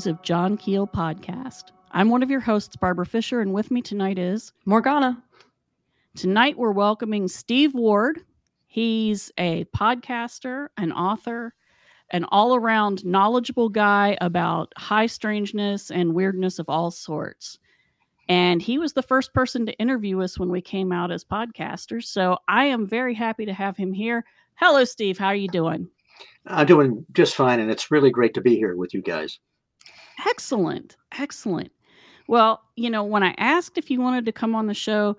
Six Degrees of John Keel podcast. I'm one of your hosts, Barbara Fisher, and with me tonight is Morgana. Tonight we're welcoming Steve Ward. He's a podcaster, an author, an all around knowledgeable guy about high strangeness and weirdness of all sorts. And he was the first person to interview us when we came out as podcasters. So I am very happy to have him here. Hello, Steve. How are you doing? I'm doing just fine, and it's really great to be here with you guys. Excellent. Excellent. Well, you know, when I asked if you wanted to come on the show,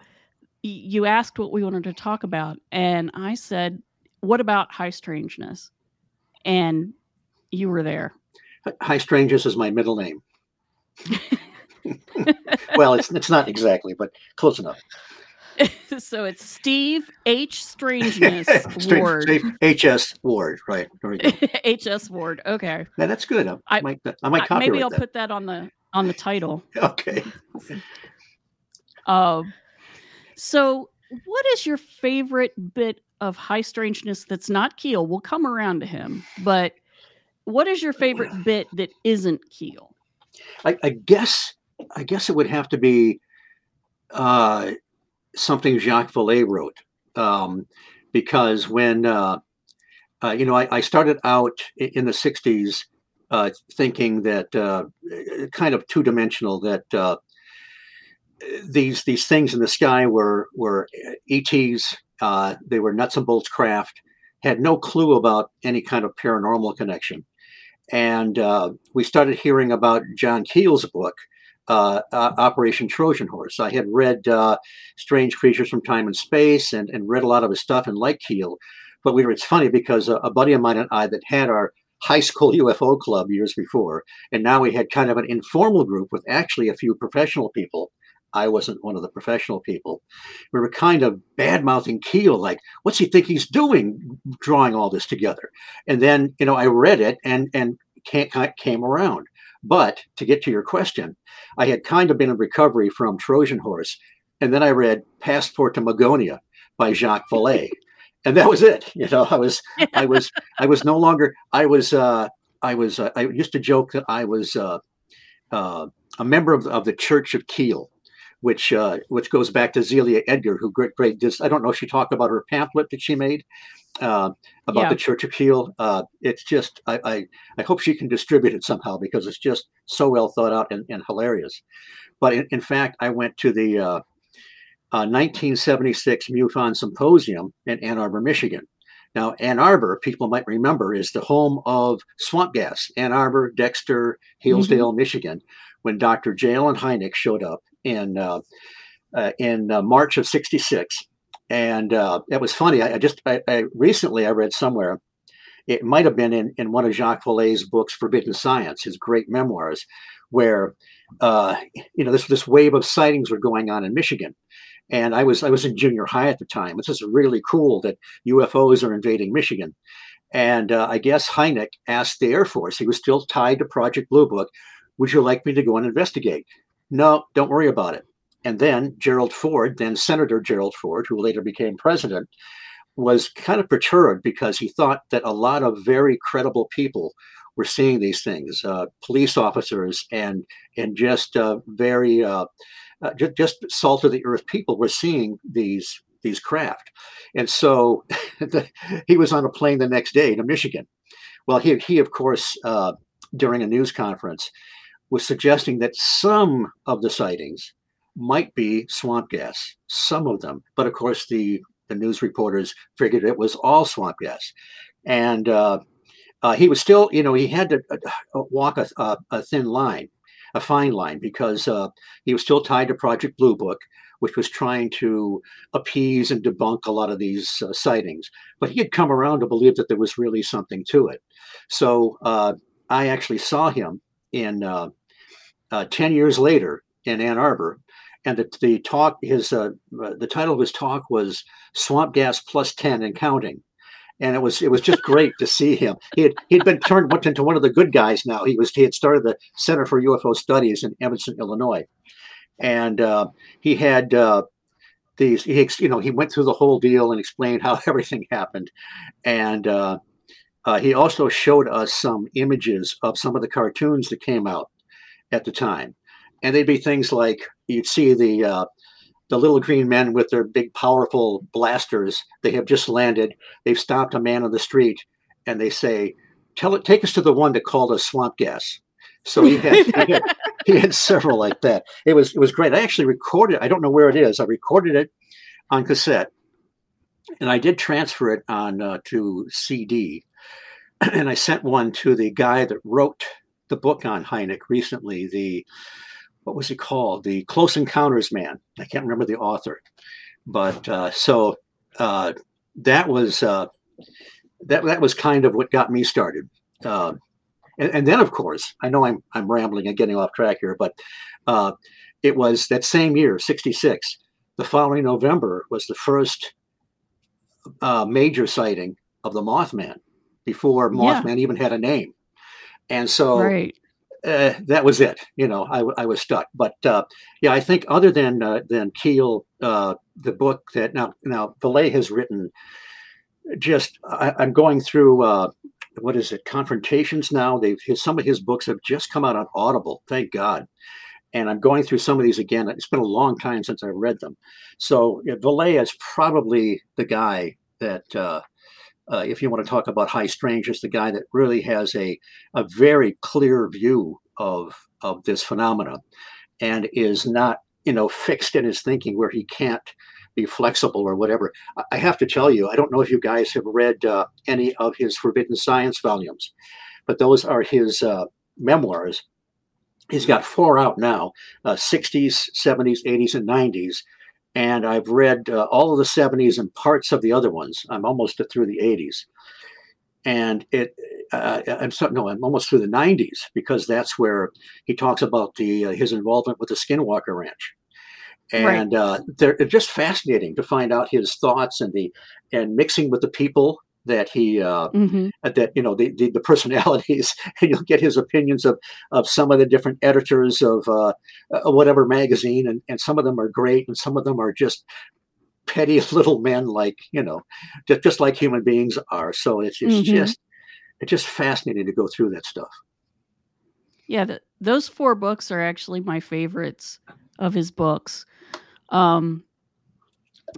you asked what we wanted to talk about. And I said, What about high strangeness? And you were there. High strangeness is my middle name. well, it's, it's not exactly, but close enough. so it's Steve H. Strangeness Ward. H.S. Ward, right. H.S. Ward. Okay. Yeah, that's good. I, I might, I might I, Maybe I'll that. put that on the on the title. okay. Uh, so, what is your favorite bit of high strangeness that's not Keel? We'll come around to him, but what is your favorite bit that isn't Keel? I, I guess I guess it would have to be uh, something Jacques Vallée wrote. Um, because when, uh, uh, you know, I, I, started out in the 60s uh, thinking that uh, kind of two dimensional, that uh, these these things in the sky were, were ETs, uh, they were nuts and bolts craft, had no clue about any kind of paranormal connection. And we started hearing about John Keel's book, uh, uh, Operation Trojan Horse. I had read uh, Strange Creatures from Time and Space and, and read a lot of his stuff and liked Keel. But we were, it's funny because a, a, buddy of mine and I that had our high school UFO club years before, and now we had kind of an informal group with actually a few professional people. I wasn't one of the professional people. We were kind of bad mouthing Keel, like, what's he think he's doing drawing all this together? And then, you know, I read it and, and came, came around. But to get to your question, I had kind of been in recovery from Trojan Horse, and then I read Passport to Magonia by Jacques Vallée, and that was it. You know, I was, I was, I was no longer. I was, uh, I was. Uh, I used to joke that I was uh, uh, a member of, of the Church of Keel, which uh, which goes back to Zelia Edgar, who great great. Dis- I don't know if she talked about her pamphlet that she made, uh, about yeah. the Church of. Uh, it's just I, I, I hope she can distribute it somehow because it's just so well thought out and, and hilarious. But in, in, fact, I went to the uh, 1976 uh, MUFON Symposium in Ann Arbor, Michigan. Now, Ann Arbor, people might remember, is the home of swamp gas. Ann Arbor, Dexter, Hillsdale, mm-hmm. Michigan. When Dr. J. Allen Hynek showed up in uh, uh, in March of '66 and uh, it was funny. I, I just I, I, recently I read somewhere, it might have been in, in one of Jacques Vallée's books, Forbidden Science, his great memoirs, where uh, you know this this wave of sightings were going on in Michigan, and I was I was in junior high at the time. This is really cool that UFOs are invading Michigan, and uh, I guess Hynek asked the Air Force. He was still tied to Project Blue Book. Would you like me to go and investigate? No, don't worry about it. And then Gerald Ford, then Senator Gerald Ford, who later became president, was kind of perturbed because he thought that a lot of very credible people were seeing these things, uh, police officers and and just uh, very uh, uh just, just salt of the earth people were seeing these these craft, and so the, he was on a plane the next day to Michigan. Well, he he of course uh, during a news conference was suggesting that some of the sightings might be swamp gas, some of them. But of course, the, the news reporters figured it was all swamp gas. And uh, uh, he was still, you know, he had to uh, walk a, a, a, thin line. a fine line because uh, he was still tied to Project Blue Book, which was trying to appease and debunk a lot of these uh, sightings. But he had come around to believe that there was really something to it. So uh, I actually saw him in uh, uh, 10 years later in Ann Arbor. And the, the talk, his uh, the title of his talk was "Swamp Gas Plus Ten and Counting," and it was it was just great to see him. He had he'd been turned into one of the good guys. Now he was he had started the Center for UFO Studies in Evanston, Illinois, and uh, he had uh, these. He you know he went through the whole deal and explained how everything happened, and uh, uh, he also showed us some images of some of the cartoons that came out at the time, and they'd be things like you'd see the uh, the little green men with their big powerful blasters. They have just landed. They've stopped a man on the street, and they say, "Tell it, take us to the one that called us swamp gas." So he had, he had, he had several like that. It was it was great. I actually recorded. I don't know where it is. I recorded it on cassette, and I did transfer it on uh, to CD. And I sent one to the guy that wrote the book on Hynek recently. The what was he called? The Close Encounters man. I can't remember the author, but uh, so uh, that was uh, that that was kind of what got me started. Uh, and, and, then, of course, I know I'm I'm rambling and getting off track here, but uh, it was that same year, '66. The following November was the first uh, major sighting of the Mothman before Mothman yeah. even had a name, and so right. Uh, that was it. You know, I, I was stuck. But uh, yeah, I think other than uh, than Keel, uh, the book that now now Vallée has written, just I, am going through uh, what is it? Confrontations now. They've his, some of his books have just come out on Audible. Thank God. And I'm going through some of these again. It's been a long time since I read them. So yeah, Vallée is probably the guy that uh, if you want to talk about high strangeness, the guy that really has a, a very clear view of, of this phenomena and is not, you know, fixed in his thinking where he can't be flexible or whatever. I have to tell you, I don't know if you guys have read uh, any of his Forbidden Science volumes, but those are his uh, memoirs. He's got four out now, uh, 60s, 70s, 80s, and 90s and I've read uh, all of the 70s and parts of the other ones. I'm almost through the 80s, and it. Uh, I'm sorry, no, I'm almost through the 90s because that's where he talks about the uh, his involvement with the Skinwalker Ranch, and right. uh, they're just fascinating to find out his thoughts and the and mixing with the people that he uh, mm-hmm. that you know the, the, the personalities and you'll get his opinions of of some of the different editors of uh, uh, whatever magazine and, and some of them are great and some of them are just petty little men like you know just, just like human beings are so it's, it's mm-hmm. just it's just fascinating to go through that stuff yeah the, those four books are actually my favorites of his books um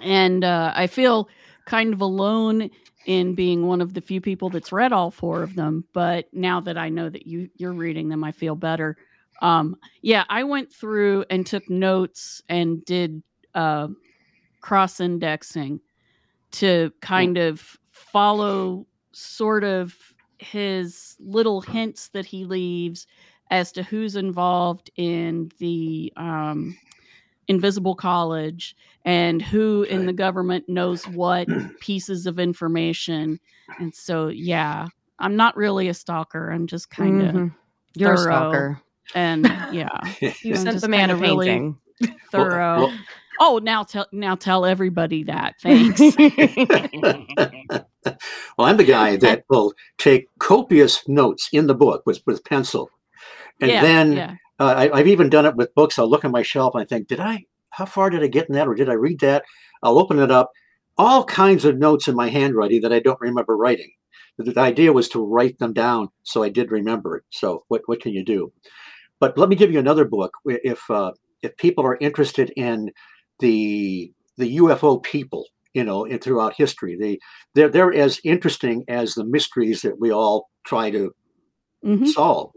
and uh, i feel kind of alone in being one of the few people that's read all four of them but now that i know that you you're reading them i feel better. Um yeah i went through and took notes and did uh cross indexing to kind of follow sort of his little hints that he leaves as to who's involved in the um invisible college and who in the government knows what pieces of information. And so yeah i'm not really a stalker. I'm just kind of mm-hmm. you're a stalker. and yeah you sent the man a painting. really thorough. Well, well, oh now tell now tell everybody that. Thanks. Well i'm the guy that will take copious notes in the book with with pencil. And yeah, then yeah. Uh, I, have even done it with books. I'll look on my shelf and I think, did I? How far did I get in that, or did I read that? I'll open it up. All kinds of notes in my handwriting that I don't remember writing. The, the idea was to write them down, so I did remember it. So what what can you do? But let me give you another book. If uh, if people are interested in the the UFO people, you know, in, throughout history, they they're they're as interesting as the mysteries that we all try to mm-hmm. solve.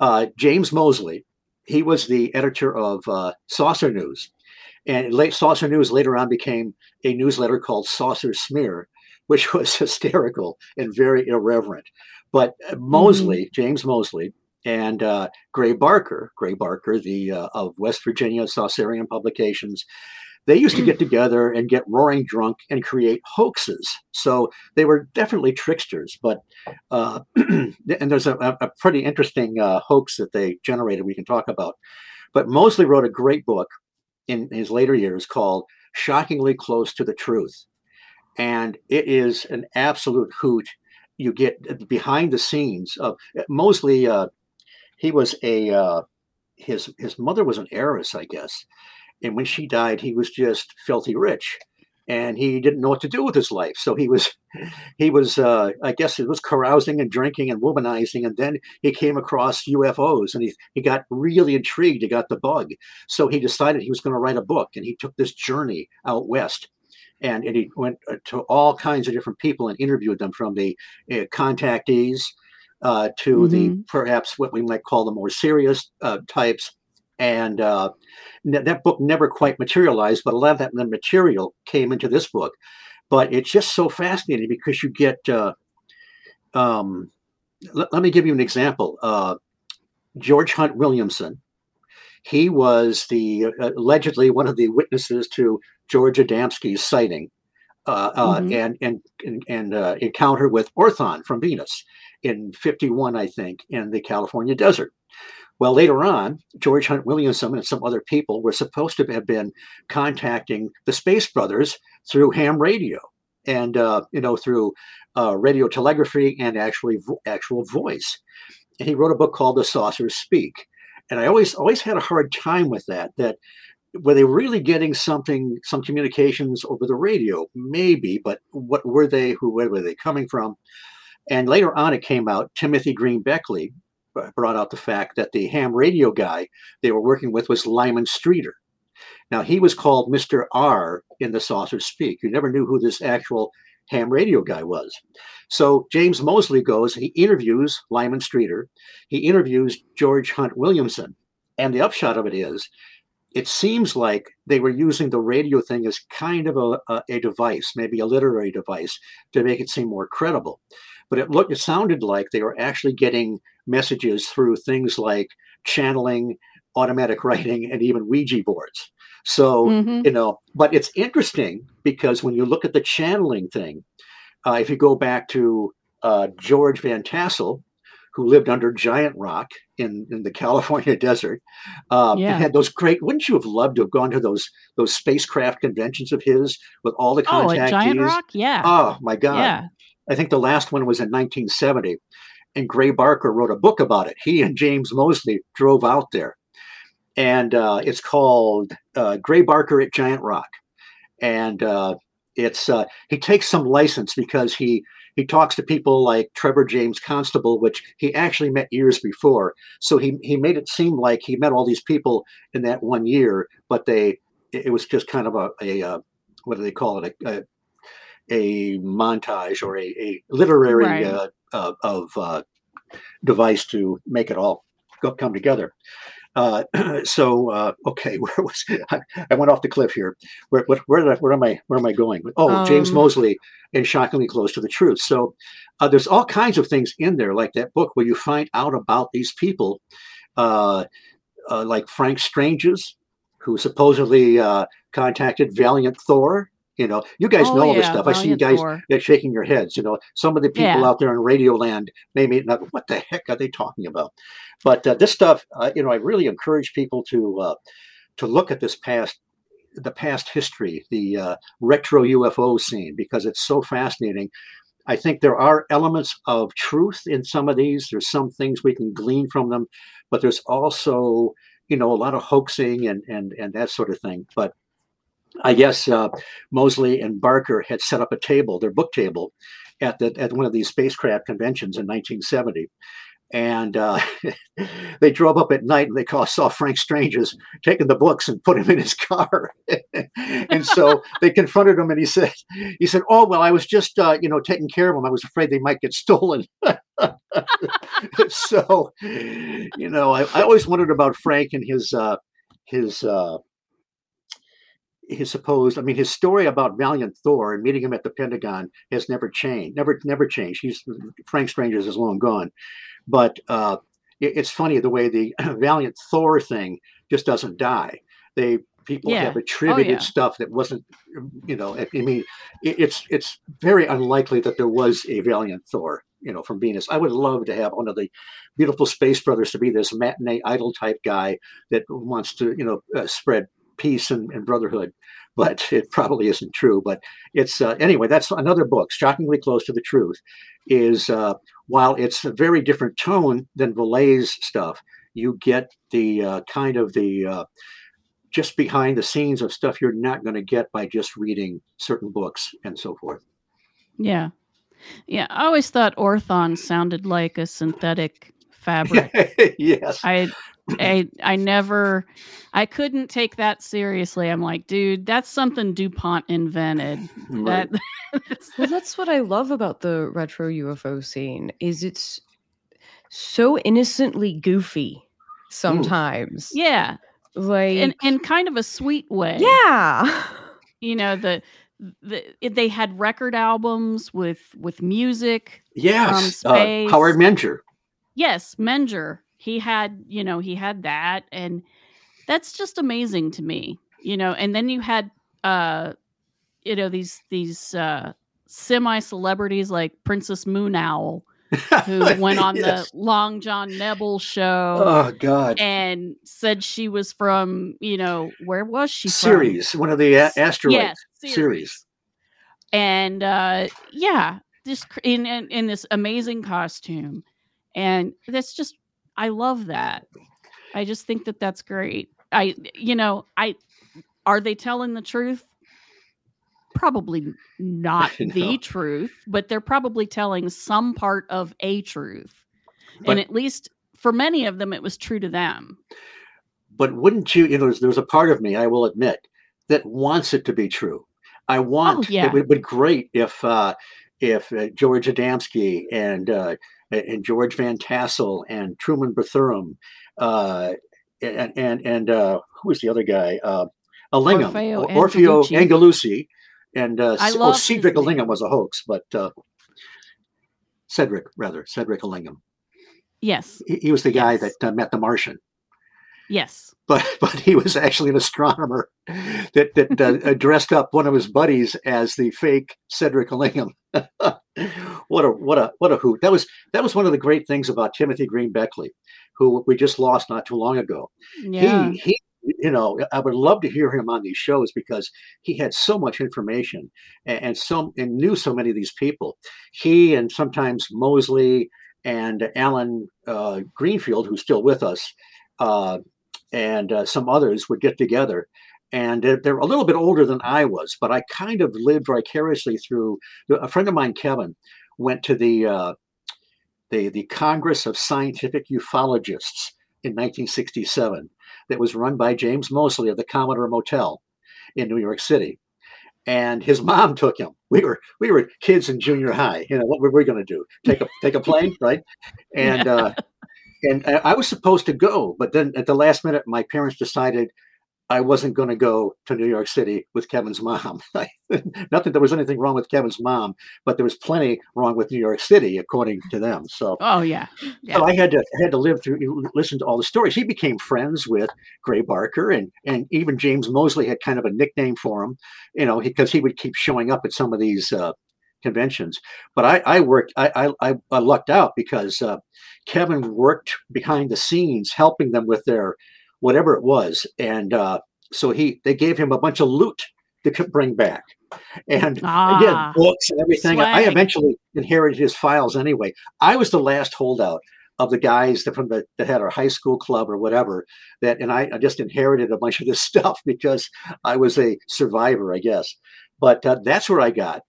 Uh, James Moseley. he was the editor of uh, Saucer News. And late, Saucer News later on became a newsletter called Saucer Smear, which was hysterical and very irreverent. But Moseley, mm-hmm. James Moseley, and uh, Gray Barker, Gray Barker, the uh, of West Virginia Saucerian Publications, they used to get together and get roaring drunk and create hoaxes. So they were definitely tricksters. But uh, and there's a, a pretty interesting uh, hoax that they generated. We can talk about. But Moseley wrote a great book in his later years called "Shockingly Close to the Truth," and it is an absolute hoot. You get behind the scenes of Moseley. Uh, he was a uh, his his mother was an heiress, I guess, and when she died, he was just filthy rich, and he didn't know what to do with his life. So he was he was uh, I guess he was carousing and drinking and womanizing, and then he came across UFOs, and he he got really intrigued. He got the bug, so he decided he was going to write a book, and he took this journey out west and, and he went uh, to all kinds of different people and interviewed them from the uh, contactees uh, to mm-hmm. the perhaps what we might call the more serious uh, types. And uh, that book never quite materialized, but a lot of that material came into this book. But it's just so fascinating because you get. Uh, um, l- let me give you an example. Uh, George Hunt Williamson. He was the uh, allegedly one of the witnesses to George Adamski's sighting uh, uh, mm-hmm. and and and, and uh, encounter with Orthon from Venus in 51, I think, in the California desert. Well, later on, George Hunt Williamson and some other people were supposed to have been contacting the Space Brothers through ham radio and uh, you know through uh, radio telegraphy and actually vo- actual voice. And he wrote a book called The Saucers Speak. And I always always had a hard time with that. That were they really getting something, some communications over the radio? Maybe, but what were they? Who where were they coming from? And later on, it came out Timothy Green Beckley brought out the fact that the ham radio guy they were working with was Lyman Streeter. Now, he was called Mr. R in the Saucers Speak. You never knew who this actual ham radio guy was. So James Moseley goes, he interviews Lyman Streeter, he interviews George Hunt Williamson. And the upshot of it is, it seems like they were using the radio thing as kind of a, a, a device, maybe a literary device, to make it seem more credible but it looked, it sounded like they were actually getting messages through things like channeling, automatic writing, and even Ouija boards. So, mm-hmm. you know, but it's interesting because when you look at the channeling thing, uh, if you go back to uh, George Van Tassel, who lived under Giant Rock in, in the California desert, um, yeah. and had those great. Wouldn't you have loved to have gone to those those spacecraft conventions of his with all the contactees? Oh, Giant Rock, yeah. Oh my God, yeah. I think the last one was in 1970. And Gray Barker wrote a book about it. He and James Moseley drove out there. And uh, it's called uh, Gray Barker at Giant Rock. And uh, it's uh, he takes some license because he he talks to people like Trevor James Constable, which he actually met years before. So he he made it seem like he met all these people in that one year, but they it was just kind of a, a, a uh, what do they call it a, a a montage or a, a literary right. uh, uh, of uh, device to make it all go, come together. Uh, so uh, okay, where was I, I, went off the cliff here. Where where, where, I, where am I? Where am I going? Oh, um, James Moseley and shockingly close to the truth. So uh, there's all kinds of things in there, like that book where you find out about these people, like Frank Stranges, who supposedly contacted Valiant Thor you know, you guys oh, know all yeah, this stuff. I see you guys shaking your heads. You know, some of the people yeah. out there in Radio Land maybe not. What the heck are they talking about? But uh, this stuff, uh, you know, I really encourage people to uh, to look at this past the past history, the uh, retro UFO scene, because it's so fascinating. I think there are elements of truth in some of these. There's some things we can glean from them, but there's also, you know, a lot of hoaxing and and and that sort of thing. But I guess uh, Moseley and Barker had set up a table, their book table, at the at one of these spacecraft conventions in 1970. And uh, they drove up at night and they saw Frank Stranges taking the books and put him in his car. and so they confronted him and he said, he said, oh, well, I was just, uh, you know, taking care of them. I was afraid they might get stolen. so, you know, I, I, always wondered about Frank and his, uh, his, uh, his supposed i mean his story about valiant thor and meeting him at the pentagon has never changed never never changed he's frank stranges is long gone but uh, it, it's funny the way the Valiant Thor thing just doesn't die. They people yeah. have oh, attributed oh, yeah. stuff that wasn't, you know. I mean, it, it's it's very unlikely that there was a Valiant Thor, you know, from Venus. I would love to have one of the beautiful space brothers to be this matinee idol type guy that wants to, you know, uh, spread peace and, and brotherhood but it probably isn't true. But it's uh, anyway. That's another book, shockingly close to the truth. Is uh, while it's a very different tone than Vallee's stuff, you get the uh, kind of the uh, just behind the scenes of stuff you're not going to get by just reading certain books and so forth. Yeah, yeah. I always thought Orthon sounded like a synthetic fabric. yes. I I I never I couldn't take that seriously. I'm like, dude, that's something DuPont invented. Right. That well, that's what I love about the retro UFO scene is it's so innocently goofy sometimes. Ooh. Yeah. Like in in kind of a sweet way. Yeah. You know, the the, they had record albums with with music. Yes, uh, Howard Menger. Yes, Menger he had you know he had that and that's just amazing to me you know and then you had uh you know these these uh semi celebrities like princess moon owl who went on yes. the long john nebel show oh god and said she was from you know where was she Ceres one of the a- asteroid yes, Ceres. Ceres. and uh yeah just in, in in this amazing costume and that's just I love that. I just think that that's great. I, you know, I, are they telling the truth? Probably not no. the truth, but they're probably telling some part of a truth. But, and at least for many of them, it was true to them. But wouldn't you, you know, there's, there's a part of me, I will admit, that wants it to be true. I want, oh, yeah. it would be great if, uh, if uh, George Adamski and uh, and George Van Tassel and Truman Bethurum, uh, and and and uh, who was the other guy? Uh, Allingham, Orfeo, Orfeo Angelucci, and uh, oh, Cedric Allingham was a hoax, but uh, Cedric rather Cedric Allingham. Yes, he, he was the guy that uh, met the Martian. Yes, but but he was actually an astronomer that that uh, dressed up one of his buddies as the fake Cedric Allingham. what a what a what a hoot! That was that was one of the great things about Timothy Green Beckley, who we just lost not too long ago. Yeah. He he you know, I would love to hear him on these shows because he had so much information and, and so and knew so many of these people. He and sometimes Moseley and Alan uh, Greenfield, who's still with us, uh, and uh, some others would get together and they're, a little bit older than I was, but I kind of lived vicariously through. A friend of mine, Kevin, went to the uh, the the Congress of Scientific Ufologists in 1967 that was run by James Moseley of the Commodore Motel in New York City, and his mom took him. We were we were kids in junior high. You know what were we going to do? Take a take a plane, right? And uh, and I was supposed to go, but then at the last minute, my parents decided I wasn't going to go to New York City with Kevin's mom. Not that there was anything wrong with Kevin's mom, but there was plenty wrong with New York City, according to them. So, oh yeah, yeah. so I had to I had to live through, listen to all the stories. He became friends with Gray Barker, and and even James Moseley had kind of a nickname for him, you know, because he would keep showing up at some of these. Uh, conventions but i i worked i i, I lucked out because uh, kevin worked behind the scenes helping them with their whatever it was. And uh, so he they gave him a bunch of loot to bring back. And ah, again, books and everything. Swag. I eventually inherited his files anyway. I was the last holdout of the guys that from the that had our high school club or whatever that and I, I just inherited a bunch of this stuff because I was a survivor, I guess. But uh, that's where I got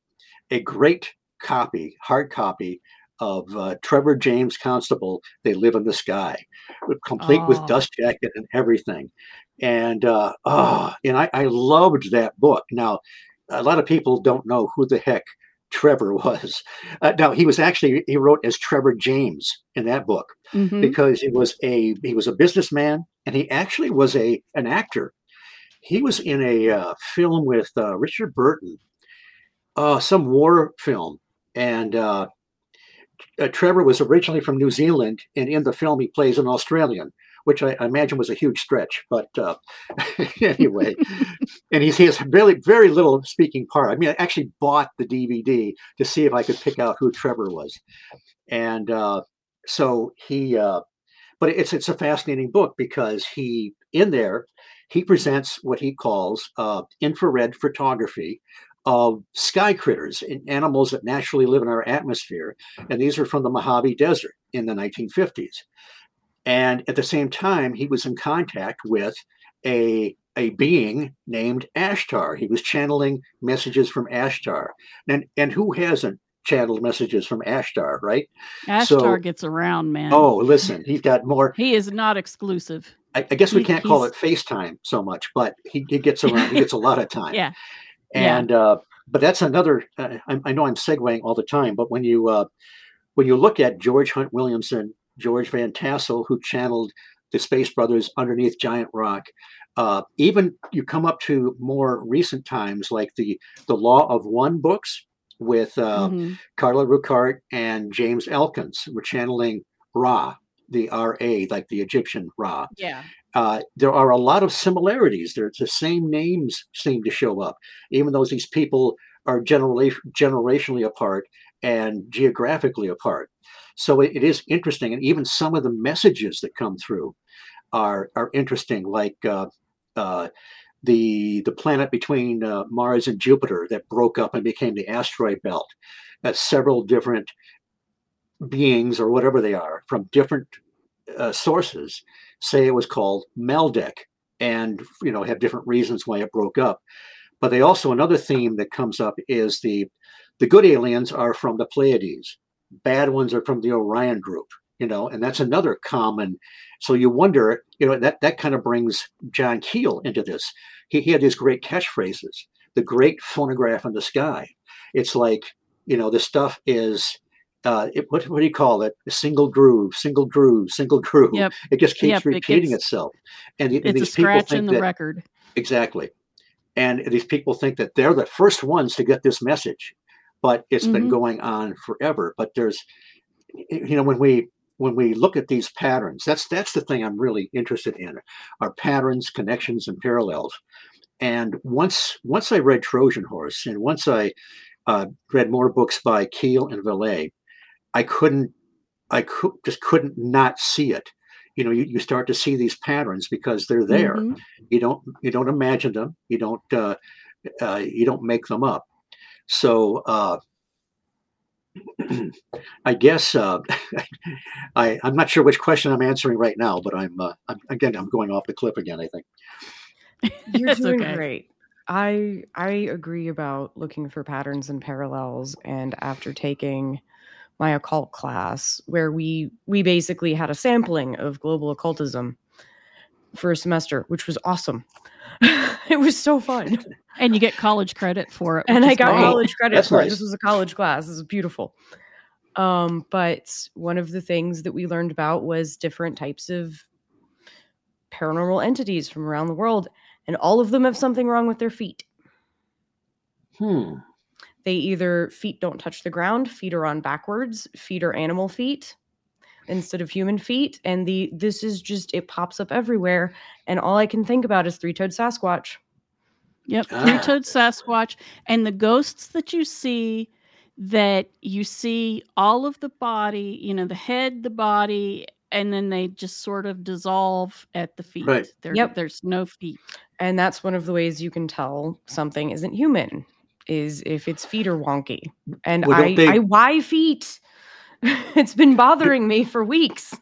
a great copy, hard copy of uh, Trevor James Constable, They Live in the Sky, complete oh. with dust jacket and everything. And uh, oh, and I, I loved that book. Now, a lot of people don't know who the heck Trevor was. Uh, now he was actually he wrote as Trevor James in that book mm-hmm. because he was a he was a businessman and he actually was a an actor. He was in a uh, film with uh, Richard Burton, uh, some war film, and uh, uh, Trevor was originally from New Zealand, and in the film he plays an Australian, which I, I imagine was a huge stretch. But uh, anyway, and he's, he has very very little speaking part. I mean, I actually bought the DVD to see if I could pick out who Trevor was, and uh, so he. Uh, but it's it's a fascinating book because he in there he presents what he calls uh, infrared photography of sky critters and animals that naturally live in our atmosphere. And these are from the Mojave Desert in the 1950s. And at the same time, he was in contact with a, a being named Ashtar. He was channeling messages from Ashtar. And, and who hasn't channeled messages from Ashtar, right? Ashtar so, gets around, man. Oh, listen, he's got more. He is not exclusive. I, I guess we he, can't call it FaceTime so much, but he, he gets around. he gets a lot of time. Yeah. And yeah. uh, but that's another. Uh, I, I, know I'm segueing all the time, but when you uh, when you look at George Hunt Williamson, George Van Tassel, who channeled the Space Brothers underneath Giant Rock, uh, even you come up to more recent times like the the Law of One books with uh, mm-hmm. Carla Rueckert and James Elkins. We're channeling Ra, the Ra, like the Egyptian Ra. Yeah. Uh, there are a lot of similarities. There's the same names seem to show up, even though these people are generally generationally apart and geographically apart. So it, it is interesting, and even some of the messages that come through are are interesting, like uh, uh, the the planet between uh, Mars and Jupiter that broke up and became the asteroid belt. That several different beings or whatever they are from different uh, sources say it was called Maldek and you know have different reasons why it broke up. But they also another theme that comes up is the the good aliens are from the Pleiades, bad ones are from the Orion group, you know, and that's another common. So you wonder, you know, that that kind of brings John Keel into this. He, he had these great catchphrases, the great phonograph in the sky. It's like, you know, the stuff is uh, it, what, what do you call it? A single groove, single groove, single groove. Yep. It just keeps yep, repeating it gets, itself. And, it's and these a scratch people think in the that, record. Exactly. And these people think that they're the first ones to get this message, but it's mm-hmm. been going on forever. But there's, you know, when we when we look at these patterns, that's that's the thing I'm really interested in: are patterns, connections, and parallels. And once once I read Trojan Horse, and once I uh, read more books by Keel and Vallée, I couldn't, I could just couldn't not see it. You know, you, you start to see these patterns because they're there. Mm-hmm. You don't, you don't imagine them. You don't, uh, uh, you don't make them up. So, uh, I guess uh, I, I'm not sure which question I'm answering right now, but I'm, uh, I'm again I'm going off the cliff again. I think you're doing okay. great. I I agree about looking for patterns and parallels, and after taking my occult class where we we basically had a sampling of global occultism for a semester, which was awesome. it was so fun. And you get college credit for it. And I got great. college credit That's for nice. it. This was a college class. This is beautiful. Um, but one of the things that we learned about was different types of paranormal entities from around the world, and all of them have something wrong with their feet. Hmm. They either feet don't touch the ground, feet are on backwards, feet are animal feet instead of human feet. And the this is just it pops up everywhere. And all I can think about is three-toed Sasquatch. Yep, ah. three-toed Sasquatch. And the ghosts that you see that you see all of the body, you know, the head, the body, and then they just sort of dissolve at the feet. Right. There, yep. There's no feet. And that's one of the ways you can tell something isn't human is if its feet are wonky. And well, I, they, I, why feet? it's been bothering me for weeks.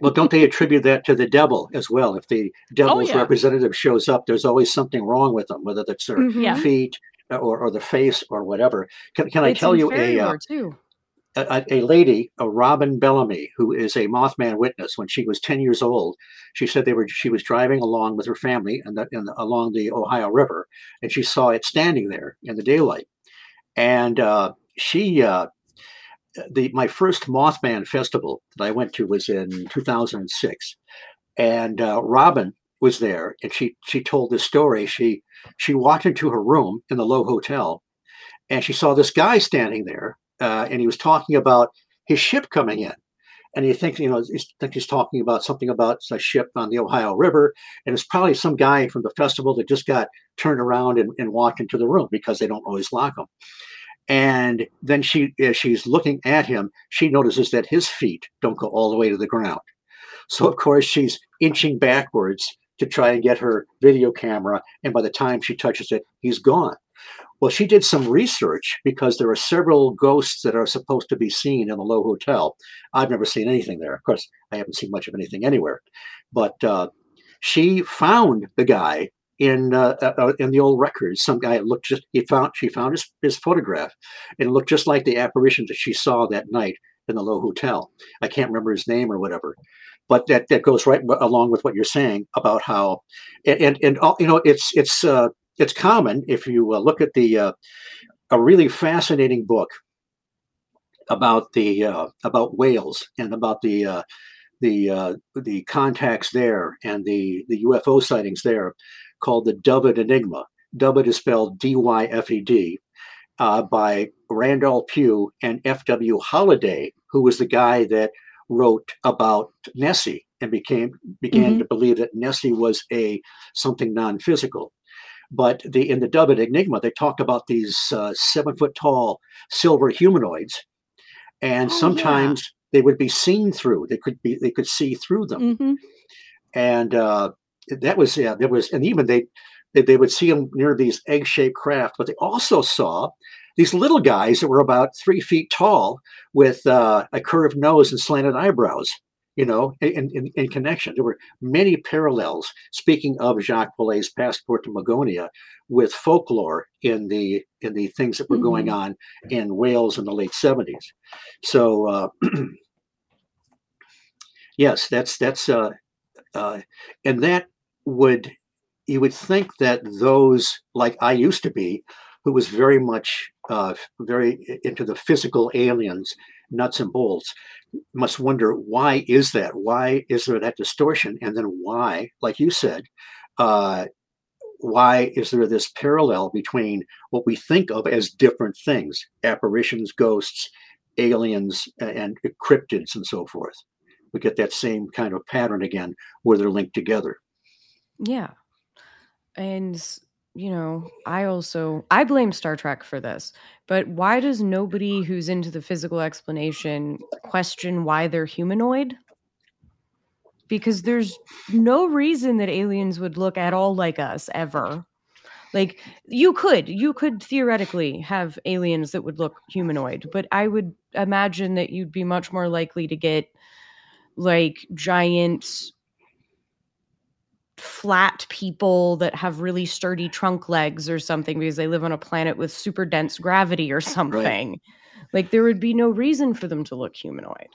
Well, don't they attribute that to the devil as well? If the oh, devil's oh, yeah. representative shows up, there's always something wrong with them, whether that's their mm-hmm. feet or, or the face or whatever. Can, can I tell you a, uh, a, a lady, a Robin Bellamy, who is a Mothman witness, when she was 10 years old, she said they were she was driving along with her family and, and along the Ohio River, and she saw it standing there in the daylight. And uh, she, uh, the my first Mothman festival that I went to was in 2006, and uh, Robin was there, and she she told this story. She she walked into her room in the Lowe Hotel, and she saw this guy standing there uh, and he was talking about his ship coming in. And you think, you know, you think he's talking about something about a ship on the Ohio River, and it's probably some guy from the festival that just got turned around and, and walked into the room because they don't always lock them. And then she, as she's looking at him, she notices that his feet don't go all the way to the ground. So of course she's inching backwards to try and get her video camera, and by the time she touches it, he's gone. Well, she did some research because there are several ghosts that are supposed to be seen in the Lowe Hotel. I've never seen anything there. Of course, I haven't seen much of anything anywhere. But uh, she found the guy in uh, uh, uh in the old records. Some guy looked just he found she found his, his photograph and looked just like the apparition that she saw that night in the Lowe Hotel. I can't remember his name or whatever. But that, that goes right along with what you're saying about how, and and, and you know it's it's uh, it's common if you uh, look at the uh, a really fascinating book about the uh, about Wales and about the uh, the uh, the contacts there and the the UFO sightings there called the Dyfed Enigma. Dyfed is spelled D Y F E D uh, by Randall Pugh and F W Holliday, who was the guy that wrote about Nessie and became began mm-hmm. to believe that Nessie was a something non-physical. But the in the Dyfed Enigma, they talked about these uh, seven foot tall silver humanoids, and oh, sometimes yeah. they would be seen through. They could be they could see through them, mm-hmm. and uh, that was yeah. There was and even they they would see them near these egg shaped craft, but they also saw these little guys that were about three feet tall with uh, a curved nose and slanted eyebrows you know, in, in, in, connection. There were many parallels, speaking of Jacques Vallée's Passport to Magonia, with folklore in the in the things that were mm-hmm. going on in Wales in the late 70s. So uh, yes, that's that's uh, uh, and that would you would think that those like I used to be, who was very much uh, very into the physical aliens, nuts and bolts must wonder why is that? Why is there that distortion? And then why, like you said, uh, why is there this parallel between what we think of as different things, apparitions, ghosts, aliens, and cryptids, and so forth? We get that same kind of pattern again where they're linked together. Yeah. And you know, I also I blame Star Trek for this. But why does nobody who's into the physical explanation question why they're humanoid? Because there's no reason that aliens would look at all like us ever. Like you could, you could theoretically have aliens that would look humanoid, but I would imagine that you'd be much more likely to get like giant flat people that have really sturdy trunk legs or something because they live on a planet with super dense gravity or something. Right. Like there would be no reason for them to look humanoid.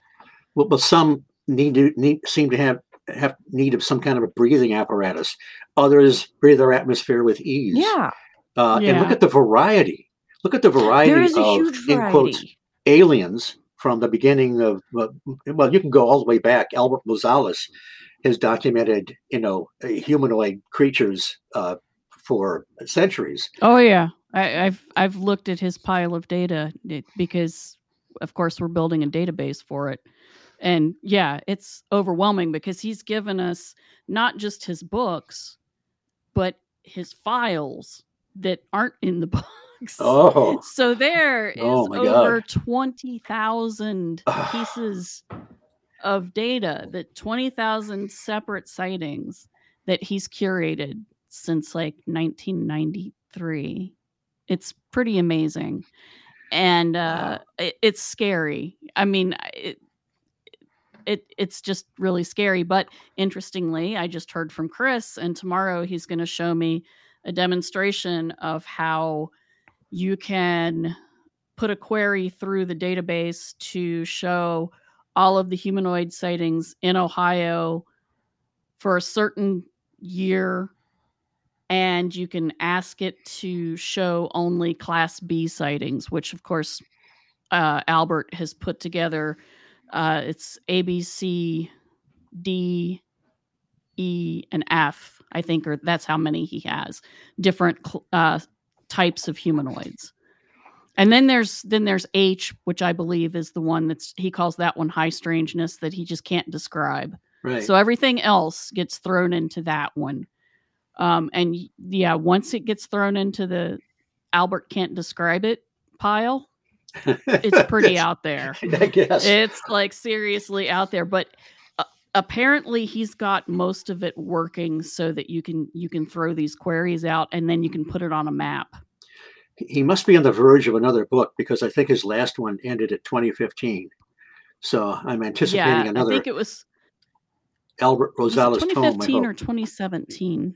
Well, but some need to need seem to have have need of some kind of a breathing apparatus. Others breathe their atmosphere with ease. Yeah. Uh, yeah. And look at the variety. Look at the variety there is a of huge variety. in quotes aliens from the beginning of well, you can go all the way back. Albert Rosales has documented, you know, humanoid creatures uh, for centuries. Oh yeah, I, have I've looked at his pile of data because, of course, we're building a database for it, and yeah, it's overwhelming because he's given us not just his books, but his files that aren't in the books. Oh, so there is oh over God. twenty thousand pieces of data that 20,000 separate sightings that he's curated since like 1993. It's pretty amazing. And uh, it, it's scary. I mean, it, it it's just really scary. But interestingly, I just heard from Chris, and tomorrow he's going to show me a demonstration of how you can put a query through the database to show all of the humanoid sightings in Ohio for a certain year and you can ask it to show only class B sightings, which of course uh, Albert has put together. Uh, it's A, B, C, D, E, and F, I think, or that's how many he has different uh, types of humanoids. And then there's then there's H, which I believe is the one that's he calls that one high strangeness that he just can't describe. Right. So everything else gets thrown into that one. Um, and yeah, once it gets thrown into the Albert can't describe it pile, it's pretty out there. I guess. It's like seriously out there, but uh, apparently he's got most of it working so that you can you can throw these queries out and then you can put it on a map. He must be on the verge of another book because I think his last one ended at 2015. So I'm anticipating another. yeah, I think it was Albert was Rosales tome. 2015 or 2017.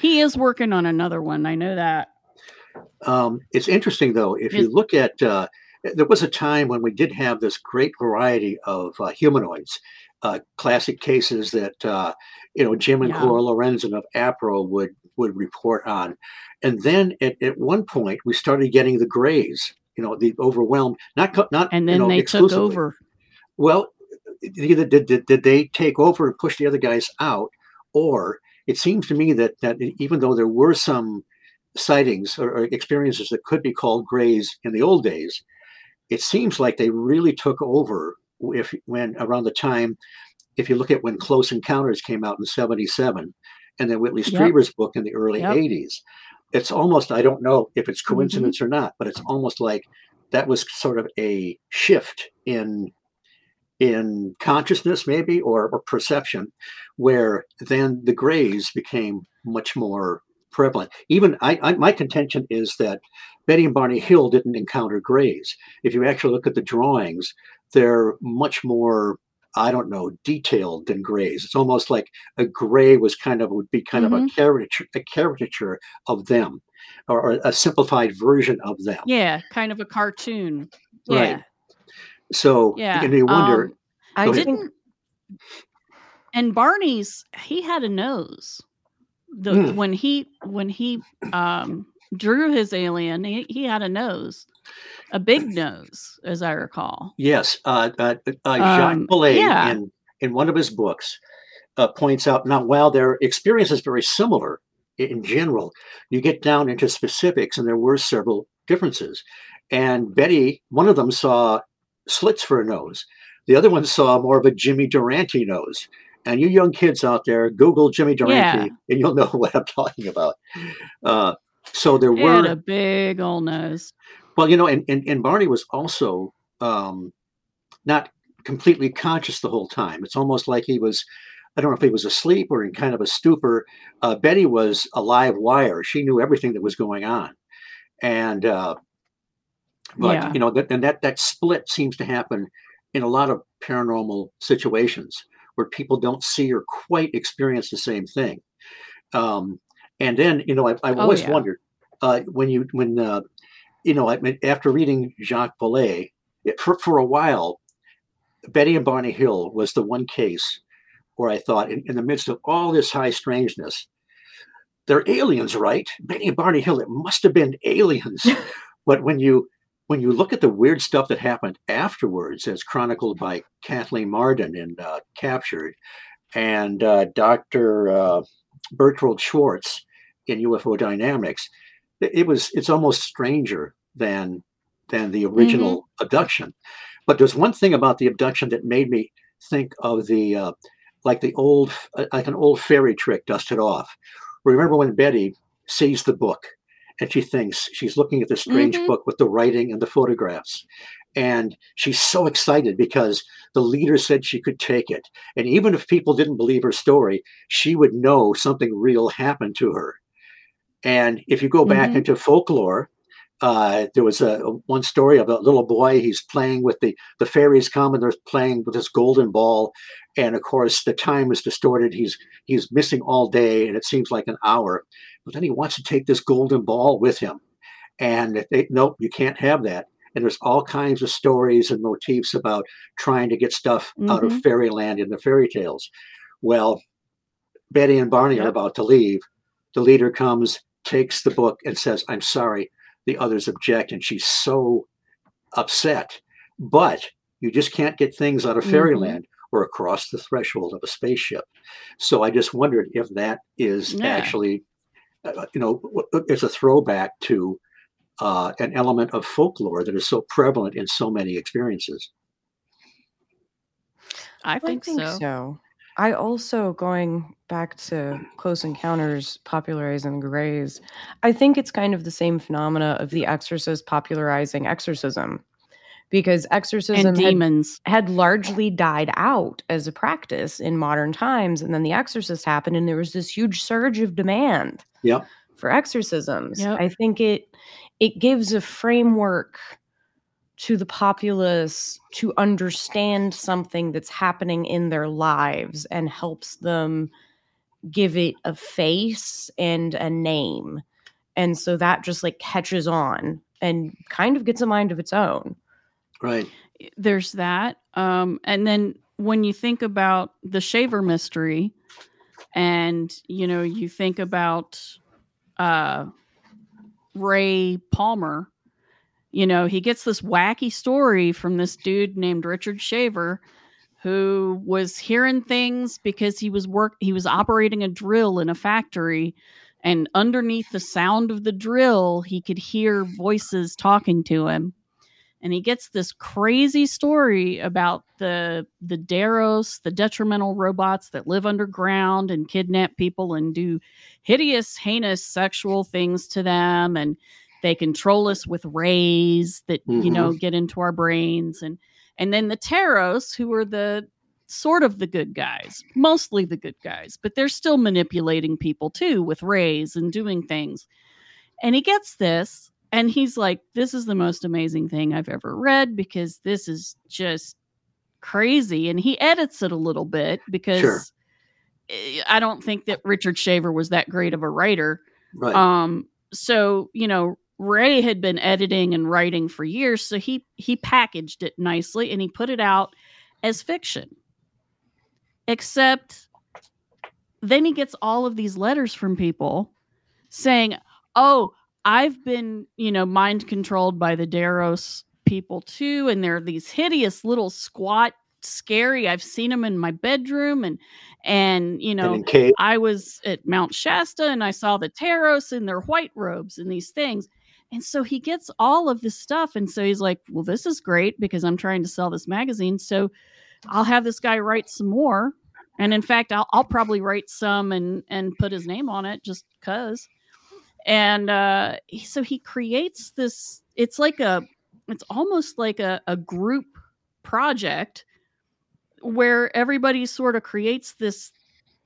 He is working on another one. I know that. Um, it's interesting though, if Is- you look at, uh, there was a time when we did have this great variety of uh, humanoids, uh, classic cases that uh, you know Jim and Yeah. Coral Lorenzen of APRO would would report on, and then at, at one point we started getting the Greys, you know, the overwhelmed, not not And you then know, they took over. Well, either did, did, did they take over and push the other guys out, or it seems to me that that even though there were some sightings or, or experiences that could be called grays in the old days, it seems like they really took over if when around the time, if you look at when Close Encounters came out in '77, and then Whitley Yep. Strieber's book in the early Yep. '80s, it's almost I don't know if it's Mm-hmm. coincidence or not, but it's almost like that was sort of a shift in in consciousness maybe or, or perception where then the grays became much more prevalent even I, I my contention is that betty and barney hill didn't encounter grays if you actually look at the drawings they're much more i don't know detailed than grays it's almost like a gray was kind of would be kind of a caricature a caricature of them or, or a simplified version of them Yeah, kind of a cartoon. Right. So Yeah. and you wonder um, I ahead. didn't and Barney's he had a nose. The Mm. when he when he um drew his alien, he, he had a nose. A big nose, as I recall. Yes, uh, uh, uh, Jacques Um, yeah. in in one of his books uh, points out now while their experience is very similar in general, you get down into specifics, and there were several differences. And Betty, one of them saw slits for a nose, the other one saw more of a Jimmy Durante nose. And you young kids out there, Google Jimmy Durante, and you'll know what I'm talking about. Uh, so there He were a big old nose. well, you know, and, and, and Barney was also um, not completely conscious the whole time. It's almost like he was, I don't know if he was asleep or in kind of a stupor. Uh, Betty was a live wire. She knew everything that was going on. And, uh, but, Yeah. you know, that, and that, that split seems to happen in a lot of paranormal situations where people don't see or quite experience the same thing. Um, and then, you know, I, I've Oh, always yeah. wondered uh, when you, when, uh, you know, I mean, after reading Jacques Vallée, for, for a while, Betty and Barney Hill was the one case where I thought, in, in the midst of all this high strangeness, they're aliens, right? Betty and Barney Hill, it must have been aliens. but when you when you look at the weird stuff that happened afterwards, as chronicled by Kathleen Marden in uh, Captured, and uh, Dr. Uh, Berthold Schwarz in UFO Dynamics, it, was it's almost stranger than than the original abduction. But there's one thing about the abduction that made me think of the uh, like the old uh, like an old fairy trick dusted off. Remember when Betty sees the book and she thinks she's looking at the strange Mhm. book with the writing and the photographs. And she's so excited because the leader said she could take it. And even if people didn't believe her story, she would know something real happened to her. And if you go back Mhm. into folklore, uh, there was a, a one story of a little boy. He's playing with the the fairies come and they're playing with this golden ball, and of course the time is distorted. He's he's missing all day, and it seems like an hour. But then he wants to take this golden ball with him, and they nope, you can't have that. And there's all kinds of stories and motifs about trying to get stuff out of Mhm. fairyland in the fairy tales. Well, Betty and Barney are about to leave. The leader comes, takes the book, and says, I'm sorry. The others object, and she's so upset. But you just can't get things out of Mhm. fairyland or across the threshold of a spaceship. So I just wondered if that is Yeah. actually, uh, you know, it's a throwback to uh, an element of folklore that is so prevalent in so many experiences. I think, I think so. so. I also going back to Close Encounters popularizing Greys. I think it's kind of the same phenomena of The Exorcist popularizing exorcism, because exorcism And had, demons. had largely died out as a practice in modern times, and then The Exorcist happened, and there was this huge surge of demand Yep. for exorcisms. Yep. I think it it gives a framework to the populace to understand something that's happening in their lives and helps them give it a face and a name. And so that just like catches on and kind of gets a mind of its own. Right. there's that um and then when you think about the shaver mystery and you know you think about uh ray palmer you know he gets this wacky story from this dude named richard shaver who was hearing things because he was work he was operating a drill in a factory and underneath the sound of the drill he could hear voices talking to him and he gets this crazy story about the the Deros, the detrimental robots that live underground and kidnap people and do hideous, heinous sexual things to them, and they control us with rays that you know mm-hmm. get into our brains, and and then the Teros, who are the sort of the good guys, mostly the good guys, but they're still manipulating people too with rays and doing things. And he gets this and he's like, This is the most amazing thing I've ever read because this is just crazy. And he edits it a little bit because Sure. eh, I don't think that Richard Shaver was that great of a writer. Right. Um, so you know, Ray had been editing and writing for years, so he he packaged it nicely and he put it out as fiction. Except then he gets all of these letters from people saying, "Oh, I've been, you know, mind controlled by the Deros people too, and they're these hideous little squat, scary. I've seen them in my bedroom, and and you know, and. I was at Mount Shasta and I saw the Teros in their white robes and these things. And so he gets all of this stuff. And so he's like, well, this is great because I'm trying to sell this magazine. So I'll have this guy write some more. And in fact, I'll, I'll probably write some and, and put his name on it just because. And uh, so he creates this, it's like a, it's almost like a, a group project where everybody sort of creates this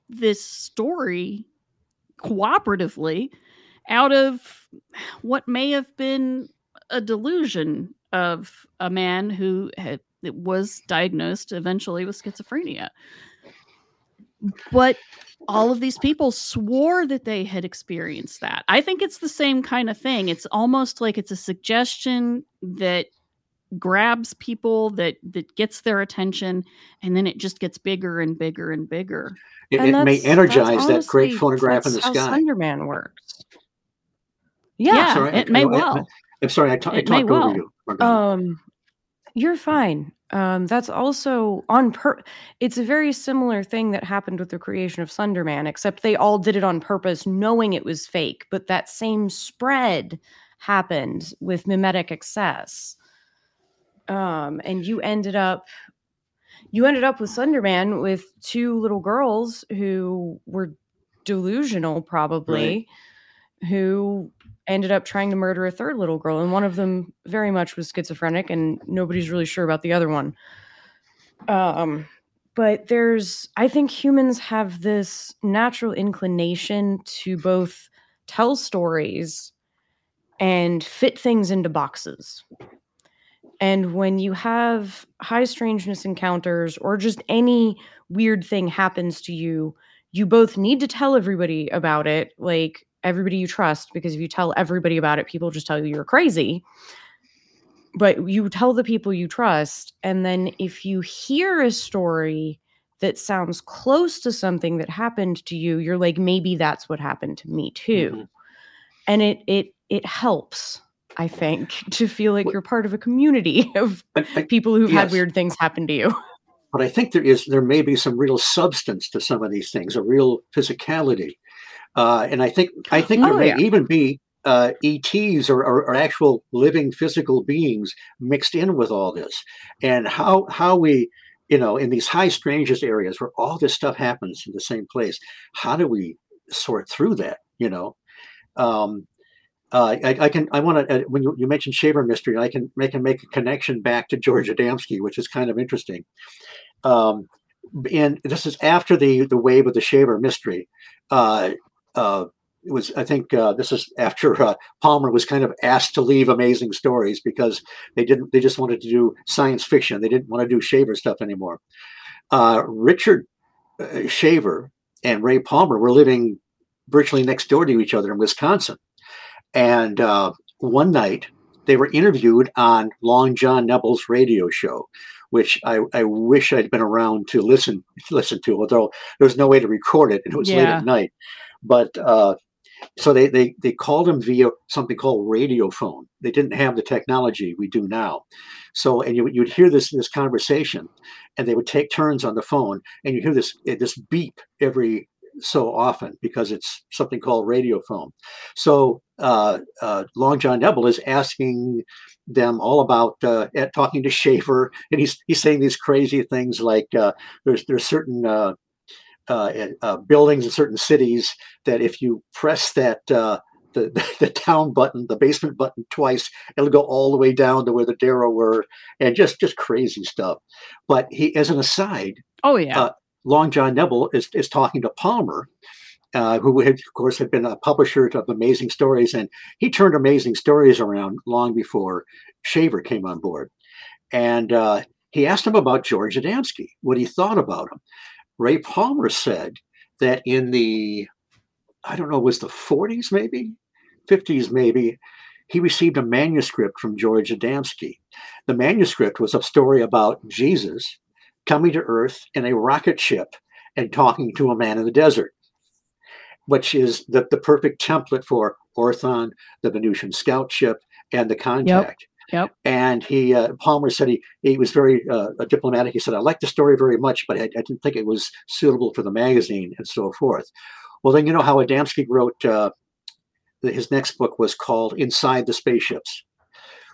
this story cooperatively out of what may have been a delusion of a man who had was diagnosed eventually with schizophrenia but all of these people swore that they had experienced that i think it's the same kind of thing it's almost like it's a suggestion that grabs people that that gets their attention and then it just gets bigger and bigger and bigger It, And it may energize that's that great honestly- phonograph in the how sky. Slenderman works. Yeah. yeah sorry, it I- may I- well I'm sorry, I, ta- I It may talked over you. Um, you're fine. Um, that's also on per. It's a very similar thing that happened with the creation of Slenderman, except they all did it on purpose, knowing it was fake. But that same spread happened with mimetic excess. Um, and you ended up, you ended up with Slenderman with two little girls who were delusional, probably, who ended up trying to murder a third little girl, and one of them very much was schizophrenic, and nobody's really sure about the other one. Um, but there's, I think humans have this natural inclination to both tell stories and fit things into boxes. And when you have high strangeness encounters or just any weird thing happens to you, you both need to tell everybody about it, like everybody you trust, because if you tell everybody about it, people just tell you you're crazy. But you tell the people you trust. And then if you hear a story that sounds close to something that happened to you, you're like, maybe that's what happened to me too. Mhm. And it it it helps, I think, to feel like you're part of a community of I, people who've had weird things happen to you. but I think there is there may be some real substance to some of these things, a real physicality, uh, and I think I think there Oh, may yeah. even be uh, ETs or, or, or, actual living physical beings mixed in with all this, and how how we, you know, in these high strangeness areas where all this stuff happens in the same place, how do we sort through that? You know, um, uh, I, I, can I want to uh, when you, you mentioned Shaver mystery, I can make can make a connection back to George Adamski, which is kind of interesting. Um, and this is after the the wave of the Shaver mystery. Uh, uh it was I think uh, this is after uh, Palmer was kind of asked to leave Amazing Stories because they didn't they just wanted to do science fiction. They didn't want to do Shaver stuff anymore. Uh, Richard uh, Shaver and Ray Palmer were living virtually next door to each other in Wisconsin, and uh, one night they were interviewed on Long John Nebel's radio show, which I, I wish I'd been around to listen listen to, although there was no way to record it and it was yeah. late at night. But uh, so they, they they called him via something called radiophone. They didn't have the technology we do now. So and you you'd hear this this conversation, and they would take turns on the phone, and you hear this eh, this beep every so often because it's something called radiophone. So uh, uh, Long John Nebel is asking them all about uh, talking to Shaver, and he's he's saying these crazy things like uh, there's there's certain uh, uh, buildings in certain cities that if you press that uh, the, the down button, the basement button twice, it'll go all the way down to where the Dero were, and just just crazy stuff. But he, as an aside, oh yeah, uh, Long John Nebel is is talking to Palmer. Uh, who had, of course had been a publisher of Amazing Stories, and he turned Amazing Stories around long before Shaver came on board. And uh, he asked him about George Adamski, what he thought about him. Ray Palmer said that in the, I don't know, was the 40s maybe, 50s maybe, he received a manuscript from George Adamski. The manuscript was a story about Jesus coming to Earth in a rocket ship and talking to a man in the desert, which is the, the perfect template for Orthon, the Venusian scout ship, and the contact. Yep. And he uh, Palmer said he he was very uh, diplomatic. He said I liked the story very much, but I, I, didn't think it was suitable for the magazine and so forth. Well, then you know how Adamski wrote uh, his next book was called Inside the Spaceships.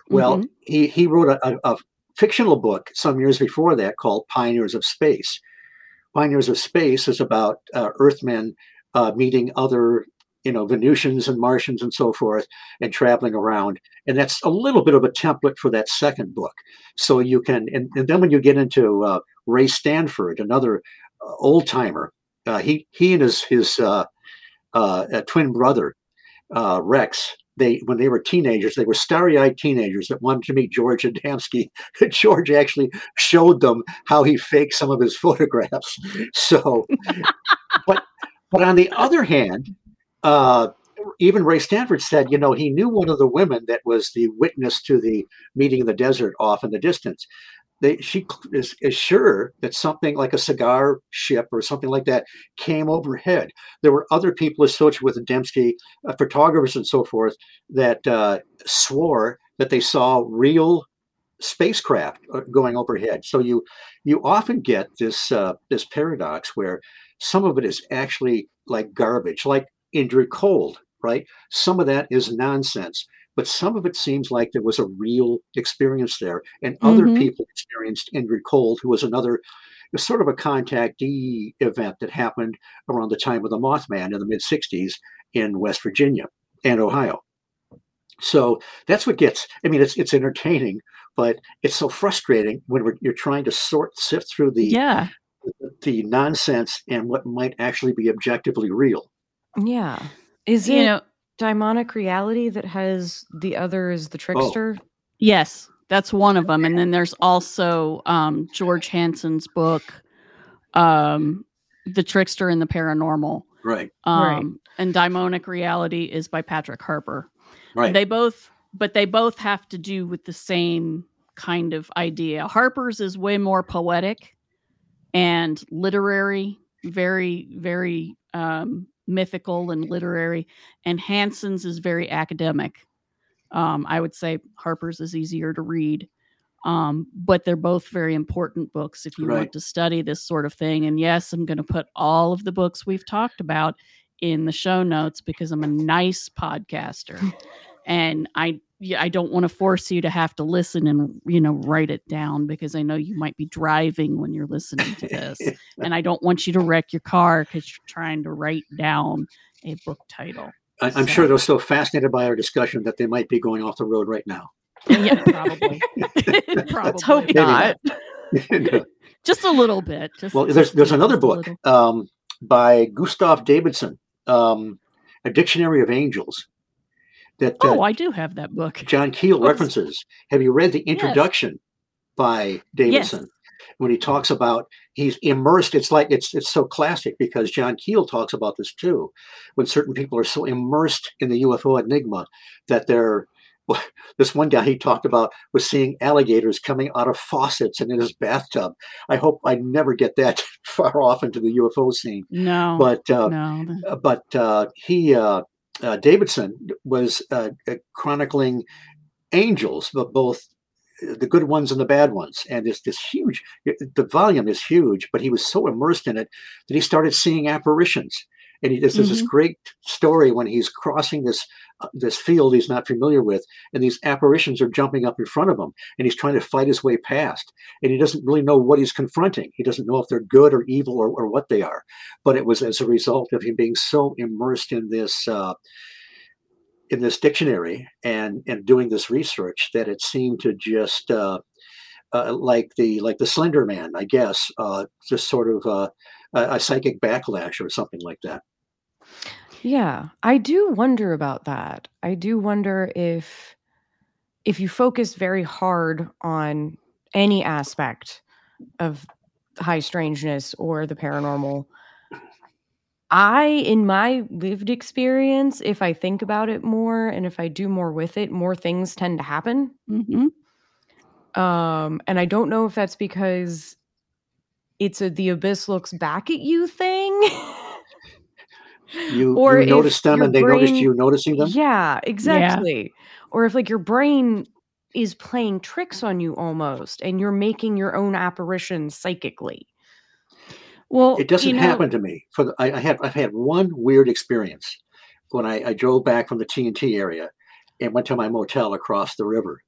Well, mm-hmm. he he wrote a, a, a fictional book some years before that called Pioneers of Space. Pioneers of Space is about uh, Earthmen uh, meeting other you know Venusians and Martians and so forth, and traveling around. And that's a little bit of a template for that second book. So you can, and, and then when you get into uh, Ray Stanford, another uh, old timer, uh, he he and his his uh, uh, twin brother uh, Rex. They, when they were teenagers, they were starry-eyed teenagers that wanted to meet George Adamski. George actually showed them how he faked some of his photographs. So, but but on the other hand, uh, even Ray Stanford said, you know, he knew one of the women that was the witness to the meeting in the desert off in the distance. They, she is, is sure that something like a cigar ship or something like that came overhead. There were other people associated with Adamski, uh, photographers and so forth, that uh, swore that they saw real spacecraft uh, going overhead. So you you often get this uh, this paradox where some of it is actually like garbage, like Indrid Cold, right? Some of that is nonsense, but some of it seems like there was a real experience there. And mm-hmm. other people experienced Indrid Cold, who was another was sort of a contactee event that happened around the time of the Mothman in the mid 60s in West Virginia and Ohio. So that's what gets, I mean, it's, it's entertaining, but it's so frustrating when you're trying to sort, sift through the, yeah. the, the nonsense and what might actually be objectively real. Yeah. Is you it know, daimonic reality that has the other is the trickster? Oh. Yes, that's one of them. And then there's also um, George Hansen's book, um, The Trickster and the Paranormal. Right. Um, right. And Daimonic Reality is by Patrick Harpur. Right. They both, but they both have to do with the same kind of idea. Harpur's is way more poetic and literary, very, very um, mythical and literary, and Hansen's is very academic. Um, I would say Harpur's is easier to read, um, but they're both very important books if you right. want to study this sort of thing. And yes, I'm going to put all of the books we've talked about in the show notes because I'm a nice podcaster, and I yeah, I don't want to force you to have to listen and you know write it down because I know you might be driving when you're listening to this, and I don't want you to wreck your car because you're trying to write down a book title. I, I'm So- sure they're so fascinated by our discussion that they might be going off the road right now. Yeah, probably. probably. Let's hope not. Just a little bit. Just, well, there's there's another book um, by Gustav Davidson, um, A Dictionary of Angels, that uh, Oh, I do have that book. John Keel references. Have you read the introduction by Davidson? When he talks about he's immersed, it's like it's it's so classic because John Keel talks about this too. When certain people are so immersed in the UFO enigma that they're this one guy he talked about was seeing alligators coming out of faucets and in his bathtub. I hope I never get that far off into the UFO scene. No, But uh, no. uh, but uh, he uh, Davidson was uh, chronicling angels, but both the good ones and the bad ones, and this this huge. The volume is huge, but he was so immersed in it that he started seeing apparitions. And he, there's there's this great story when he's crossing this uh, this field he's not familiar with, and these apparitions are jumping up in front of him, and he's trying to fight his way past, and he doesn't really know what he's confronting. He doesn't know if they're good or evil or, or what they are. But it was as a result of him being so immersed in this uh, in this dictionary and and doing this research that it seemed to just uh, uh, like the like the Slender Man, I guess, uh, just sort of uh, a, a psychic backlash or something like that. Yeah, I do wonder about that. I do wonder if if you focus very hard on any aspect of high strangeness or the paranormal, I in my lived experience, if I think about it more and if I do more with it, more things tend to happen. Mhm. Um and I don't know if that's because it's a the abyss looks back at you thing. You, Or you if noticed them and they noticed you noticing them. Yeah, exactly. Or if like your brain is playing tricks on you almost and you're making your own apparitions psychically. Well, It doesn't you know, happen to me. For the, I, I have I've had one weird experience when I, I drove back from the TNT area and went to my motel across the river,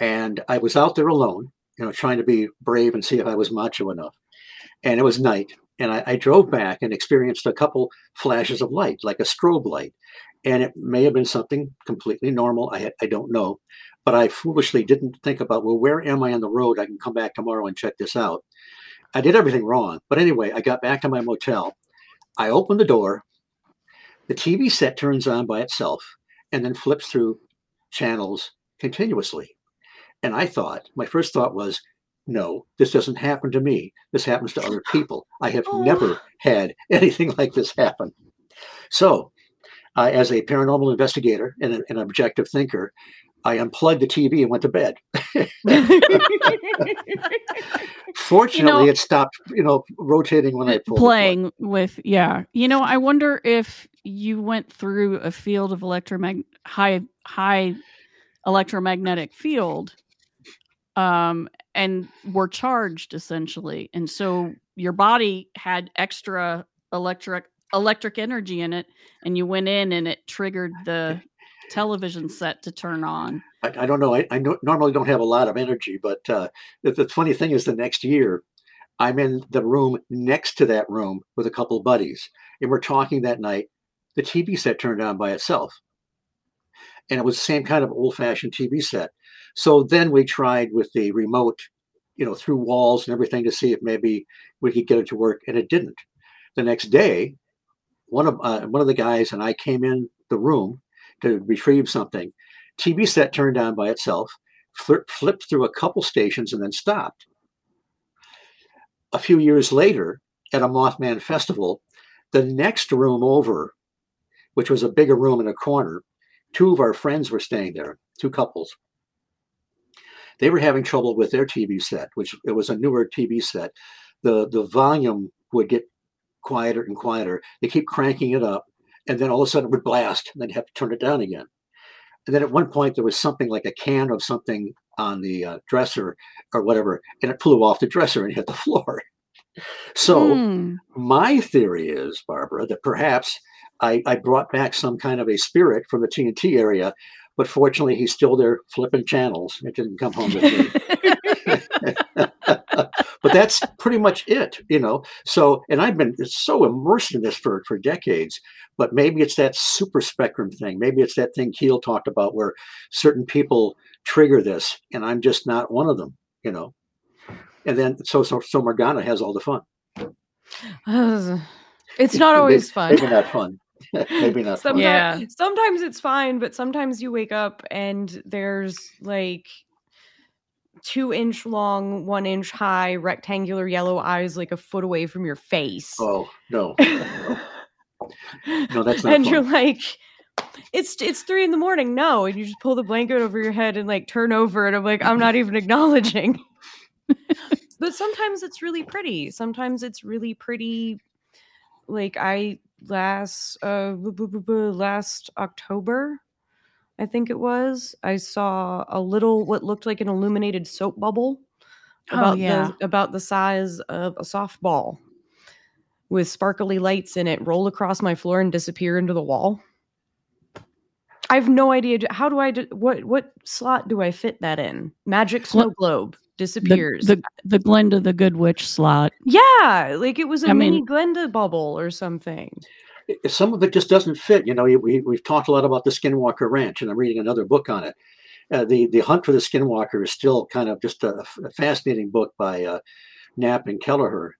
and I was out there alone, you know, trying to be brave and see if I was macho enough. And it was night, and I, I drove back and experienced a couple flashes of light, like a strobe light, and it may have been something completely normal. I I don't know, but I foolishly didn't think about well, where am I on the road? I can come back tomorrow and check this out. I did everything wrong. But anyway, I got back to my motel. I opened the door. The TV set turns on by itself and then flips through channels continuously. And I thought, my first thought was, no, this doesn't happen to me. This happens to other people. I have Oh. never had anything like this happen. So, uh, as a paranormal investigator and an, an objective thinker, I unplugged the TV and went to bed. Fortunately, it stopped, you know, rotating when I pulled playing with yeah you know i wonder if you went through a field of electromag high high electromagnetic field um and were charged essentially and so your body had extra electric electric energy in it and you went in and it triggered the television set to turn on I, I don't know. I, I no, normally don't have a lot of energy, but uh, the, the funny thing is, the next year, I'm in the room next to that room with a couple of buddies, and we're talking that night. The TV set turned on by itself, and it was the same kind of old-fashioned TV set. So then we tried with the remote, you know, through walls and everything to see if maybe we could get it to work, and it didn't. The next day, one of uh, one of the guys and I came in the room to retrieve something. TV set turned on by itself, fli- flipped through a couple stations, and then stopped. A few years later, at a Mothman festival, the next room over, which was a bigger room in a corner, two of our friends were staying there, two couples. They were having trouble with their TV set, which it was a newer TV set. The the volume would get quieter and quieter. They keep cranking it up, and then all of a sudden it would blast, and then you have to turn it down again. And then at one point there was something like a can of something on the uh, dresser or whatever, and it flew off the dresser and hit the floor. So Hmm. my theory is, Barbara, that perhaps I, I brought back some kind of a spirit from the TNT area, but fortunately, he's still there flipping channels. It didn't come home with me. but that's pretty much it, you know. So, and I've been so immersed in this for for decades. But maybe it's that super spectrum thing. Maybe it's that thing Keel talked about, where certain people trigger this, and I'm just not one of them, you know. And then so so so Morgana has all the fun. it's not always fun. Maybe not fun. maybe not sometimes, yeah. sometimes it's fine but sometimes you wake up and there's like two inch long one inch high rectangular yellow eyes like a foot away from your face. Oh no. No, no that's not and fun. you're like it's it's three in the morning. No and you just pull the blanket over your head and like turn over and i'm like i'm not even acknowledging. But sometimes it's really pretty. Sometimes it's really pretty like i last uh last October, I think it was. I saw a little what looked like an illuminated soap bubble Oh, about yeah. the about the size of a softball with sparkly lights in it roll across my floor and disappear into the wall. I have no idea how do I do, what what slot do I fit that in? Magic snow globe disappears. the the Glenda the Good Witch slot. yeah, like it was a I mini mean- Glenda bubble or something. Some of it just doesn't fit. You know, we, we've talked a lot about the Skinwalker Ranch, and I'm reading another book on it. Uh, the the Hunt for the Skinwalker is still kind of just a, a fascinating book by uh, Knapp and Kelleher.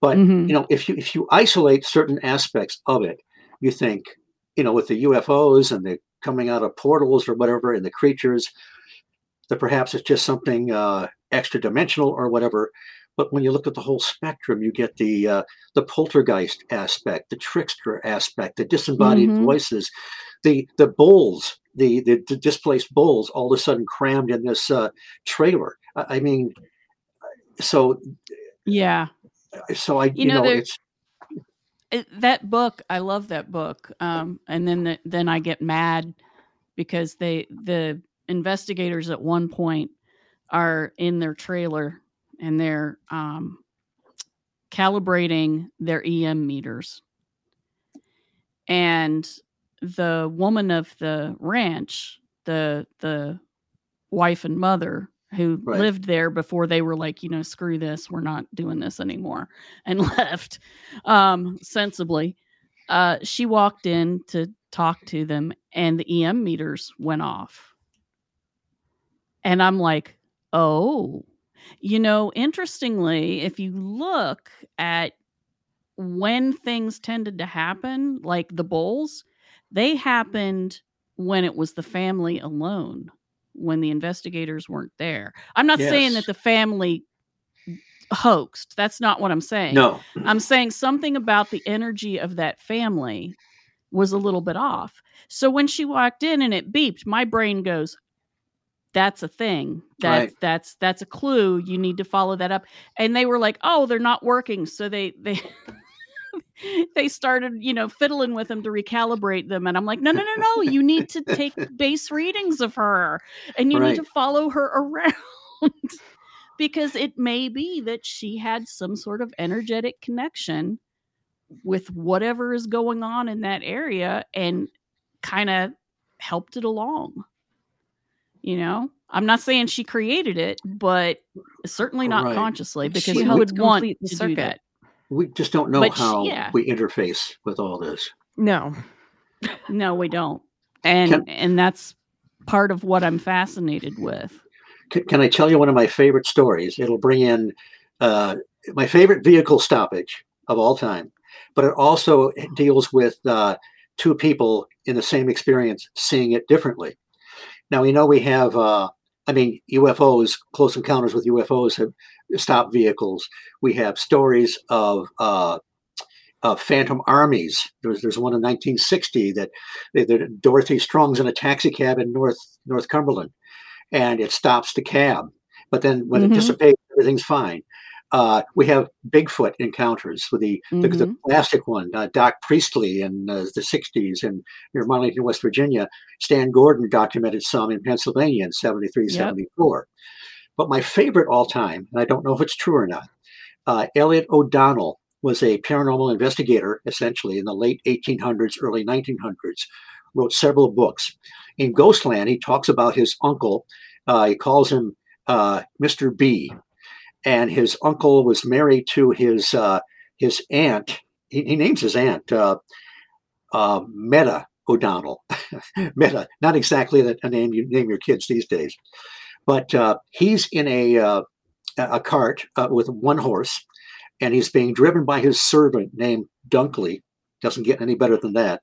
But Mhm. you know, if you if you isolate certain aspects of it, you think, you know, with the UFOs and the coming out of portals or whatever, and the creatures, that perhaps it's just something uh, extra dimensional or whatever. But when you look at the whole spectrum, you get the uh, the poltergeist aspect, the trickster aspect, the disembodied Mhm. voices, the the bulls, the, the the displaced bulls, all of a sudden crammed in this uh, trailer. I, I mean, so Yeah. so I you, know, know, there- it's it, that book i love that book um, and then the, then i get mad because they the investigators at one point are in their trailer and they're um, calibrating their em meters and the woman of the ranch the the wife and mother who Right. lived there before they were like you know screw this we're not doing this anymore and left um sensibly uh she walked in to talk to them and the em meters went off and i'm like oh. You know interestingly if you look at when things tended to happen like the bulls they happened when it was the family alone when the investigators weren't there. I'm not saying that the family hoaxed. That's not what i'm saying. No, I'm saying something about the energy of that family was a little bit off. So when she walked in and it beeped, my brain goes, that's a thing. That's Right. that's that's a clue. You need to follow that up. And they were like, "Oh, they're not working." So they they they started, you know, fiddling with them to recalibrate them and I'm like, "No, no, no, no. You need to take base readings of her and you Right. need to follow her around." because it may be that she had some sort of energetic connection with whatever is going on in that area and kind of helped it along. You know, I'm not saying she created it, but certainly not Right. consciously because She who would want complete the do circuit. that? we just don't know But she- how yeah. we interface with all this. No. No, we don't. And Can- and that's part of what I'm fascinated with. Can, can I tell you one of my favorite stories? It'll bring in uh, my favorite vehicle stoppage of all time, but it also deals with uh, two people in the same experience seeing it differently. Now we know we have, uh, I mean, UFOs, close encounters with UFOs have stopped vehicles. We have stories of uh, of phantom armies. There's there's one in 1960 that, that Dorothy Strong's in a taxi cab in North North Cumberland, and it stops the cab. But then when Mhm. it dissipates, everything's fine. Uh, we have Bigfoot encounters with the the, the Mhm. classic one, uh, Doc Priestley in uh, the 60s and near Marlinton, West Virginia. Stan Gordon documented some in Pennsylvania in 73, Yep. 74. But my favorite all time, and I don't know if it's true or not, uh, Elliot O'Donnell was a paranormal investigator, essentially in the late 1800s, early 1900s. Wrote several books. In Ghostland, he talks about his uncle. Uh, he calls him uh, Mr. B, and his uncle was married to his uh, his aunt. He, he, names his aunt uh, uh, Meta O'Donnell. Meta, not exactly a name you name your kids these days, but uh, he's in a uh, a cart uh, with one horse, and he's being driven by his servant named Dunkley. Doesn't get any better than that.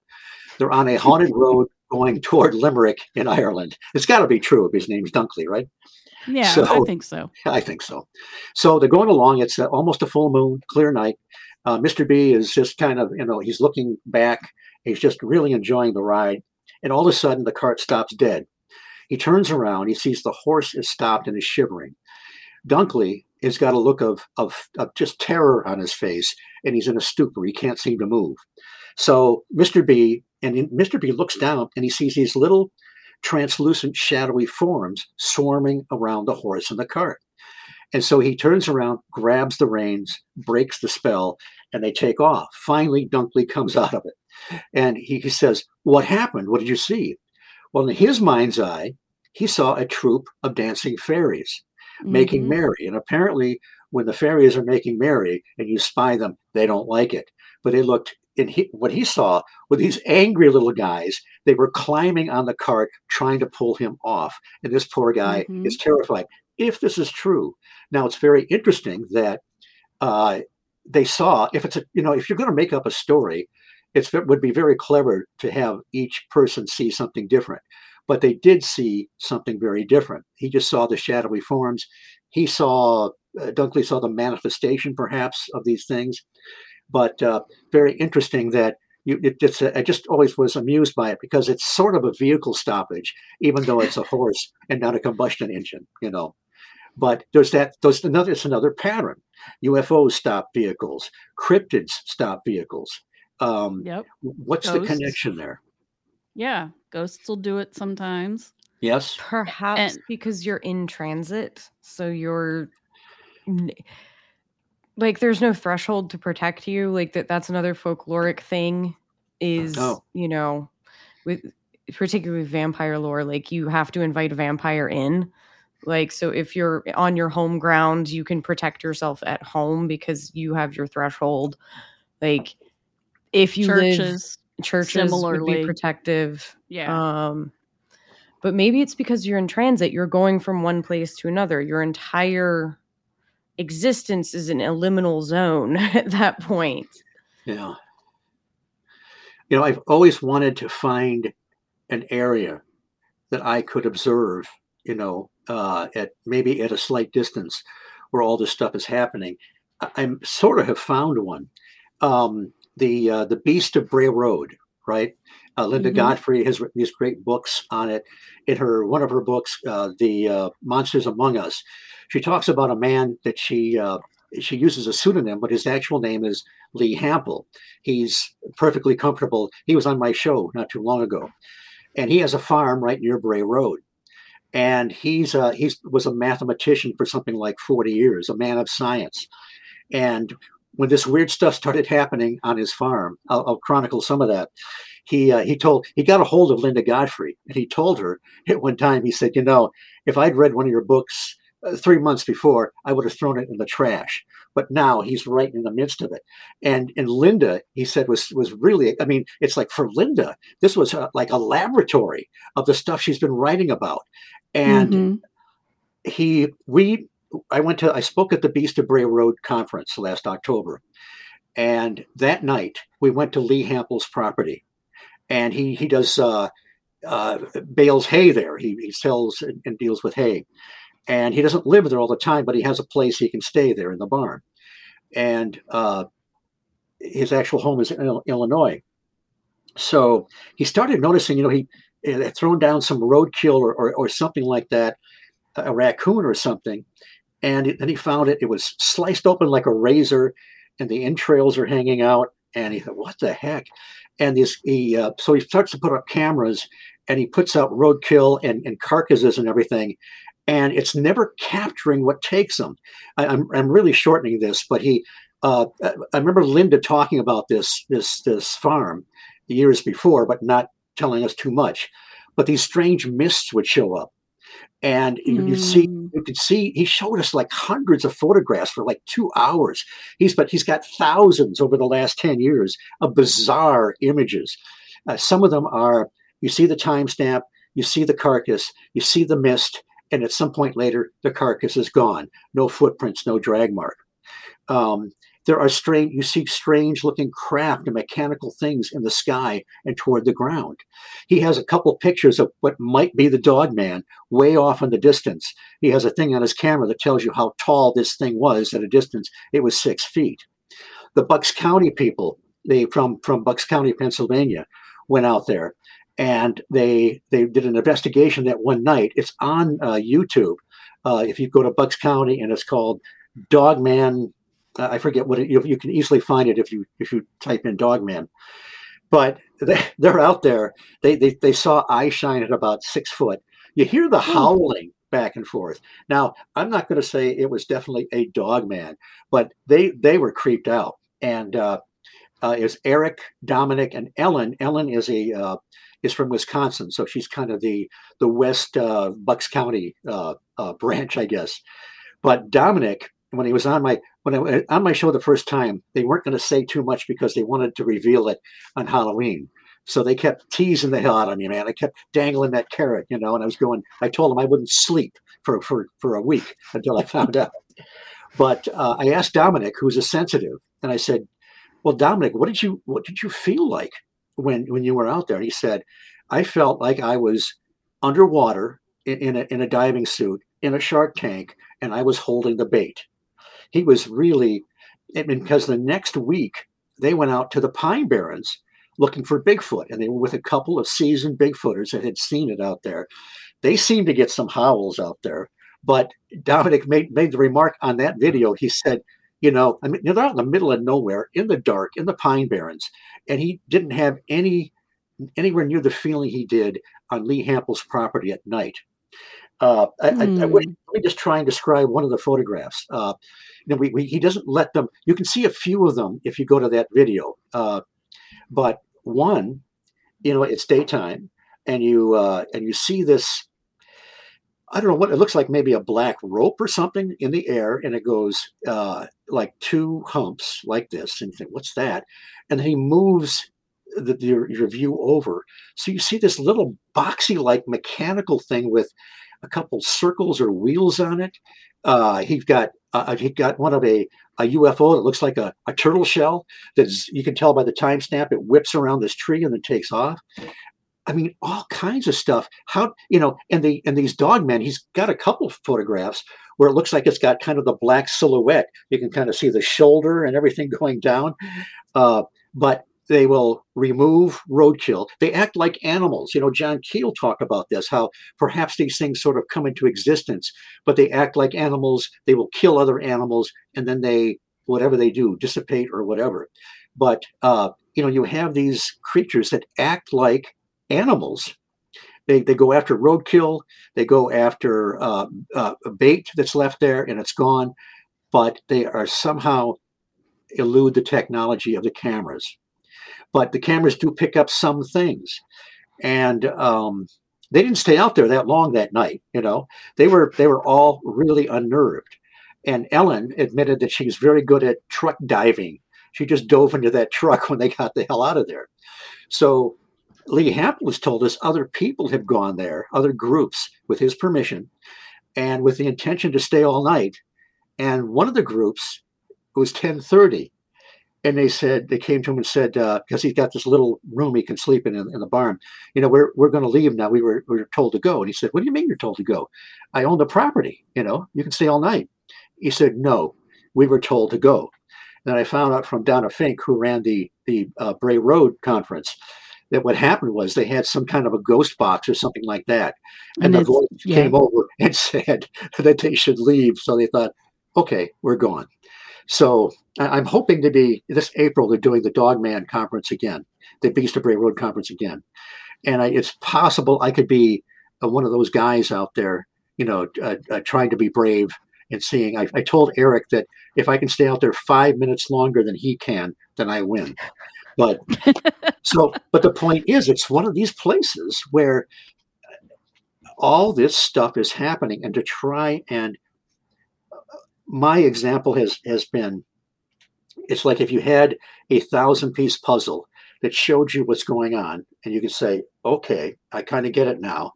They're on a haunted road going toward Limerick in Ireland. It's got to be true if his name's Dunkley, right? Yeah, so, I think so. I think so. So they're going along. It's almost a full moon, clear night. Uh, Mr. B is just kind of, you know, he's looking back. He's just really enjoying the ride. And all of a sudden, the cart stops dead. He turns around. He sees the horse is stopped and is shivering. Dunkley has got a look of, of, of just terror on his face, and he's in a stupor. He can't seem to move. So Mr. B, and Mr. B looks down and he sees these little translucent, shadowy forms swarming around the horse and the cart. And so he turns around, grabs the reins, breaks the spell, and they take off. Finally, Dunkley comes out of it. And he, he says, What happened? What did you see? Well, in his mind's eye, he saw a troop of dancing fairies mm-hmm. making merry. And apparently, when the fairies are making merry and you spy them, they don't like it. But it looked and he, what he saw were these angry little guys. They were climbing on the cart, trying to pull him off. And this poor guy mm-hmm. is terrified. If this is true, now it's very interesting that uh, they saw. If it's a, you know, if you're going to make up a story, it would be very clever to have each person see something different. But they did see something very different. He just saw the shadowy forms. He saw uh, Dunkley saw the manifestation, perhaps, of these things but uh, very interesting that you, it just, I just always was amused by it because it's sort of a vehicle stoppage, even though it's a horse and not a combustion engine, you know. But there's that. There's another. It's another pattern. UFOs stop vehicles. Cryptids stop vehicles. Um, yep. What's ghosts. the connection there? Yeah, ghosts will do it sometimes. Yes. Perhaps and, because you're in transit, so you're like there's no threshold to protect you like that that's another folkloric thing is oh. you know with particularly vampire lore like you have to invite a vampire in like so if you're on your home ground you can protect yourself at home because you have your threshold like if you churches live churches similarly. would be protective yeah um but maybe it's because you're in transit you're going from one place to another your entire existence is an liminal zone at that point. Yeah. You know, I've always wanted to find an area that I could observe, you know, uh, at maybe at a slight distance where all this stuff is happening. I, I sort of have found one. Um, the uh, the Beast of Bray Road, right? Uh, Linda mm-hmm. Godfrey has written these great books on it. In her one of her books, uh, "The uh, Monsters Among Us," she talks about a man that she uh, she uses a pseudonym, but his actual name is Lee Hample. He's perfectly comfortable. He was on my show not too long ago, and he has a farm right near Bray Road. And he's uh, he's was a mathematician for something like forty years, a man of science. And when this weird stuff started happening on his farm, I'll, I'll chronicle some of that. He uh, he told he got a hold of Linda Godfrey, and he told her at one time. He said, "You know, if I'd read one of your books uh, three months before, I would have thrown it in the trash. But now he's right in the midst of it. And and Linda, he said, was was really. I mean, it's like for Linda, this was a, like a laboratory of the stuff she's been writing about. And mm-hmm. he, we, I went to, I spoke at the Beast of Bray Road conference last October, and that night we went to Lee Hample's property, and he he does. Uh, uh, bales hay there. He, he sells and, and deals with hay and he doesn't live there all the time, but he has a place he can stay there in the barn. And uh, his actual home is in Illinois. So he started noticing, you know, he, had thrown down some roadkill or, or, or, something like that, a raccoon or something. And then he found it, it was sliced open like a razor, and the entrails are hanging out. And he thought, what the heck? And this, he, uh, so he starts to put up cameras and he puts out roadkill and, and carcasses and everything and it's never capturing what takes them. I, am I'm, I'm really shortening this, but he uh, I remember Linda talking about this this this farm years before, but not telling us too much. But these strange mists would show up, and mm. you see you could see he showed us like hundreds of photographs for like two hours. He's but he's got thousands over the last ten years of bizarre images. Uh, some of them are you see the timestamp, you see the carcass, you see the mist, and at some point later the carcass is gone. No footprints, no drag mark. Um, there are strange, you see strange looking craft and mechanical things in the sky and toward the ground. He has a couple pictures of what might be the dog man way off in the distance. He has a thing on his camera that tells you how tall this thing was at a distance. It was six feet. The Bucks County people, they from, from Bucks County, Pennsylvania, went out there and they they did an investigation that one night. It's on uh, YouTube. Uh, if you go to Bucks County and it's called Dogman uh, I forget what it, you, you, can easily find it if you if you type in Dogman. But they, they're out there. They, they they saw eye shine at about six foot. You hear the hmm. howling back and forth. Now, I'm not going to say it was definitely a dog man, but they they were creeped out. And uh, uh, was Eric, Dominic, and Ellen. Ellen is a uh, is from Wisconsin, so she's kind of the the West uh, Bucks County uh, uh, branch, I guess. But Dominic when he was on my when I on my show the first time, they weren't going to say too much because they wanted to reveal it on Halloween. So they kept teasing the hell out of me, man. I kept dangling that carrot, you know, and I was going. I told them I wouldn't sleep for for for a week until I found out. But uh, I asked Dominic, who's a sensitive, and I said, "Well, Dominic, what did you what did you feel like when when you were out there?" And he said, "I felt like I was underwater in, in a in a diving suit in a shark tank, and I was holding the bait." He was really I mean, because the next week they went out to the Pine Barrens looking for Bigfoot, and they were with a couple of seasoned Bigfooters that had seen it out there. They seemed to get some howls out there, but Dominic made made the remark on that video. He said, "You know, I mean, they're out in the middle of nowhere, in the dark, in the Pine Barrens, and he didn't have any anywhere near the feeling he did on Lee Hample's property at night." Uh, I, mm. I, I, hmm. let me just try and describe one of the photographs. Uh, you know, we, we, he doesn't let them. You can see a few of them if you go to that video. Uh, but one, you know, it's daytime, and you uh, and you see this. I don't know what it looks like. Maybe a black rope or something in the air, and it goes uh, like two humps like this. And you think, what's that? And then he moves the, your, your view over, so you see this little boxy like mechanical thing with a couple circles or wheels on it. Uh, he's got uh, he got one of a, a UFO that looks like a, a turtle shell. That's you can tell by the timestamp it whips around this tree and then takes off. I mean, all kinds of stuff. How you know, and the and these dog men, he's got a couple photographs where it looks like it's got kind of the black silhouette. You can kind of see the shoulder and everything going down. Uh, but they will remove roadkill. They act like animals. You know, John Keel talked about this, how perhaps these things sort of come into existence, but they act like animals. They will kill other animals and then they, whatever they do, dissipate or whatever. But, uh, you know, you have these creatures that act like animals. They, they go after roadkill, they go after uh, uh, bait that's left there and it's gone, but they are somehow elude the technology of the cameras but the cameras do pick up some things. And um, they didn't stay out there that long that night. You know, they were they were all really unnerved. And Ellen admitted that she was very good at truck diving. She just dove into that truck when they got the hell out of there. So Lee Hample has told us other people have gone there, other groups, with his permission, and with the intention to stay all night. And one of the groups was 1030 and they said they came to him and said because uh, he's got this little room he can sleep in in, in the barn you know we're, we're going to leave now. We were, we were told to go and he said what do you mean you're told to go? I own the property you know you can stay all night he said no we were told to go and i found out from donna fink who ran the the uh, bray road conference that what happened was they had some kind of a ghost box or something like that. And, and the voice yeah. came over and said that they should leave. So they thought okay we're gone so I'm hoping to be this April. They're doing the Dogman conference again, the Beast of Bray Road conference again, and I, it's possible I could be uh, one of those guys out there, you know, uh, uh, trying to be brave and seeing. I, I told Eric that if I can stay out there five minutes longer than he can, then I win. But so, but the point is, it's one of these places where all this stuff is happening, and to try and my example has has been it's like if you had a thousand piece puzzle that showed you what's going on and you can say okay i kind of get it now.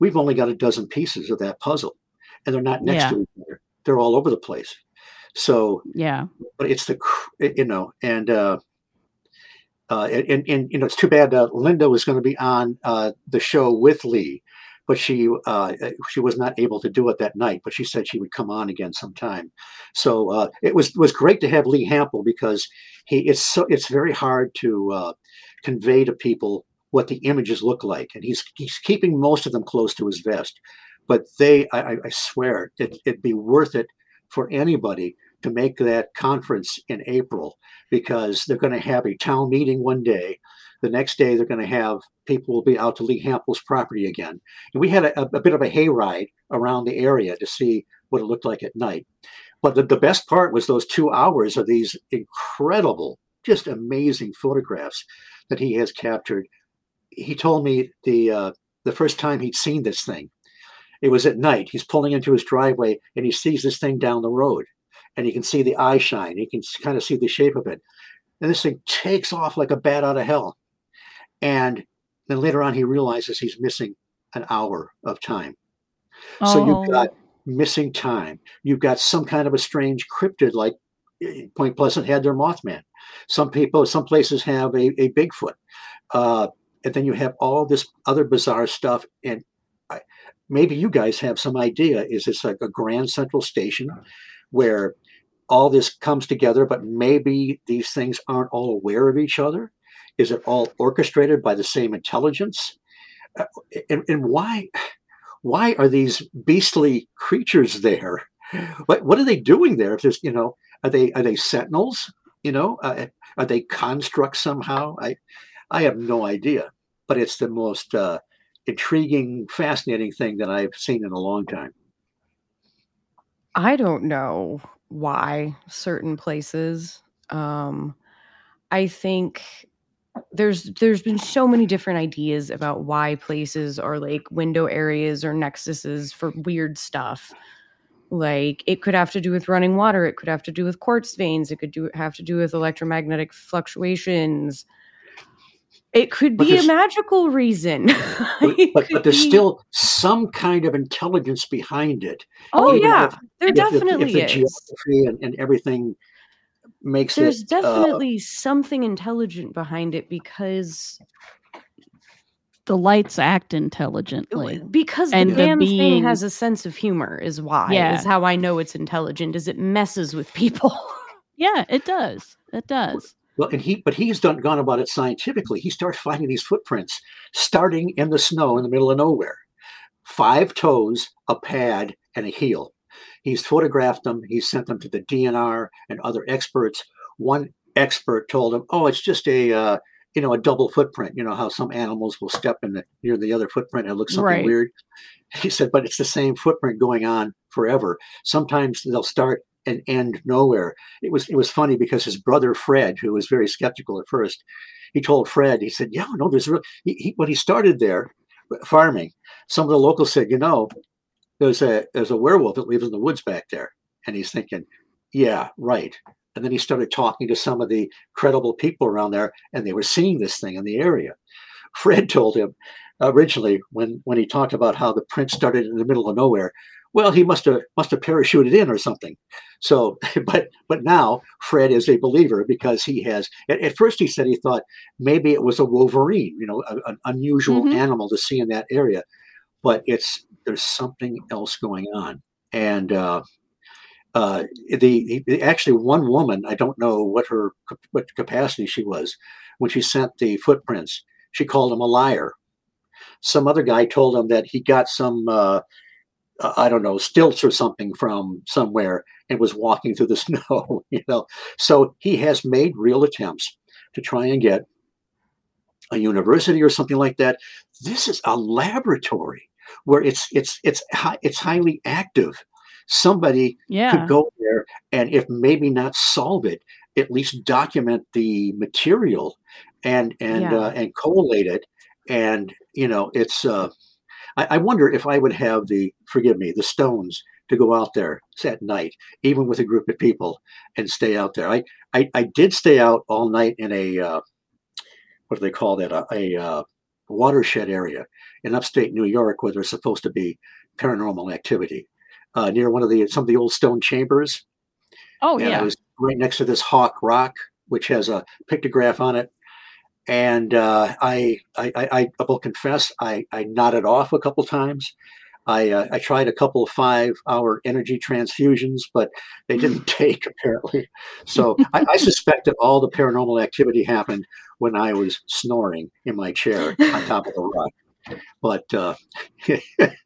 We've only got a dozen pieces of that puzzle and they're not next yeah. to each other. They're all over the place. So yeah. but it's the you know and uh uh and, and you know it's too bad uh, linda was going to be on uh the show with lee but she uh, eh, she was not able to do it that night. But she said she would come on again sometime. So uh, it was was great to have Lee Hample because he it's so it's very hard to uh, convey to people what the images look like, and he's he's keeping most of them close to his vest. But they, I, I swear, it, it'd be worth it for anybody to make that conference in April because they're going to have a town meeting one day the next day, they're going to have people will be out to Lee Hample's property again. And we had a, a bit of a hayride around the area to see what it looked like at night. But the, the best part was those two hours of these incredible, just amazing photographs that he has captured. He told me the uh, the first time he'd seen this thing, it was at night. He's pulling into his driveway and he sees this thing down the road, and he can see the eye shine. He can kind of see the shape of it, and this thing takes off like a bat out of hell. And then later on, he realizes he's missing an hour of time. Oh. So you've got oh. missing time. You've got some kind of a strange cryptid like eh, Point Pleasant had their Mothman. Some people, some places have a, a Bigfoot. Uh, and then you have all this other bizarre stuff. And I, maybe you guys have some idea. Is this like a grand central station where all this comes together, but maybe these things aren't all aware of each other? Is it all orchestrated by the same intelligence? Uh, and, and why why are these beastly creatures there? What what are they doing there? If there's you know are they are they sentinels? You know uh, are they constructs somehow? I I have no idea, but it's the most uh, intriguing, fascinating thing that I've seen in a long time. I don't know why certain places. Um, I think there's there's been so many different ideas about why places are like window areas or nexuses for weird stuff. Like it could have to do with running water it could have to do with quartz veins it could do have to do with electromagnetic fluctuations. It could be a magical reason. But, but, but there's be... still some kind of intelligence behind it. Oh yeah. if, there if, definitely if, if the is. geography and, and everything makes there's it, uh, definitely uh, something intelligent behind it because the lights act intelligently. Because and the damn being, thing has a sense of humor is why yeah. is how i know it's intelligent is it messes with people. Yeah it does. It does. Well and he but he's done gone about it scientifically. He starts finding these footprints starting in the snow in the middle of nowhere. Five toes a pad and a heel He's photographed them. He's sent them to the DNR and other experts. One expert told him, "Oh, it's just a uh, you know a double footprint. You know how some animals will step in the, near the other footprint and look something right. weird." He said, "But it's the same footprint going on forever. Sometimes they'll start and end nowhere." It was it was funny because his brother Fred, who was very skeptical at first, he told Fred, he said, "Yeah, no, there's real." He, he, when he started there farming, some of the locals said, "You know, there's a there's a werewolf that lives in the woods back there. And he's thinking yeah right. And then he started talking to some of the credible people around there and they were seeing this thing in the area. Fred told him originally when when he talked about how the print started in the middle of nowhere well he must have must have parachuted in or something. So but but now fred is a believer because he has at, at first he said he thought maybe it was a wolverine you know a, an unusual mm-hmm. animal to see in that area but it's there's something else going on. And uh, uh, the, the, actually one woman, I don't know what her what capacity she was, when she sent the footprints, she called him a liar. Some other guy told him that he got some uh, I don't know stilts or something from somewhere and was walking through the snow. You know, so he has made real attempts to try and get a university or something like that. This is a laboratory where it's it's it's it's highly active. somebody Yeah. could go there and if maybe not solve it, at least document the material and and Yeah. uh, and collate it. And you know, it's uh, I, I wonder if I would have the forgive me the stones to go out there at night, even with a group of people, and stay out there. I I, I did stay out all night in a uh, what do they call that a, a uh, watershed area in upstate New York where there's supposed to be paranormal activity uh, near one of the some of the old stone chambers. Oh and yeah. was right next to this hawk rock, which has a pictograph on it. And uh, I, I, I, I will confess, I, I nodded off a couple times. I, uh, I tried a couple of five-hour energy transfusions, but they didn't take apparently. So I, I suspect that all the paranormal activity happened when I was snoring in my chair on top of the rock. But uh,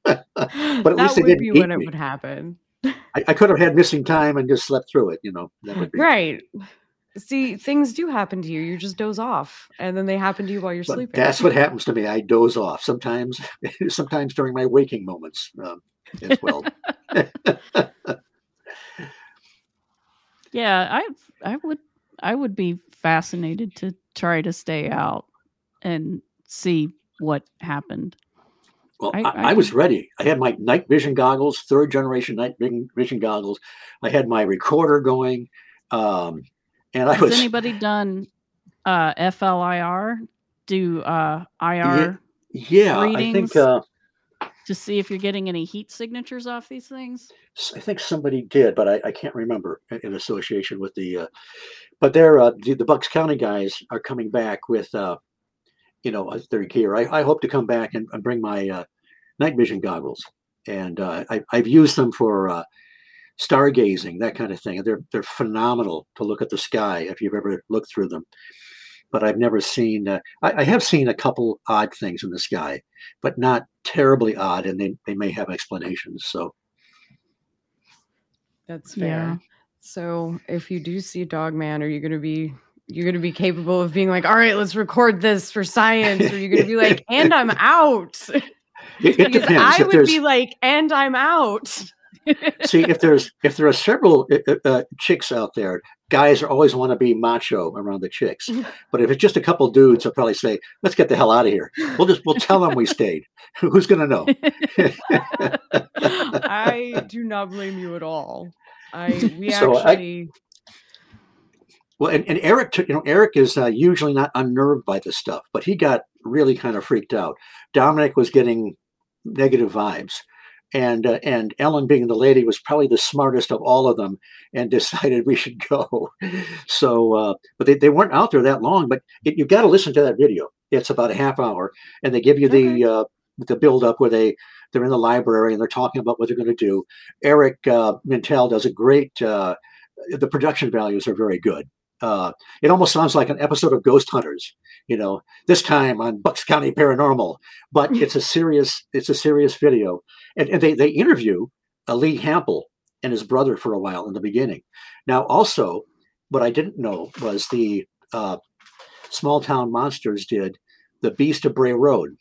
but at that least they would didn't be when it me. would happen. I, I could have had missing time and just slept through it. You know, that would be Right. See, things do happen to you. You just doze off, and then they happen to you while you're But sleeping. that's what happens to me. I doze off sometimes, sometimes during my waking moments um, as well. Yeah, I I would I would be fascinated to try to stay out and see what happened. Well, I- I, I I was ready. I had my night vision goggles, third generation night vision vision goggles. I had my recorder going, um, and I Has was anybody done uh FLIR? Do uh IR yeah. I readings? think uh, to see if you're getting any heat signatures off these things? I think somebody did, but I, I can't remember in, association with the. Uh, but they're uh, the, the Bucks County guys are coming back with, uh, you know, their gear. I, I hope to come back and, and bring my uh, night vision goggles, and uh, I, I've used them for uh, stargazing, that kind of thing. They're they're phenomenal to look at the sky if you've ever looked through them. But I've never seen. Uh, I, I have seen a couple odd things in the sky, but not terribly odd, and they, they may have explanations. So That's fair. Yeah. So if you do see a dog man, are you gonna be you're gonna be capable of being like, all right, let's record this for science, or you're gonna be like, and I'm out. it, it because depends. I if would there's be like, and I'm out. See if there's if there are several uh, uh, chicks out there guys are always want to be macho around the chicks. But if it's just a couple dudes they'll probably say let's get the hell out of here. We'll just we'll tell them we stayed. Who's gonna know? I do not blame you at all. I we So I- actually well and, and eric took- you know eric is uh, usually not unnerved by this stuff but he got really kind of freaked out. Dominic was getting negative vibes and uh, and ellen being the lady was probably the smartest of all of them and decided we should go. So uh, but they, they weren't out there that long but it, you got to listen to that video. It's about a half hour and they give you the uh, the build up where they they're in the library and they're talking about what they're going to do. Eric uh, mintel does a great uh, the production values are very good uh, it almost sounds like an episode of ghost hunters you know this time on bucks county paranormal but it's a serious it's a serious video. And, and they, they interview uh, lee hample and his brother for a while in the beginning. Now also what i didn't know was the uh, small town monsters did the beast of bray road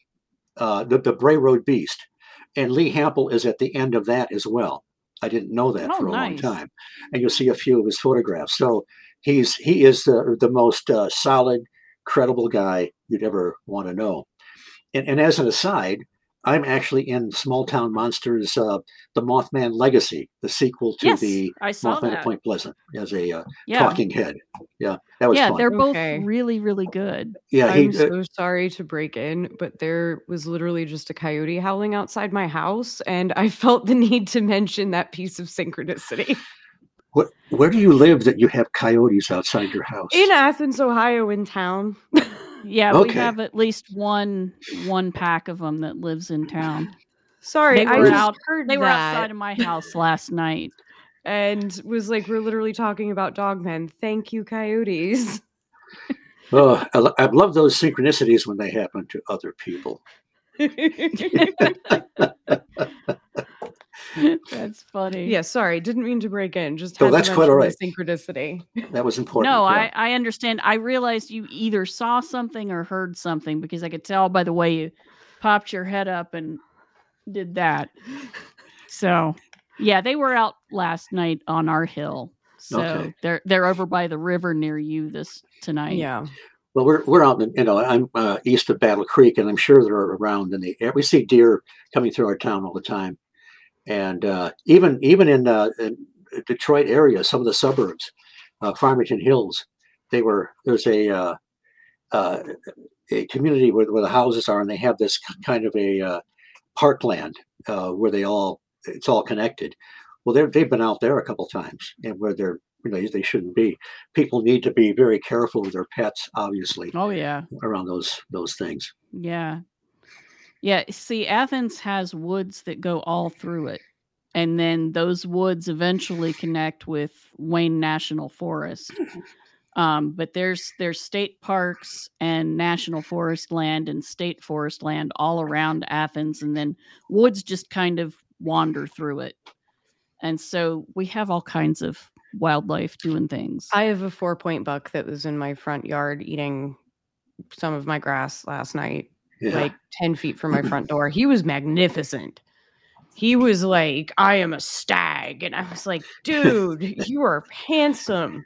uh, the, the bray road beast. And lee hample is at the end of that as well. I didn't know that Oh, for a nice. long time. And you'll see a few of his photographs. So he's he is the, the most uh, solid credible guy you'd ever want to know and, and as an aside i'm actually in small town monsters uh, the mothman legacy the sequel to yes, the I saw mothman that. at point pleasant as a uh, Yeah, talking head yeah that was yeah, fun they're both Okay. really, really good. yeah he I'm uh, so sorry to break in, but there was literally just a coyote howling outside my house, and I felt the need to mention that piece of synchronicity. What, where do you live that you have coyotes outside your house In Athens, Ohio, in town. Yeah, we have at least one one pack of them that lives in town. Sorry, They I were just out- heard They were outside of my house last night. and was like, "We're literally talking about dogmen. Thank you, coyotes." oh I, I love those synchronicities when they happen to other people That's funny. yeah, sorry, didn't mean to break in. Just Oh, that's quite all mention the synchronicity. that was important No, yeah. I, I understand. I realized you either saw something or heard something because I could tell by the way you popped your head up and did that. So Yeah, they were out last night on our hill. So Okay. they're they're over by the river near you this tonight. Yeah. Well, we're we're out in you know I'm uh, east of Battle Creek, and I'm sure they're around in the air. We see deer coming through our town all the time, and uh, even even in, uh, in Detroit area, some of the suburbs, uh, Farmington Hills, they were there's a uh, uh, a community where, where the houses are, and they have this kind of a uh, parkland uh, where they all it's all connected. Well, they've been out there a couple times, and where they're you know they shouldn't be. People need to be very careful with their pets, obviously, Oh yeah. around those those things. Yeah. Yeah. See, Athens has woods that go all through it. And then those woods eventually connect with Wayne National Forest. Um, but there's there's state parks and national forest land and state forest land all around Athens, and then woods just kind of wander through it. And so we have all kinds of wildlife doing things. I have a four point buck that was in my front yard eating some of my grass last night, Yeah. like 10 feet from my front door. He was magnificent. He was like, I am a stag. And I was like, dude, you are handsome.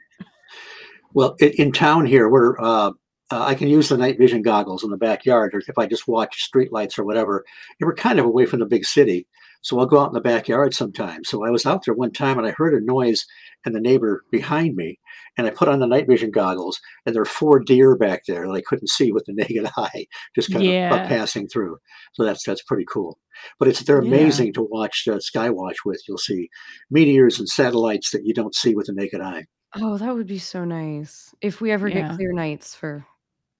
Well, in, town here, we're uh, uh, I can use the night vision goggles in the backyard, or if I just watch streetlights or whatever. And we're kind of away from the big city, so I'll go out in the backyard sometimes. So I was out there one time, and I heard a noise, and the neighbor behind me, and I put on the night vision goggles, and there are four deer back there that I couldn't see with the naked eye, just kind of Yeah. uh, passing through. So that's that's pretty cool. But it's they're Yeah. amazing to watch uh, Skywatch with. You'll see meteors and satellites that you don't see with the naked eye. Oh, that would be so nice if we ever Yeah. get clear nights for Yeah.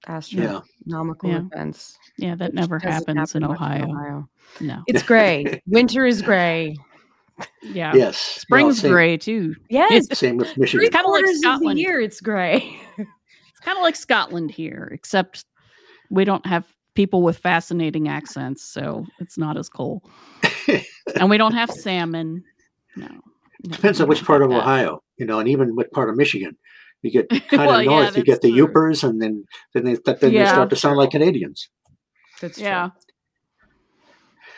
Astronomical Yeah. events. yeah, that never doesn't happens in happen much Ohio. No. It's gray. Winter is gray. Yeah. Yes. Spring's Well, same- gray too. Yes. Same with Three Michigan. kinda like quarters of the Scotland. year, it's gray. It's kind of like Scotland here, except we don't have people with fascinating accents, so it's not as cool. and we don't have salmon. No. no, Depends on which part of that. Ohio, you know, and even what part of Michigan. You get kind Well, of yeah, north, you get the true. Yoopers, and then then they then they start to sound like Canadians. That's true. Yeah.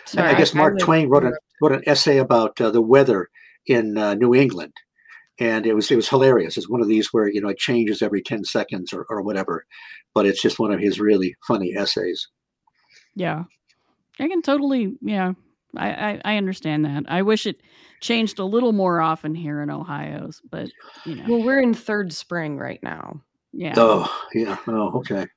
Sorry, I guess Mark live- Twain wrote, a, wrote an essay about uh, the weather in uh, New England, and it was it was hilarious. It's one of these where you know it changes every ten seconds or, or whatever, but it's just one of his really funny essays. Yeah. I can totally, yeah. I, I, I understand that. I wish it changed a little more often here in Ohio's, but you know, Well, we're in third spring right now. yeah. Oh yeah, oh okay.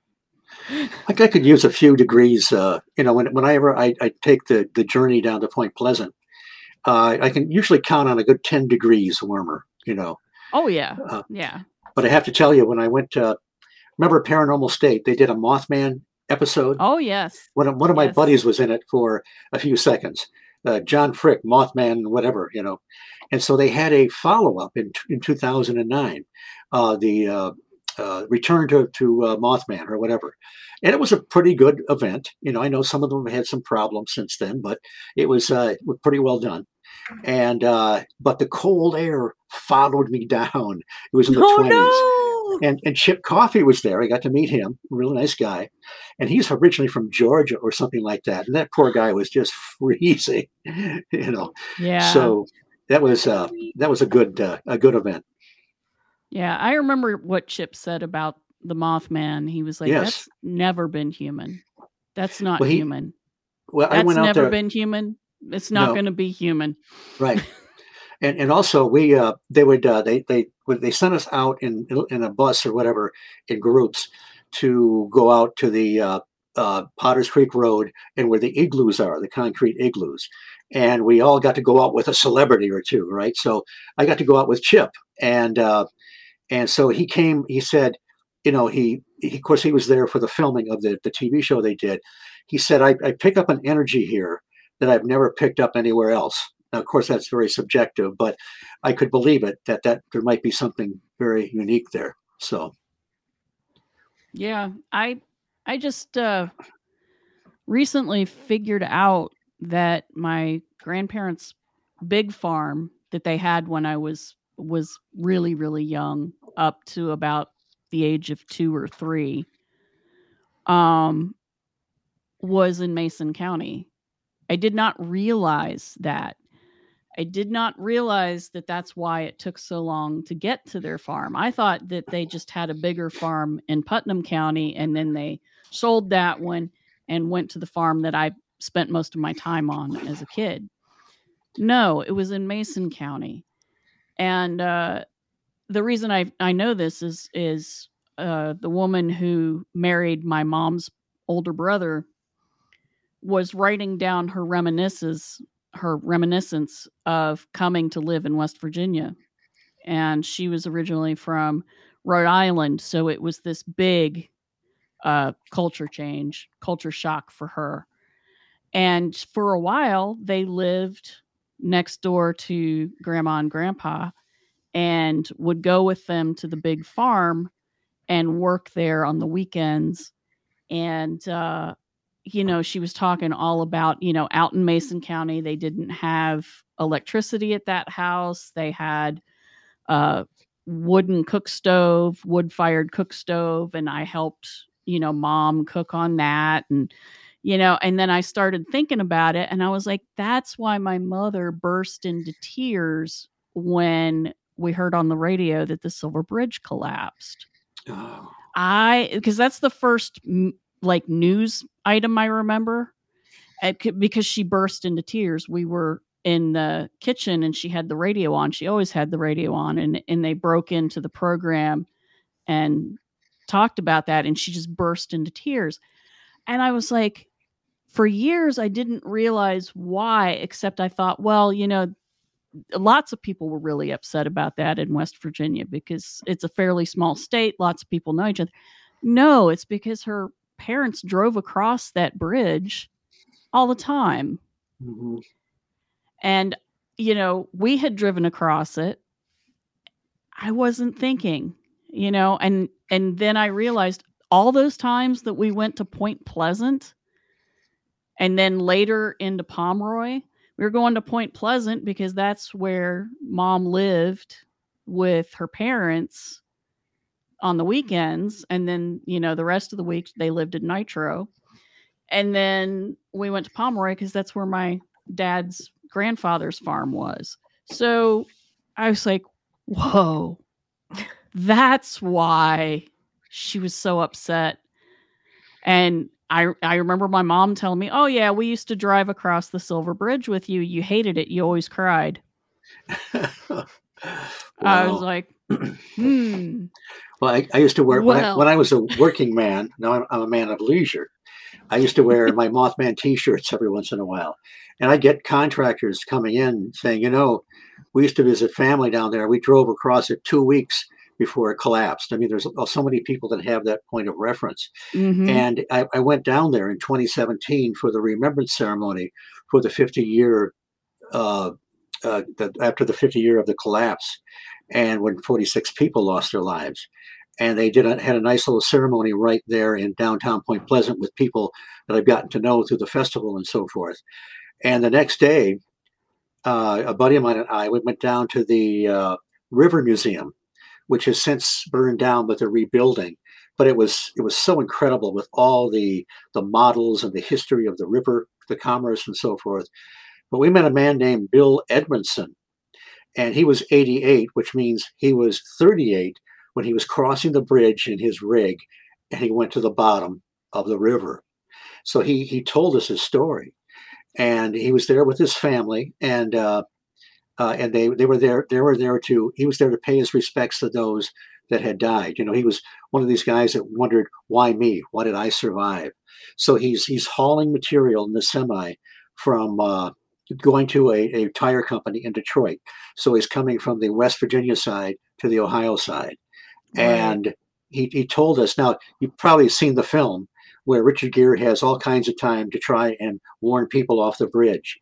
Like I could use a few degrees. Uh, you know, when whenever I, I take the the journey down to Point Pleasant, uh, I can usually count on a good ten degrees warmer. You know, Oh yeah. Uh, Yeah. but I have to tell you, when I went to remember Paranormal State, they did a Mothman episode. Oh yes. One of one of my yes. buddies was in it for a few seconds. Uh, John Frick, Mothman, whatever, you know, and so they had a follow up in in 2009, uh, the uh, uh, Return to to uh, Mothman or whatever, and it was a pretty good event. You know, I know some of them had some problems since then, but it was uh, pretty well done. And uh, but the cold air followed me down. It was in the oh 20s no! And and Chip Coffee was there. I got to meet him, really nice guy, and he's originally from Georgia or something like that. And that poor guy was just freezing, you know. Yeah. So that was uh, that was a good uh, a good event. Yeah, I remember what Chip said about the Mothman. He was like, Yes. "That's never been human. That's not Well, he- human. Well, I That's went out never there, been human. It's not No. going to be human." right, and and also we uh, they would uh, they they would they sent us out in in a bus or whatever in groups to go out to the uh, uh, Potter's Creek Road and where the igloos are, the concrete igloos. And we all got to go out with a celebrity or two, right? So I got to go out with Chip, and uh, and so he came. He said, you know, he, he of course he was there for the filming of the the TV show they did. He said, I, I pick up an energy here that I've never picked up anywhere else. Now, of course, that's very subjective, but I could believe it that that there might be something very unique there. So Yeah, I I just uh recently figured out that my grandparents' big farm that they had when I was was really really young up to about the age of 2 or 3 um was in Mason County. I did not realize that. I did not realize that that's why it took so long to get to their farm. I thought that they just had a bigger farm in Putnam County and then they sold that one and went to the farm that I spent most of my time on as a kid. No, it was in Mason County. And uh, the reason I, I know this is is uh, the woman who married my mom's older brother was writing down her reminiscences her reminiscence of coming to live in West Virginia. And she was originally from Rhode Island, so it was this big uh, culture change, culture shock for her. And for a while, they lived next door to grandma and grandpa and would go with them to the big farm and work there on the weekends. And uh, you know, she was talking all about, you know, out in Mason County, they didn't have electricity at that house. They had a wooden cook stove, wood fired cook stove, and I helped, you know, mom cook on that. And, you know, and then I started thinking about it and I was like, that's why my mother burst into tears when we heard on the radio that the Silver Bridge collapsed. Oh. I, because that's the first like news item I remember because she burst into tears. We were in the kitchen and she had the radio on. She always had the radio on and and they broke into the program and talked about that and she just burst into tears. And I was like for years I didn't realize why except I thought, well, you know, lots of people were really upset about that in West Virginia because it's a fairly small state, lots of people know each other. No, it's because her parents drove across that bridge all the time. Mm-hmm. And, you know, we had driven across it. I wasn't thinking, you know, and and then I realized all those times that we went to Point Pleasant and then later into Pomeroy, we were going to Point Pleasant because that's where mom lived with her parents on the weekends and then you know the rest of the week they lived in nitro and then we went to pomeroy because that's where my dad's grandfather's farm was so i was like whoa that's why she was so upset and I I remember my mom telling me, "Oh yeah, we used to drive across the Silver Bridge with you. You hated it. You always cried." wow. I was like, "Hmm." Well, I, I used to wear well. when, I, when, I, was a working man. Now I'm, I'm, a man of leisure. I used to wear my Mothman T-shirts every once in a while, and I get contractors coming in saying, "You know, we used to visit family down there. We drove across it two weeks before it collapsed." I mean, there's so many people that have that point of reference, mm-hmm. and I, I went down there in 2017 for the remembrance ceremony for the 50 year. Uh, uh, the, after the 50 year of the collapse, and when 46 people lost their lives. And they did a, had a nice little ceremony right there in downtown Point Pleasant with people that I've gotten to know through the festival and so forth. And the next day, uh, a buddy of mine and I we went down to the uh, River Museum, which has since burned down, but they're rebuilding. But it was it was so incredible with all the the models and the history of the river, the commerce, and so forth. But we met a man named Bill Edmondson, and he was 88, which means he was 38 when he was crossing the bridge in his rig and he went to the bottom of the river. So he he told us his story, and he was there with his family, and uh, uh, and they they were there they were there to he was there to pay his respects to those that had died. You know, he was one of these guys that wondered why me, why did I survive? So he's he's hauling material in the semi from uh, going to a, a tire company in Detroit. So he's coming from the West Virginia side to the Ohio side. Right. And he, he told us now, you've probably seen the film where Richard Gere has all kinds of time to try and warn people off the bridge.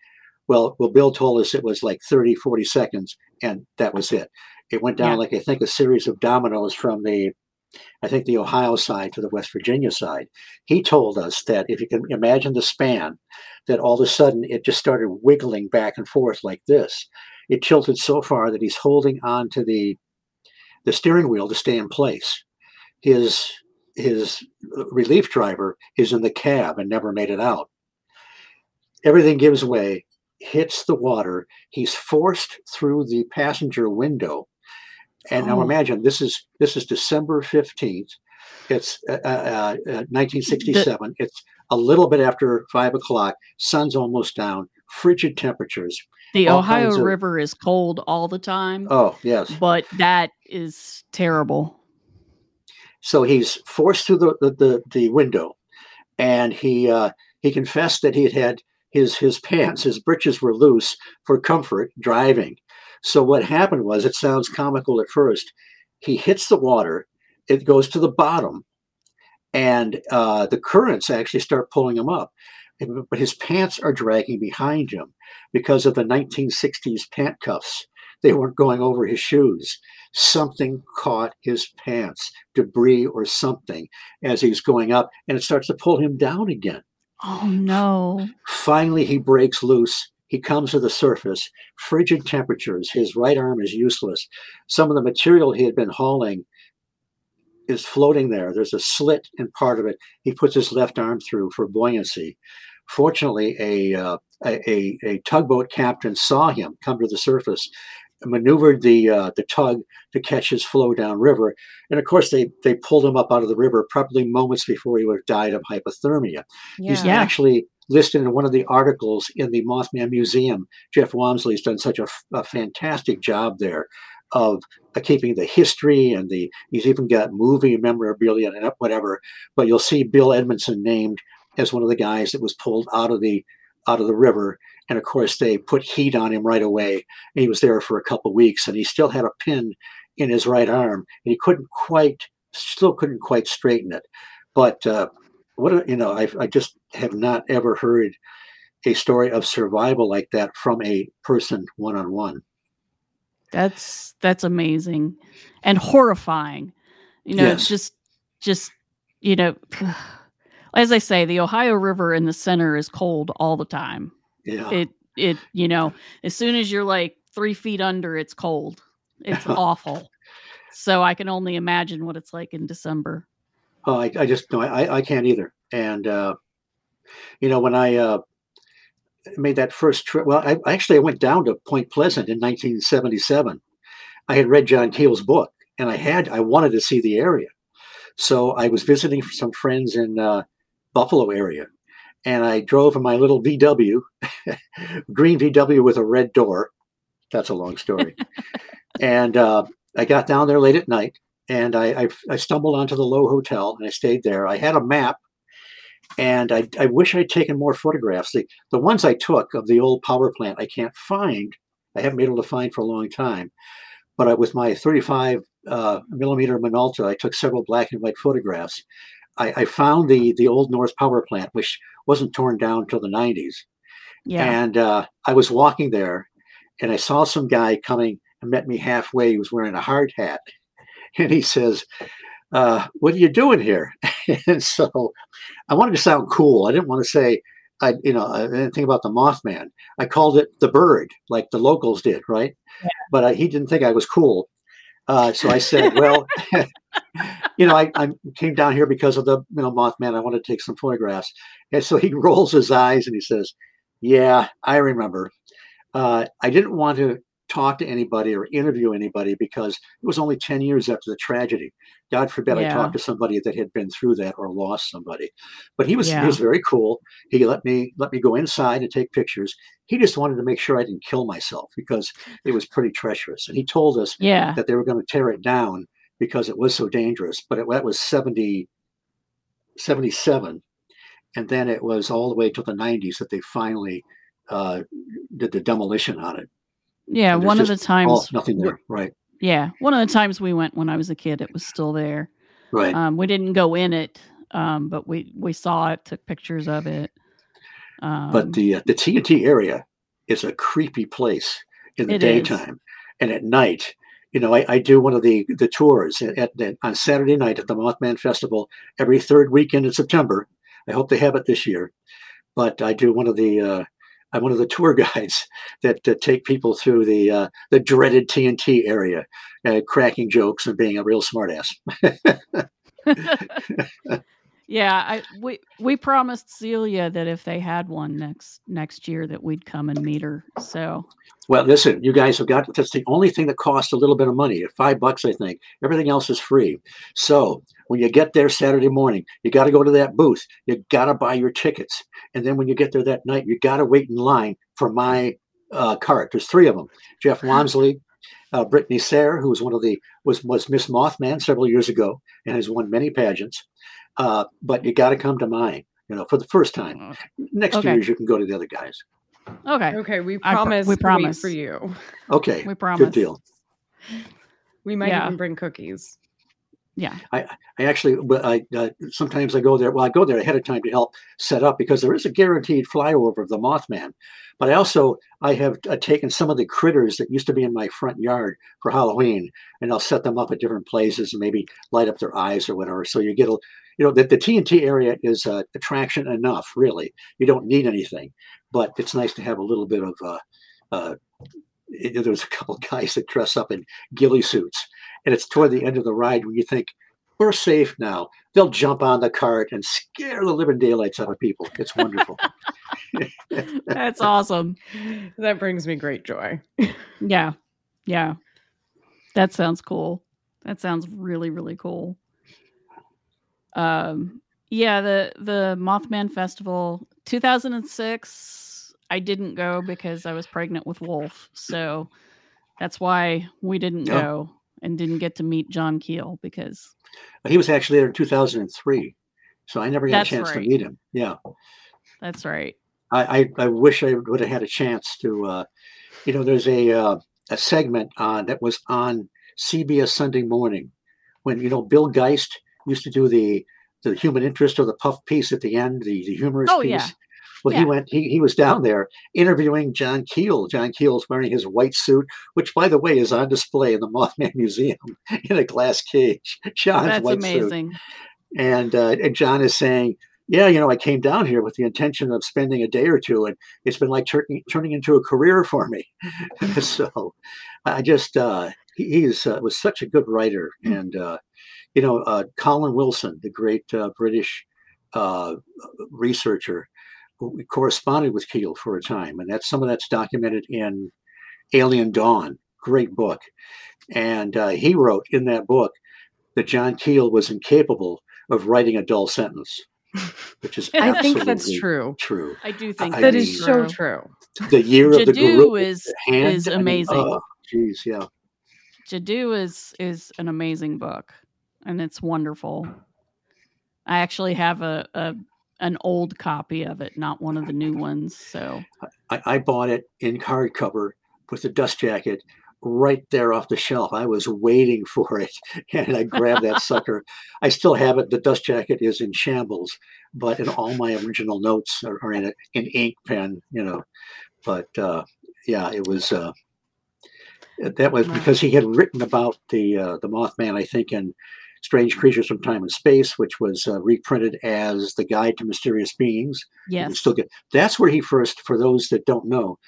Well, well, Bill told us it was like 30, 40 seconds, and that was it. It went down yeah. like I think a series of dominoes from the I think the Ohio side to the West Virginia side. He told us that if you can imagine the span, that all of a sudden it just started wiggling back and forth like this. It tilted so far that he's holding on to the the steering wheel to stay in place. His his relief driver is in the cab and never made it out. Everything gives way. hits the water. He's forced through the passenger window. And now Oh. imagine this is this is December 15th. It's uh, uh, uh, 1967. It's a little bit after five o'clock. Sun's almost down. Frigid temperatures. The all Ohio of- River is cold all the time, Oh yes. but that is terrible. So he's forced through the the, the, the window, and he uh, he confessed that he had had his his pants, his breeches were loose for comfort driving. So what happened was, it sounds comical at first. He hits the water, it goes to the bottom, and uh, the currents actually start pulling him up. But his pants are dragging behind him because of the 1960s pant cuffs. They weren't going over his shoes. Something caught his pants, debris or something, as he's going up, and it starts to pull him down again. Oh no. Finally, he breaks loose. He comes to the surface. Frigid temperatures. His right arm is useless. Some of the material he had been hauling is floating there. There's a slit in part of it. He puts his left arm through for buoyancy. Fortunately, a, uh, a, a, tugboat captain saw him come to the surface, maneuvered the uh, the tug to catch his flow downriver, and of course they they pulled him up out of the river probably moments before he would have died of hypothermia. He's Yeah. actually listed in one of the articles in the Mothman Museum. Jeff Wamsley's done such a fantastic job there of uh, keeping the history and the. He's even got movie memorabilia and whatever. But you'll see Bill Edmondson named as one of the guys that was pulled out of the out of the river. And of course, they put heat on him right away. And he was there for a couple weeks, and he still had a pin in his right arm, and he couldn't quite, still couldn't quite straighten it. But uh, what a, you know, I, I just have not ever heard a story of survival like that from a person one on one. That's that's amazing and horrifying. You know, Yes. just just you know, as I say, the Ohio River in the center is cold all the time. Yeah, It it you know, as soon as you're like three feet under, it's cold. It's awful. So I can only imagine what it's like in December. Oh, I, I just no, I, I can't either. And uh, you know, when I uh, made that first trip, well, I actually I went down to Point Pleasant in 1977. I had read John Keel's book, and I had I wanted to see the area, so I was visiting some friends in uh, Buffalo area, and I drove in my little VW, green VW with a red door. That's a long story, and uh, I got down there late at night and I, I, I stumbled onto the Lowe Hotel and I stayed there. I had a map, and I, I wish I'd taken more photographs. The the ones I took of the old power plant I can't find. I haven't been able to find for a long time. But I, with my 35 uh, millimeter Minolta, I took several black and white photographs. I, I found the the old North Power Plant, which wasn't torn down until the 90s. Yeah. And uh, I was walking there, and I saw some guy coming and met me halfway. He was wearing a hard hat, and he says, uh, "What are you doing here?" and so I wanted to sound cool. I didn't want to say, I you know, I didn't think about the Mothman. I called it the bird, like the locals did, right? But I, he didn't think I was cool. Uh, so I said, "Well, you know, I, I came down here because of the you know Mothman. I wanted to take some photographs." And so he rolls his eyes and he says, "Yeah, I remember. Uh, I didn't want to talk to anybody or interview anybody because it was only 10 years after the tragedy. God forbid I Yeah. talked to somebody that had been through that or lost somebody. But he was Yeah. he was very cool. He let me let me go inside and take pictures. He just wanted to make sure I didn't kill myself because it was pretty treacherous. And he told us yeah. that they were going to tear it down because it was so dangerous. But it, that was 70, 77. And then it was all the way to the 90s that they finally uh, did the demolition on it. Yeah. One of the times Oh, nothing there. Right. Yeah. One of the times we went when I was a kid, it was still there. Right. Um, we didn't go in it, um, but we we saw it, took pictures of it. Um, but the uh, the TNT area is a creepy place in the It is. daytime and at night. You know, I, I do one of the the tours at, at, at- on Saturday night at the Mothman Festival every third weekend in September. I hope they have it this year. But I do one of the uh, I'm one of the tour guides that, that take people through the uh, the dreaded TNT area, uh, cracking jokes and being a real smartass. Yeah, I we we promised Celia that if they had one next next year that we'd come and meet her. So Well, listen, you guys have got that's the only thing that costs a little bit of money, five bucks, I think. Everything else is free. So when you get there Saturday morning, you got to go to that booth. You got to buy your tickets, and then when you get there that night, you got to wait in line for my uh, cart. There's three of them: Jeff Wamsley, uh, Brittany Sayre, who was one of the was was Miss Mothman several years ago and has won many pageants. Uh, but you got to come to mine, you know, for the first time. Next two Okay. years, you can go to the other guys. okay, Okay, we I pro- promise. we promise. for you. Okay, we promise. good deal. We might Yeah. even bring cookies. Yeah, I actually, but I uh, sometimes I go there. Well, I go there ahead of time to help set up because there is a guaranteed flyover of the Mothman. But I also I have uh, taken some of the critters that used to be in my front yard for Halloween, and I'll set them up at different places and maybe light up their eyes or whatever. So you get a, you know, that the TNT area is uh, attraction enough. Really, you don't need anything, but it's nice to have a little bit of. Uh, uh, there's a couple guys that dress up in ghillie suits, and it's toward the end of the ride when you think we're safe now. They'll jump on the cart and scare the living daylights out of people. It's wonderful. that's awesome. That brings me great joy. Yeah, yeah, that sounds cool. That sounds really really cool. Um, yeah, the the Mothman Festival, 2006. I didn't go because I was pregnant with Wolf, so that's why we didn't Oh. go and didn't get to meet John Keel because he was actually there in 2003, so I never got That's a chance right. to meet him. Yeah, that's right. I, I, I wish I would have had a chance to. Uh, you know, there's a uh, a segment on that was on CBS Sunday Morning when you know Bill Geist used to do the the human interest or the puff piece at the end, the, the humorous Oh, piece. yeah. Well, Yeah. he went. He, he was down there interviewing John Keel. John Keel's wearing his white suit, which, by the way, is on display in the Mothman Museum in a glass cage. John's That's white suit amazing. and uh, and John is saying, "Yeah, you know, I came down here with the intention of spending a day or two, and it's been like turning turning into a career for me." so, I just uh, he, he's uh, was such a good writer, and uh, you know, uh, Colin Wilson, the great uh, British uh, researcher, who corresponded with Keel for a time, and that's some of that's documented in Alien Dawn, great book, and uh, he wrote in that book that John Keel was incapable of writing a dull sentence, which is I think that's true. True. I do think I That that is mean- so true. The year of the Jadoo gorilla is hand, is I mean, amazing. oh, Jeez, yeah. Jadoo is is an amazing book, and it's wonderful. I actually have a, a an old copy of it, not one of the new ones. So I, I bought it in hardcover with the dust jacket right there off the shelf. I was waiting for it, and I grabbed that sucker. I still have it. The dust jacket is in shambles, but in all my original notes are, are in it in ink pen, you know. But uh, yeah, it was. Uh, that was because he had written about the uh, the Mothman, I think, in Strange Creatures from Time and Space, which was uh, reprinted as the Guide to Mysterious Beings. Yeah. still get that's where he first for those that don't know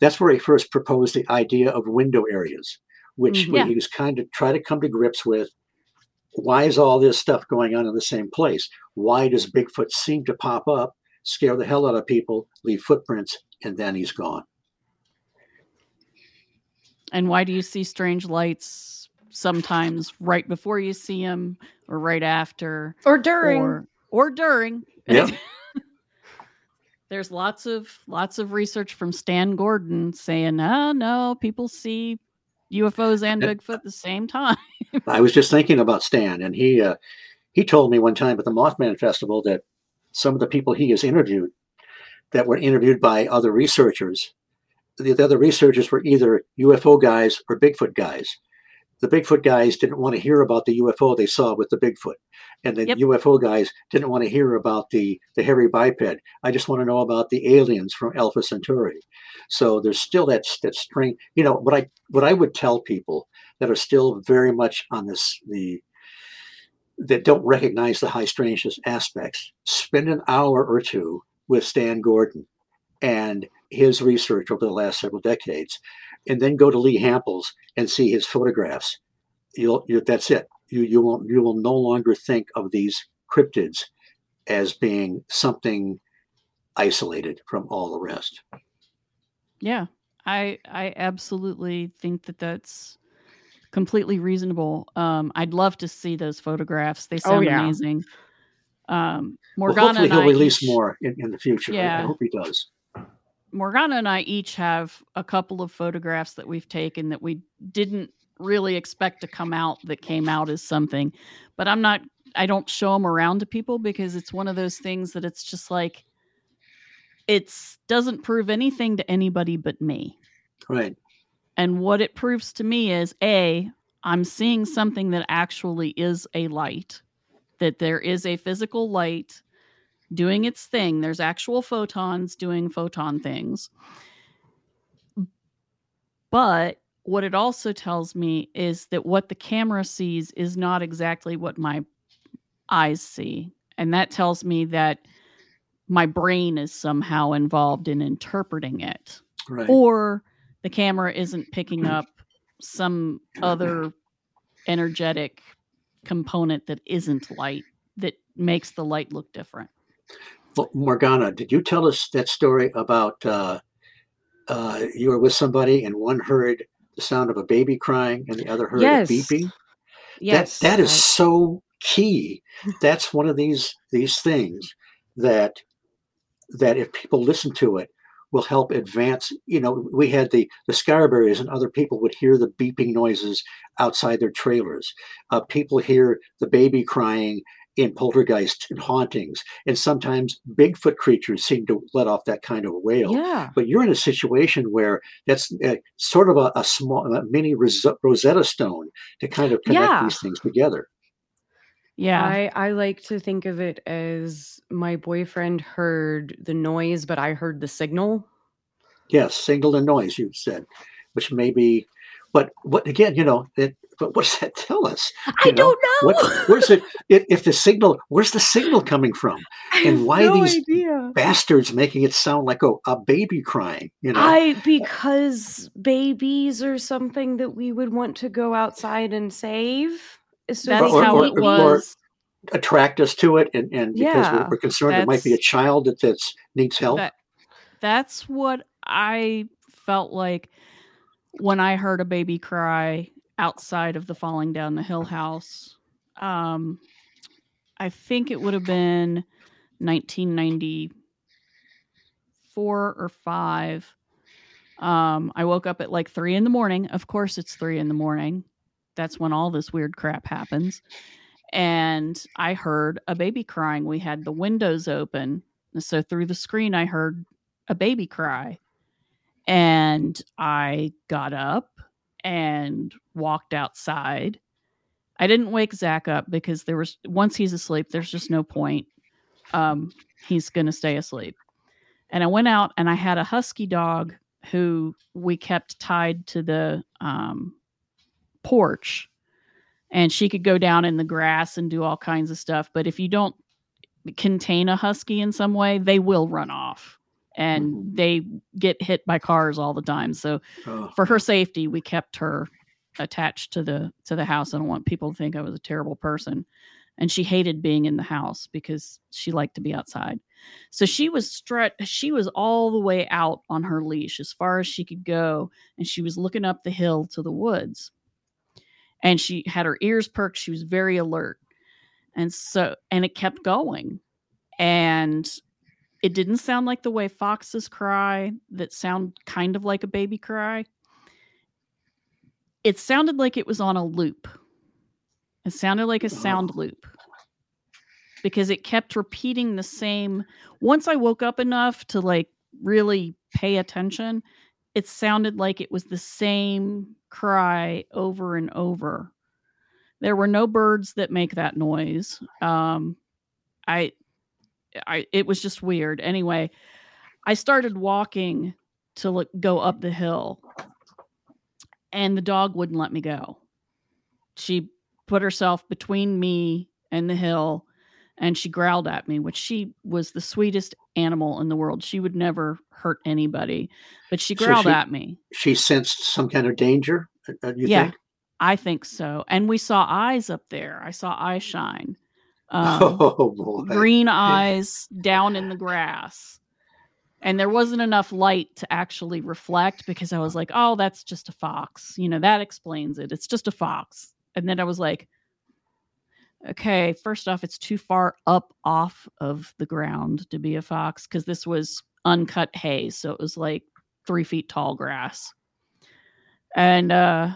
that's where he first proposed the idea of window areas which Mhm. Yeah. he was kind of try to come to grips with why is all this stuff going on in the same place why does bigfoot seem to pop up scare the hell out of people leave footprints and then he's gone and why do you see strange lights sometimes right before you see them, or right after, Or during. or or during? Yeah. There's lots of lots of research from Stan Gordon saying, "Oh no, people see UFOs and Yeah. Bigfoot at the same time." i was just thinking about stan and he uh, he told me one time at the mothman festival that some of the people he has interviewed that were interviewed by other researchers the, the other researchers were either UFO guys or Bigfoot guys. The Bigfoot guys didn't want to hear about the UFO they saw with the Bigfoot, and the Yep. UFO guys didn't want to hear about the the hairy biped. I just want to know about the aliens from Alpha Centauri. So there's still that that string. You know what I what I would tell people that are still very much on this the that don't recognize the high strangeness aspects. Spend an hour or two with Stan Gordon and his research over the last several decades, and then go to Lee Hamples and see his photographs. You'll, you, that's it. You you won't you will no longer think of these cryptids as being something isolated from all the rest. Yeah, I I absolutely think that that's completely reasonable. Um, I'd love to see those photographs. They Oh, sound yeah. amazing. Um, Well, Morgana hopefully and he'll I release each- more in, in the future. I- I, hope he does. Morgana and I each have a couple of photographs that we've taken that we didn't really expect to come out that came out as something. But I'm not I don't show them around to people because it's one of those things that it's just like it's doesn't prove anything to anybody but me. Right. And what it proves to me is A, I'm seeing something that actually is a light, that there is a physical light doing its thing. There's actual photons doing photon things. But what it also tells me is that what the camera sees is not exactly what my eyes see. And that tells me that my brain is somehow involved in interpreting it Right. or the camera isn't picking up some other energetic component that isn't light that makes the light look different. Morgana, did you tell us that story about uh, uh, you were with somebody and one heard the sound of a baby crying and the other heard Yes. it beeping? Yes, that, that is I- so key. That's one of these these things that that if people listen to it will help advance. You know, we had the the Scarberries and other people would hear the beeping noises outside their trailers. Uh, people hear the baby crying in poltergeist and hauntings, and sometimes Bigfoot creatures seem to let off that kind of a wail yeah. but you're in a situation where that's uh, sort of a, a small a mini Rosetta Stone to kind of connect Yeah. these things together. Yeah. I, I like to think of it as my boyfriend heard the noise, but I heard the signal. Yes, signal and noise. You said, which may be, but what again? You know, it, but what does that tell us? I know, don't know. What, where's it? If, the signal, where's the signal coming from? And why no these- idea. Bastards making it sound like a, a baby crying. You know, I uh, because babies are something that we would want to go outside and save. So That's they how can it was. attract us to it, and, and because we're, we're concerned it might be a child that that's needs help. That, that's what I felt like when I heard a baby cry outside of the falling down the hill house. Um, I think it would have been 1994 or five. Um, I woke up at like three in the morning. Of course, it's three in the morning. That's when all this weird crap happens. And I heard a baby crying. We had the windows open. So through the screen, I heard a baby cry. And I got up and walked outside. I didn't wake Zach up because there was once he's asleep, there's just no point. Um, he's gonna stay asleep. And I went out and I had a husky dog who we kept tied to the um, porch, and she could go down in the grass and do all kinds of stuff. But if you don't contain a husky in some way, they will run off and Mhm. they get hit by cars all the time. So Oh, for her safety, we kept her attached to the to the house. I don't want people to think I was a terrible person. And she hated being in the house because she liked to be outside. So she was strut she was all the way out on her leash as far as she could go and she was looking up the hill to the woods. And she had her ears perked, she was very alert. And so and it kept going. And it didn't sound like the way foxes cry that sound kind of like a baby cry it sounded like it was on a loop. It sounded like a sound loop because it kept repeating the same. Once I woke up enough to like really pay attention, it sounded like it was the same cry over and over. There were no birds that make that noise. Um, I, I, it was just weird. Anyway, I started walking to look, go up the hill and the dog wouldn't let me go. She put herself between me and the hill and she growled at me, which she was the sweetest animal in the world. She would never hurt anybody, but she So growled she- at me. she sensed some kind of danger. uh, uh, You Yeah. think? I think so. And we saw eyes up there. I saw eyes shine. Um, oh green eyes down in the grass. And there wasn't enough light to actually reflect because I was like, oh, that's just a fox. You know, that explains it. It's just a fox. And then I was like, okay, first off, it's too far up off of the ground to be a fox because this was uncut hay. So it was like three feet tall grass. And uh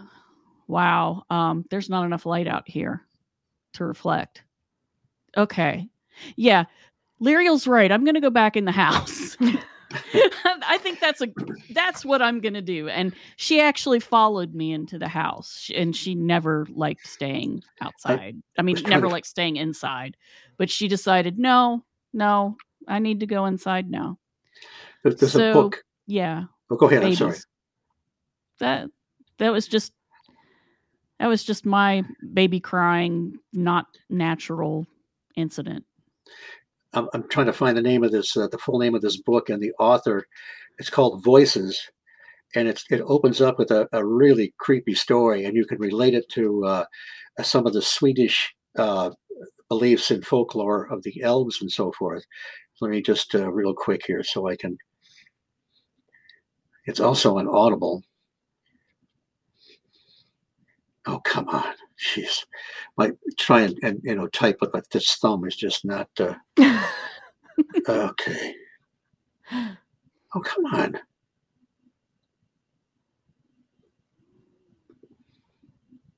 wow, um, there's not enough light out here to reflect. Okay. Yeah. Lyriel's right. I'm gonna go back in the house. I think that's a that's what I'm gonna do. And she actually followed me into the house, and she never liked staying outside. I, mean, was never to- liked staying inside. But she decided, no, no, I need to go inside now. There's, there's so- a book. Yeah, Oh, go ahead. I'm sorry. That that was just that was just my baby crying, not natural incident. I'm, I'm trying to find the name of this, uh, the full name of this book, and the author. It's called Voices, and it's it opens up with a, a really creepy story, and you can relate it to uh, some of the Swedish uh, beliefs and folklore of the elves and so forth. Let me just uh, real quick here, so I can. It's also an Audible. Oh come on, jeez! My try and, and you know type with my this thumb is just not. Uh, Okay. Oh, come on.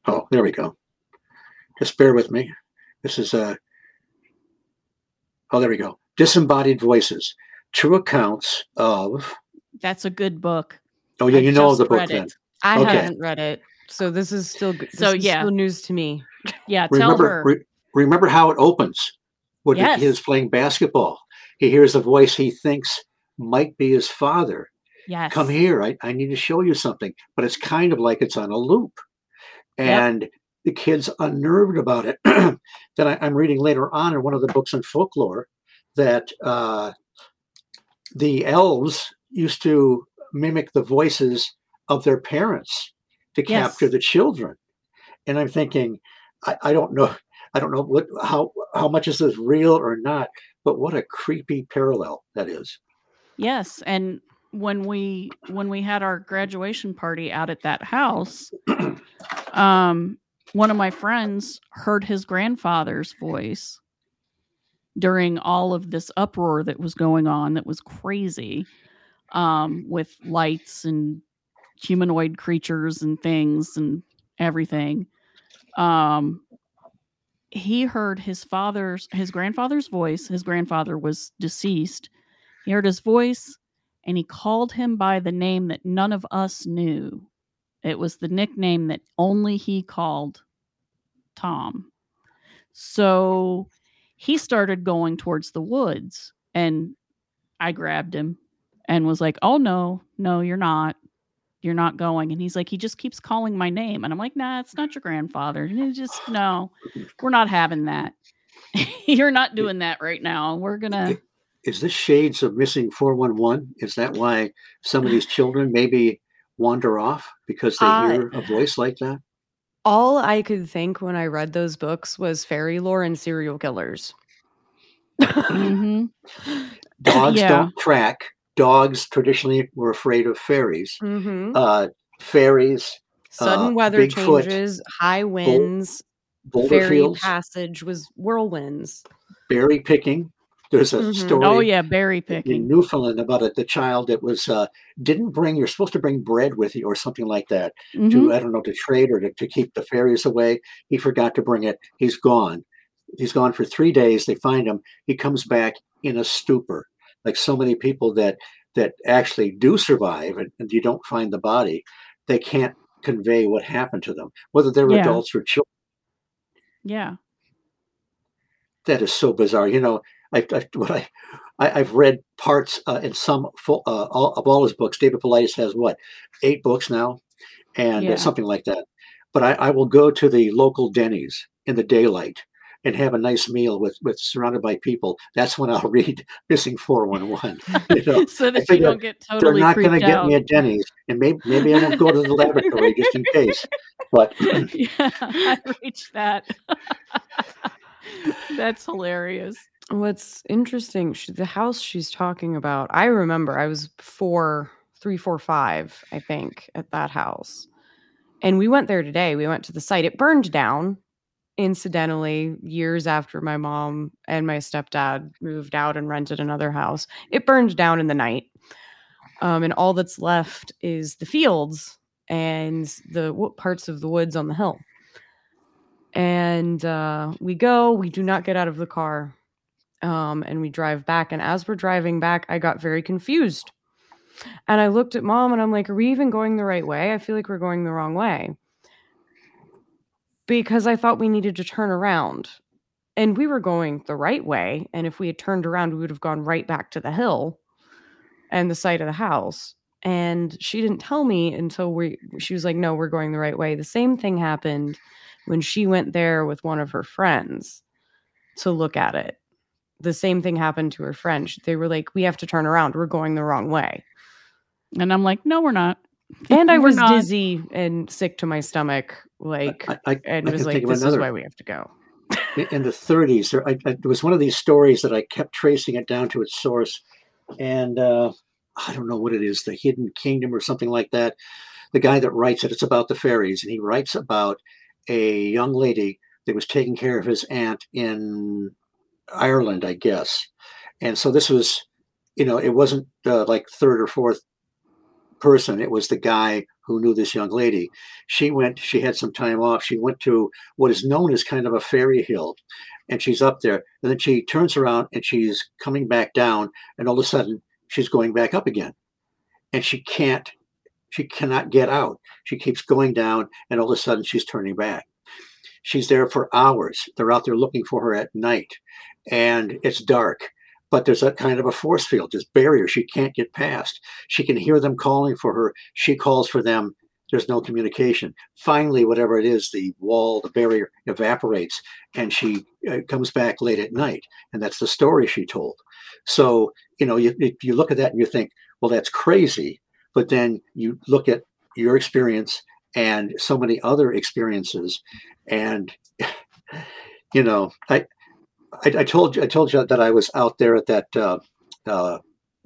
Oh, there we go. Just bear with me. This is Uh, oh, there we go. Disembodied Voices. True accounts of. That's a good book. Oh, yeah, I you know the book then. I Okay. haven't read it, so this is still good. So, is yeah. still news to me. Yeah, tell Remember, her. re- remember how it opens when the Yes. kid is playing basketball. He hears a voice he thinks might be his father. yes. come here I, I need to show you something but it's kind of like it's on a loop and the kid's unnerved about it then I, i'm reading later on in one of the books on folklore that uh, the elves used to mimic the voices of their parents to Yes. capture the children and i'm thinking I, I don't know i don't know what how how much is this real or not but what a creepy parallel that is Yes, and when we when we had our graduation party out at that house, um, one of my friends heard his grandfather's voice during all of this uproar that was going on. That was crazy, um, with lights and humanoid creatures and things and everything. Um, he heard his father's his grandfather's voice. His grandfather was deceased. He heard his voice and he called him by the name that none of us knew. It was the nickname that only he called Tom. So he started going towards the woods and I grabbed him and was like, "Oh no, no, you're not. You're not going." And he's like, "He just keeps calling my name." And I'm like, "Nah, it's not your grandfather. You just no. We're not having that. you're not doing that right now. We're going to is this shades of missing 411 is that why some of these children maybe wander off because they Uh, hear a voice like that All I could think when I read those books was fairy lore and serial killers. Mhm. dogs Yeah. don't track dogs traditionally were afraid of fairies Mhm. uh fairies Sudden uh, weather Bigfoot, changes, high winds, boulder fairy fields passage was whirlwinds. berry picking there's a Mhm. story Oh yeah, berry picking in. Newfoundland about it, the child that was uh, didn't bring. You're supposed to bring bread with you or something like that. Mhm. to I don't know to trade or to, to keep the fairies away. He forgot to bring it. He's gone. He's gone for three days. They find him. He comes back in a stupor, like so many people that that actually do survive and, and you don't find the body. They can't convey what happened to them, whether they're Yeah. adults or children. Yeah. That is so bizarre. You know, I, I what I, I I've read parts uh, in some full, uh, all, of all his books. David Paulides has what eight books now, and uh, Yeah. something like that. But I, I will go to the local Denny's in the daylight and have a nice meal with with surrounded by people. That's when I'll read Missing Four One One. You know, so that you don't get totally. they're not going to get me at Denny's, and maybe maybe I won't go to the laboratory just in case. But yeah, I reached that. That's hilarious. What's interesting, sh- the house she's talking about, I remember I was four, three, four, five, I think, at that house. And we went there today. We went to the site. It burned down, incidentally, years after my mom and my stepdad moved out and rented another house. It burned down in the night. Um, and all that's left is the fields and the parts of the woods on the hill. And uh, we go, we do not get out of the car um, and we drive back. And as we're driving back, I got very confused. And I looked at mom and I'm like, Are we even going the right way? I feel like we're going the wrong way. Because I thought we needed to turn around. And we were going the right way. And if we had turned around, we would have gone right back to the hill and the site of the house. And she didn't tell me until we, she was like, No, we're going the right way. The same thing happened when she went there with one of her friends to look at it the same thing happened to her friend. They were like, "We have to turn around. We're going the wrong way." And I'm like, no, we're not. And I was not. dizzy and sick to my stomach, like, I, I, and I was like, "This is another. why we have to go." in the 30s. There, I, I, there was one of these stories that I kept tracing it down to its source, and uh, I don't know what it is, the Hidden Kingdom or something like that. The guy that writes it, it's about the fairies, and he writes about a young lady that was taking care of his aunt in Ireland, I guess. And so this was, you know, it wasn't uh, like third or fourth person. It was the guy who knew this young lady. She went, she had some time off. She went to what is known as kind of a fairy hill. And she's up there. And then she turns around and she's coming back down. And all of a sudden, she's going back up again. And she can't, she cannot get out. She keeps going down. And all of a sudden, she's turning back. She's there for hours. They're out there looking for her at night. And it's dark. But there's a kind of a force field, this barrier she can't get past. She can hear them calling for her. She calls for them. There's no communication. Finally, whatever it is, the wall, the barrier evaporates, and she uh, comes back late at night. And that's the story she told. So, you know, you, you look at that and you think, well, that's crazy. But then you look at your experience and so many other experiences. And, you know, I, I, I told you, I told you that I was out there at that uh, uh,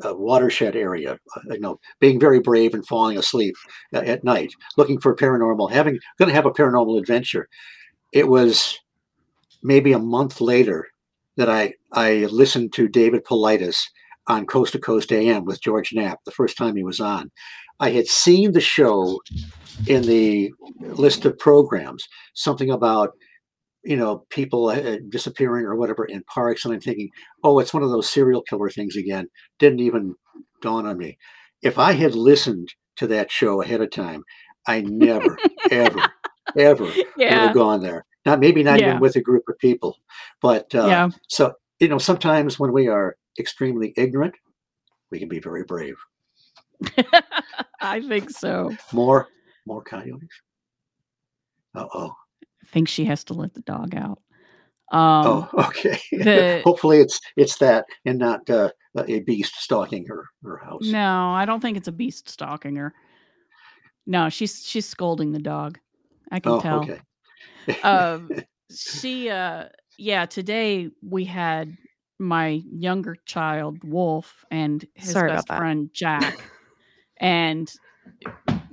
uh, watershed area, uh, you know, being very brave and falling asleep uh, at night, looking for paranormal, having going to have a paranormal adventure. It was maybe a month later that I I listened to David Paulides on Coast to Coast AM with George Knapp the first time he was on. I had seen the show in the list of programs, something about you know people uh, disappearing or whatever in parks, and I'm thinking, oh, it's one of those serial killer things again. Didn't even dawn on me. If I had listened to that show ahead of time, I never, ever, ever would have gone there. Not maybe not Yeah. even with a group of people, but uh, yeah. so you know sometimes when we are extremely ignorant, we can be very brave. I think so. More, more coyotes. Uh oh. I think she has to let the dog out. Um, oh, okay. the- Hopefully, it's it's that and not uh, a beast stalking her her house. No, I don't think it's a beast stalking her. No, she's she's scolding the dog. I can oh, tell. okay. um she uh yeah today we had my younger child wolf and his Sorry best about that. friend jack and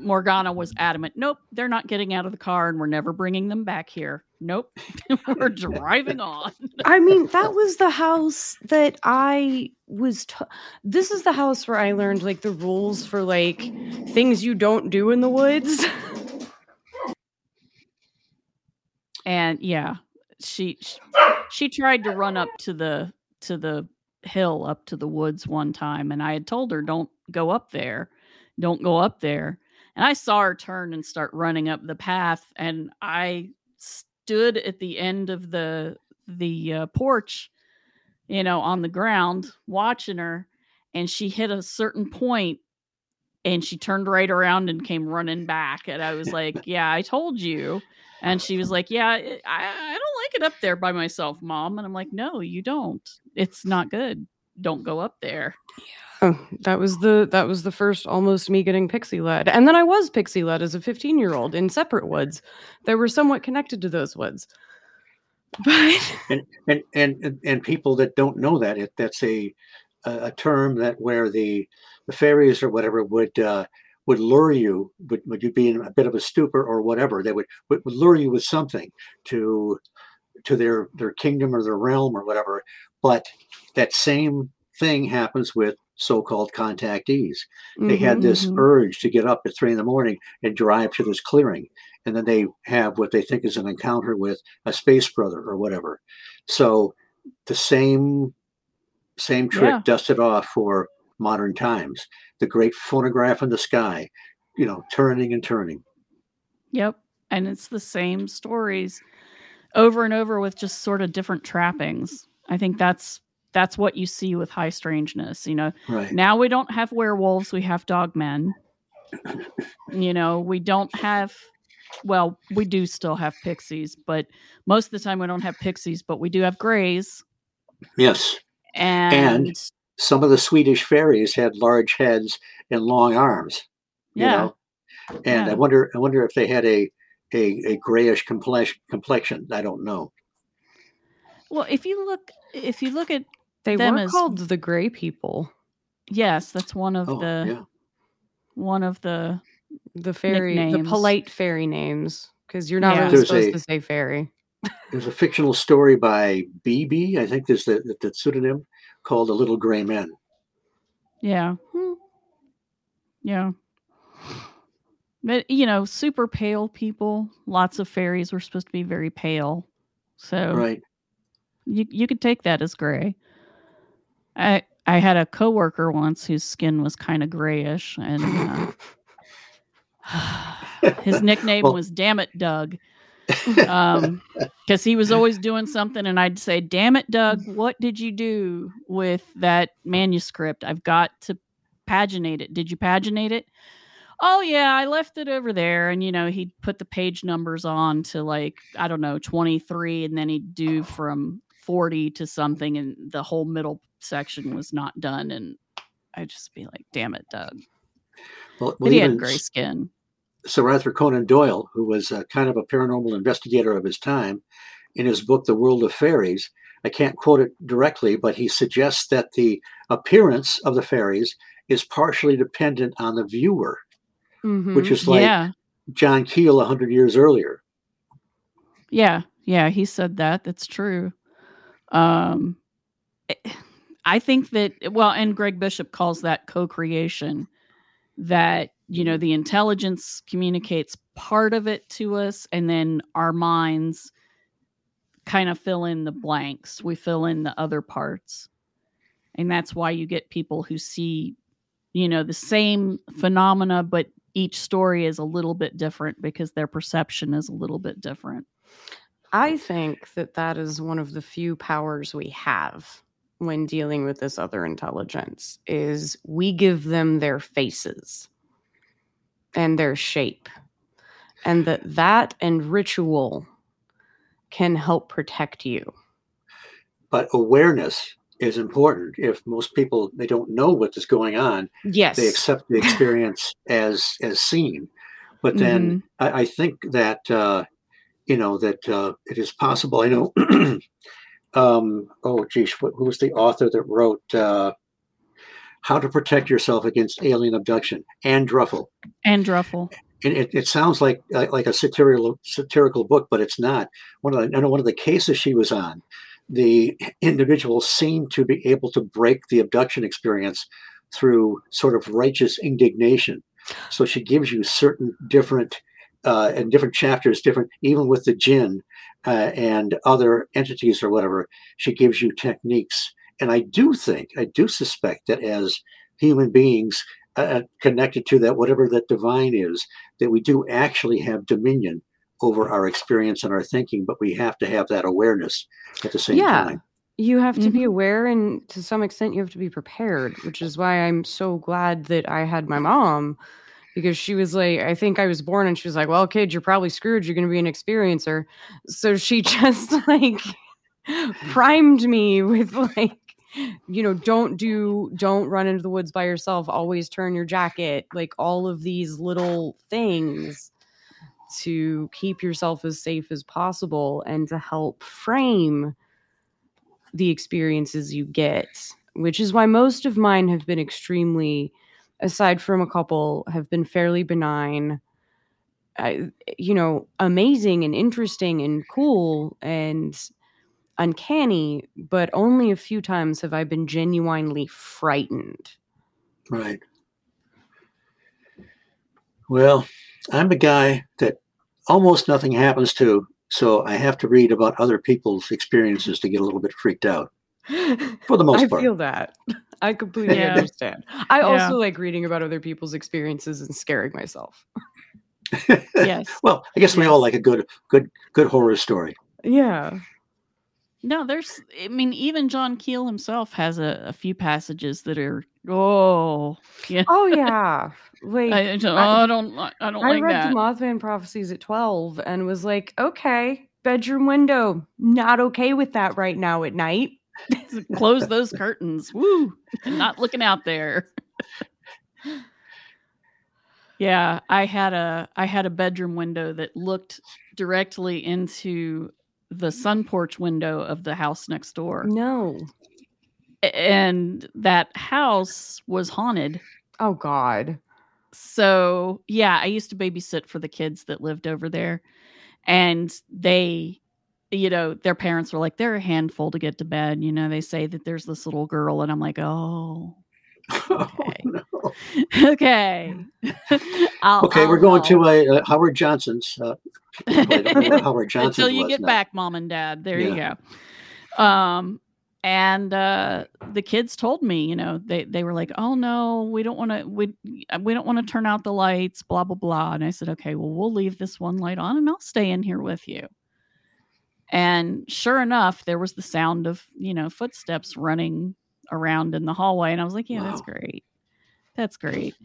morgana was adamant nope they're not getting out of the car and we're never bringing them back here nope we're driving on I mean, that was the house that I was. T- this is the house where I learned like the rules for like things you don't do in the woods. and yeah she she, she tried to run up to the to the hill up to the woods one time and i had told her don't go up there don't go up there and i saw her turn and start running up the path and i stood at the end of the the uh, porch you know on the ground watching her and she hit a certain point and she turned right around and came running back and i was like yeah i told you and she was like, "Yeah, I, I don't like it up there by myself, mom." And I'm like, "No, you don't. It's not good. Don't go up there." Oh, that was the that was the first almost me getting pixie led, and then I was pixie led as a 15 year old in separate woods that were somewhat connected to those woods. But and and and and people that don't know that it that's a a term that where the the fairies or whatever would uh, would lure you would, would you be in a bit of a stupor or whatever they would, would would lure you with something to to their their kingdom or their realm or whatever but that same thing happens with so-called contactees they mm-hmm, had this Mhm. urge to get up at three in the morning and drive to this clearing and then they have what they think is an encounter with a space brother or whatever so the same same trick Yeah. dusted off for modern times the great phonograph in the sky you know turning and turning Yep. And it's the same stories over and over with just sort of different trappings. I think that's that's what you see with high strangeness, you know. right Now we don't have werewolves, we have dogmen. You know, we don't have well, we do still have pixies, but most of the time we don't have pixies, but we do have grays. yes And, some of the Swedish fairies had large heads and long arms. You yeah, know? And I wonder I wonder if they had a a, a grayish complex, complexion. I don't know. well, if you look if you look at they Them were as- called the Gray People, yes, that's one of Oh, the yeah. one of the the fairy, the polite fairy names, because you're not Yeah. really There's supposed a- to say fairy. There's a fictional story by BB, I think there's the, the, the pseudonym, called The Little Gray Men. Yeah. Hmm. Yeah. But you know, super pale people, lots of fairies were supposed to be very pale. So Right. you you could take that as gray. I I had a coworker once whose skin was kind of grayish and uh, his nickname Well- was damn it Doug. Um cuz he was always doing something and I'd say, "Damn it Doug, what did you do with that manuscript? I've got to paginate it. Did you paginate it?" Oh yeah, I left it over there and you know, he'd put the page numbers on to like, I don't know, 23 and then he'd do from 40 to something and the whole middle section was not done and I'd just be like, "Damn it, Doug." Well, well he had gray skin. Sir Arthur Conan Doyle, who was uh, kind of a paranormal investigator of his time, in his book The World of Fairies, I can't quote it directly, but he suggests that the appearance of the fairies is partially dependent on the viewer, Mhm. which is like yeah. John Keel a hundred years earlier. Yeah, yeah, he said that. That's true. Um eh, I think that well, and Greg Bishop calls that co-creation that, you know, the intelligence communicates part of it to us and then our minds kind of fill in the blanks. We fill in the other parts. And that's why you get people who see, you know, the same phenomena but each story is a little bit different because their perception is a little bit different. I think that that is one of the few powers we have when dealing with this other intelligence is we give them their faces and their shape and that that and ritual can help protect you But awareness is important. If most people they don't know what is going on, yes they accept the experience as as seen. But then I, I think that uh, you know that uh, it is possible. I know. um, oh, geez, who was the author that wrote uh, "How to Protect Yourself Against Alien Abduction"? Ann Druffel. Ann Druffel. And it, it sounds like like like a satirical satirical book, but it's not. One of the, I know one of the cases she was on, the individual seemed to be able to break the abduction experience through sort of righteous indignation. So she gives you certain different uh, and different chapters, different even with the jinn uh, and other entities or whatever. She gives you techniques, and I do think, I do suspect that as human beings uh, connected to that whatever that divine is, that we do actually have dominion over our experience and our thinking, but we have to have that awareness at the same Yeah. time. you have to be Mhm. aware and to some extent you have to be prepared which is why i'm so glad that i had my mom because she was like i think i was born and she was like well kid you're probably screwed. You're going to be an experiencer. So she just like primed me with like you know don't do don't run into the woods by yourself. Always turn your jacket. Like all of these little things to keep yourself as safe as possible and to help frame the experiences you get, which is why most of mine have been extremely, aside from a couple, have been fairly benign. I, you know, amazing and interesting and cool and uncanny, but only a few times have I been genuinely frightened. Right. Well, I'm a guy that almost nothing happens to, so I have to read about other people's experiences to get a little bit freaked out. For the most I part. I feel that. I completely Yeah. understand. I Yeah. also like reading about other people's experiences and scaring myself. Yes. well, I guess we all like a good, good, good horror story. Yeah. No, there's. I mean, even John Keel himself has a, a few passages that are. Oh, yeah. Oh yeah. Like I, I don't. I- I don't. li- I don't I like read that. the Mothman prophecies at 12 and was like, okay, bedroom window, not okay with that right now at night. Close those curtains. Woo! Not looking out there. yeah, I had a I had a bedroom window that looked directly into the sun porch window of the house next door. No. And that house was haunted. Oh God. So, yeah, I used to babysit for the kids that lived over there. And they, you know, their parents were like, they're a handful to get to bed. You know, they say that there's this little girl. And I'm like, oh, Okay. no. okay. I'll- Okay, we're I'll going to a, uh Howard Johnson's. Uh, people probably don't know what Howard Johnson until you get now. back, mom and dad. There you go. Um, and uh, the kids told me, you know, they they were like, "Oh no, we don't want to we we don't want to turn out the lights, blah blah blah." And I said, "Okay, well, we'll leave this one light on, and I'll stay in here with you." And sure enough, there was the sound of you know footsteps running around in the hallway, and I was like, "Yeah, that's great, that's great."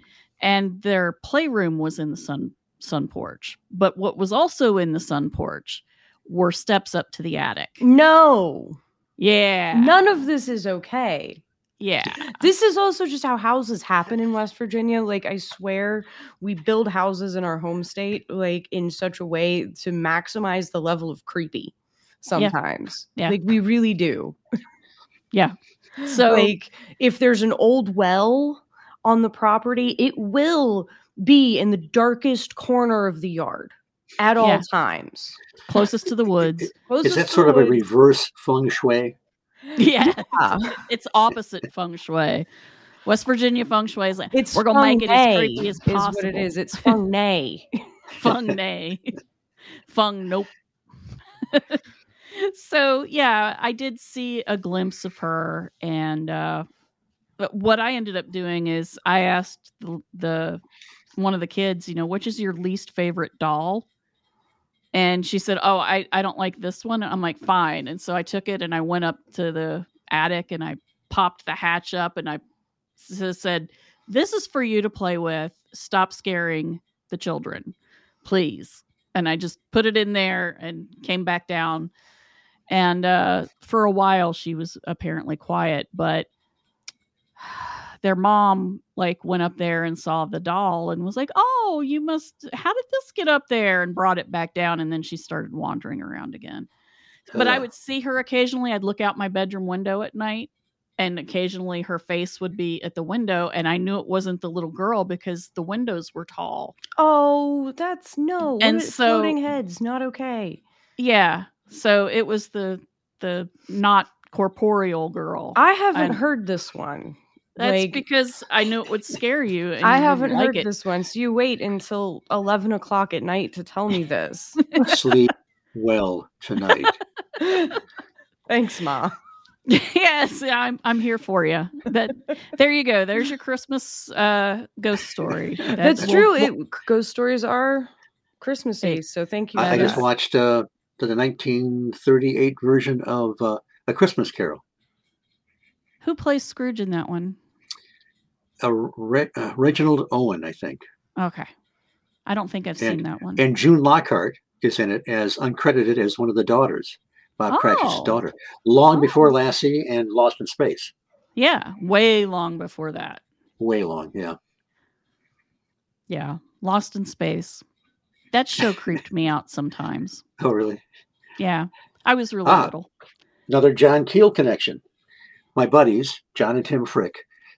And their playroom was in the sun sun porch, but what was also in the sun porch were steps up to the attic. No. Yeah, None of this is okay. yeah, This is also just how houses happen in West Virginia. Like, I swear we build houses in our home state, like, in such a way to maximize the level of creepy sometimes. Yeah. Like, we really do. Yeah. So like, if there's an old well on the property, it will be in the darkest corner of the yard at all Yeah. times. closest to the woods. Is that sort the of a reverse feng shui? Yeah, Yeah. it's opposite feng shui. West Virginia feng shui is like It's we're gonna make it as feng creepy as possible. Is what it is. It's feng nay. feng nay, feng nope. So yeah, I did see a glimpse of her, and uh, what I ended up doing is I asked the, the one of the kids, you know, which is your least favorite doll? And she said, "Oh, I I don't like this one." I'm like, "Fine." And so I took it and I went up to the attic and I popped the hatch up and I said, "This is for you to play with. Stop scaring the children, please." And I just put it in there and came back down. And uh, for a while, she was apparently quiet, but their mom like went up there and saw the doll and was like, "Oh, you must. How did this get up there?" And brought it back down, and then she started wandering around again. But I would see her occasionally. I'd look out my bedroom window at night, and occasionally her face would be at the window, and I knew it wasn't the little girl because the windows were tall. Oh, that's no. And And so- floating heads, not okay. Yeah, so it was the the not corporeal girl. I haven't I'm- heard this one. That's like, because I knew it would scare you. And I you haven't like heard it. this one. So you wait until eleven o'clock at night to tell me this. sleep well tonight. Thanks, Ma. yes, I'm I'm here for you. That there you go. There's your Christmas uh, ghost story. That- That's we'll- true. we'll- It, ghost stories are Christmassy, so thank you. I, I just watched uh, the 1938 version of uh, A Christmas Carol. who plays Scrooge in that one? Uh, Re- uh, Reginald Owen, I think. Okay, I don't think I've seen that one. And June Lockhart is in it as uncredited as one of the daughters, Bob Cratchit's Oh. daughter, long Oh. before Lassie and Lost in Space. yeah, way long before that. Way long, yeah. Yeah, Lost in Space. That show creeped me out sometimes. Oh, really? Yeah, I was really Ah. little. Another John Keel connection. My buddies, John and Tim Frick,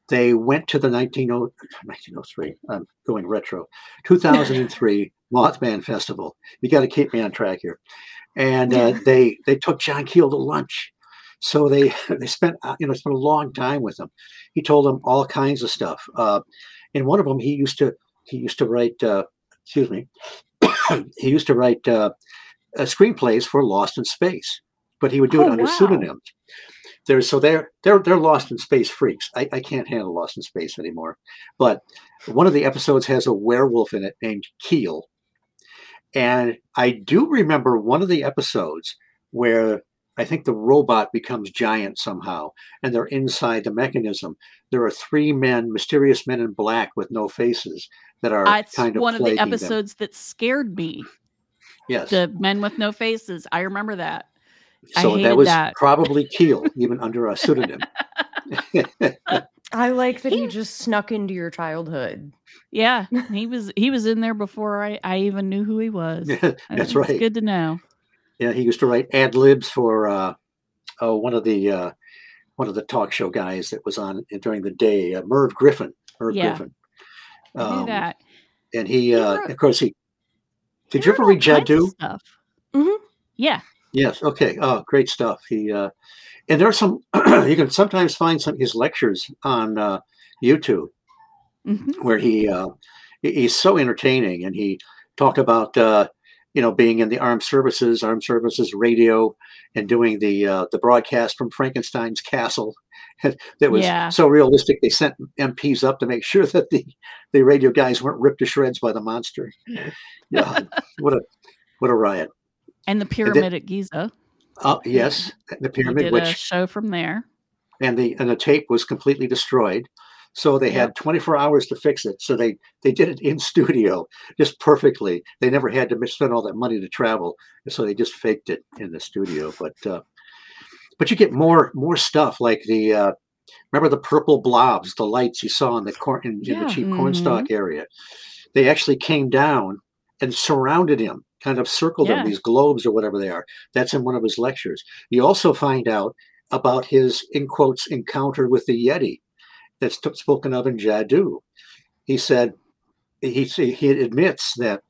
they went to the 19, 1903, I'm going retro, 2003 Mothman Festival. You got to keep me on track here. And uh, they they took John Keel to lunch. So they they spent uh, you know spent a long time with him. He told them all kinds of stuff. Uh, in one of them, he used to he used to write. Uh, excuse me. He used to write uh, uh, screenplays for Lost in Space, but he would do it Oh, under wow. pseudonyms. There's so they're they're they're Lost in Space freaks. I, I can't handle Lost in Space anymore. But one of the episodes has a werewolf in it named Keel, and I do remember one of the episodes where I think the robot becomes giant somehow, and they're inside the mechanism. There are three men, mysterious men in black with no faces, that are It's kind of one of the plaguing them. episodes that scared me. Yes, The men with no faces. I remember that. I so that hated was that. probably Keel, even under a pseudonym. I like that he He- just snuck into your childhood. Yeah, he was he was in there before I, I even knew who he was. That's It's right. Good to know. Yeah, he used to write ad libs for uh, oh, one of the uh, one of the talk show guys that was on during the day, uh, Merv Griffin. Merv Yeah. Griffin. Um, that. And he, uh, wrote- of course, he. Did He you ever read all kinds of Jadoo? Stuff. Mhm. Yeah. Yes. Okay. Oh, great stuff. He uh, and there are some. you can sometimes find some of his lectures on uh, YouTube hmm where he uh, he's so entertaining, and he talked about uh, you know being in the armed services, armed services radio, and doing the uh, the broadcast from Frankenstein's castle. that was Yeah. so realistic. They sent MPs up to make sure that the the radio guys weren't ripped to shreds by the monster. Yeah, what a what a riot. And the pyramid at Giza. Uh, yes, the We pyramid, did a show from there. and the and the tape was completely destroyed. So they had 24 hours to fix it. So they they did it in studio just perfectly. They never had to spend all that money to travel, so they just faked it in the studio. But uh, but you get more more stuff like the uh, remember the purple blobs, the lights you saw in the corn in, in the cheap cornstalk area. They actually came down and surrounded him, kind of circled Yeah. him, these globes or whatever they are. That's in one of his lectures. You also find out about his, in quotes, encounter with the Yeti that's t- spoken of in Jadoo. He said, he, he admits that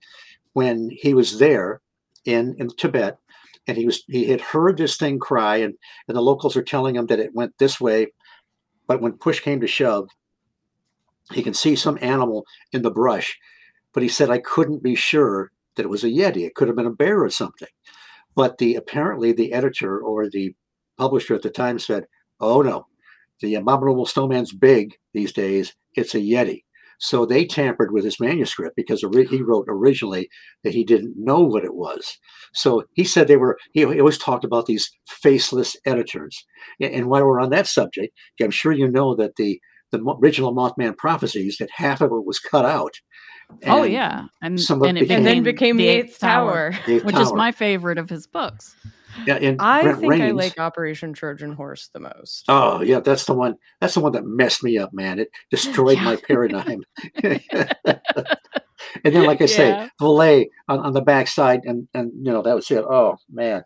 when he was there in, in Tibet, and he was he had heard this thing cry, and, and the locals are telling him that it went this way, but when push came to shove, he can see some animal in the brush, but he said I couldn't be sure that it was a yeti. It could have been a bear or something. But the apparently the editor or the publisher at the time said, "Oh no, the abominable snowman's big these days. It's a yeti." So they tampered with his manuscript because he wrote originally that he didn't know what it was. So he said they were. He always talked about these faceless editors. And while we're on that subject, I'm sure you know that the the original Mothman prophecies that half of it was cut out. Oh yeah, and some and it it became- And then became the Eighth Tower. the Eighth which is my favorite of his books. Yeah, and I Brent think I like Operation Trojan Horse the most. Oh yeah, that's the one. That's the one that messed me up, man. It destroyed my paradigm. and then, like I say, Yeah. Vallée on, on the backside, and and you know that was it. Oh man,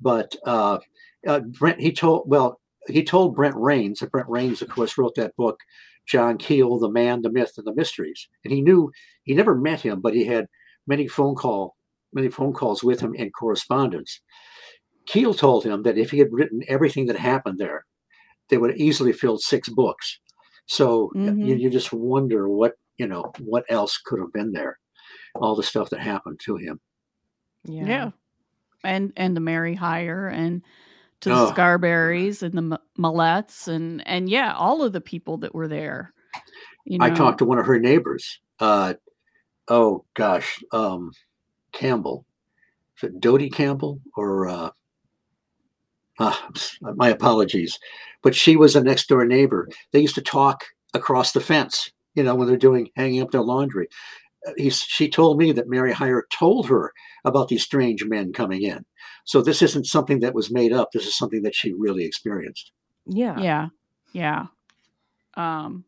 but uh, uh, Brent he told well he told Brent Raynes. And Brent Raynes, of course, wrote that book, John Keel, the Man, the Myth, and the Mysteries. And he knew he never met him, but he had many phone call many phone calls with him and correspondence. Keel told him that if he had written everything that happened there, they would have easily filled six books. So uh, you, you just wonder what you know what else could have been there, all the stuff that happened to him. Yeah. And and the Mary Hyre and to Oh. the Scarberries and the M- Mallettes and and yeah, all of the people that were there. You know, I talked to one of her neighbors. Uh, oh gosh, um, Campbell, is it Dodie Campbell or? Uh, ah, my apologies, but she was a next door neighbor. They used to talk across the fence. You know, when they're doing hanging up their laundry. He's, she told me that Mary Hyre told her about these strange men coming in. So this isn't something that was made up. This is something that she really experienced. Yeah. Yeah. Yeah. Um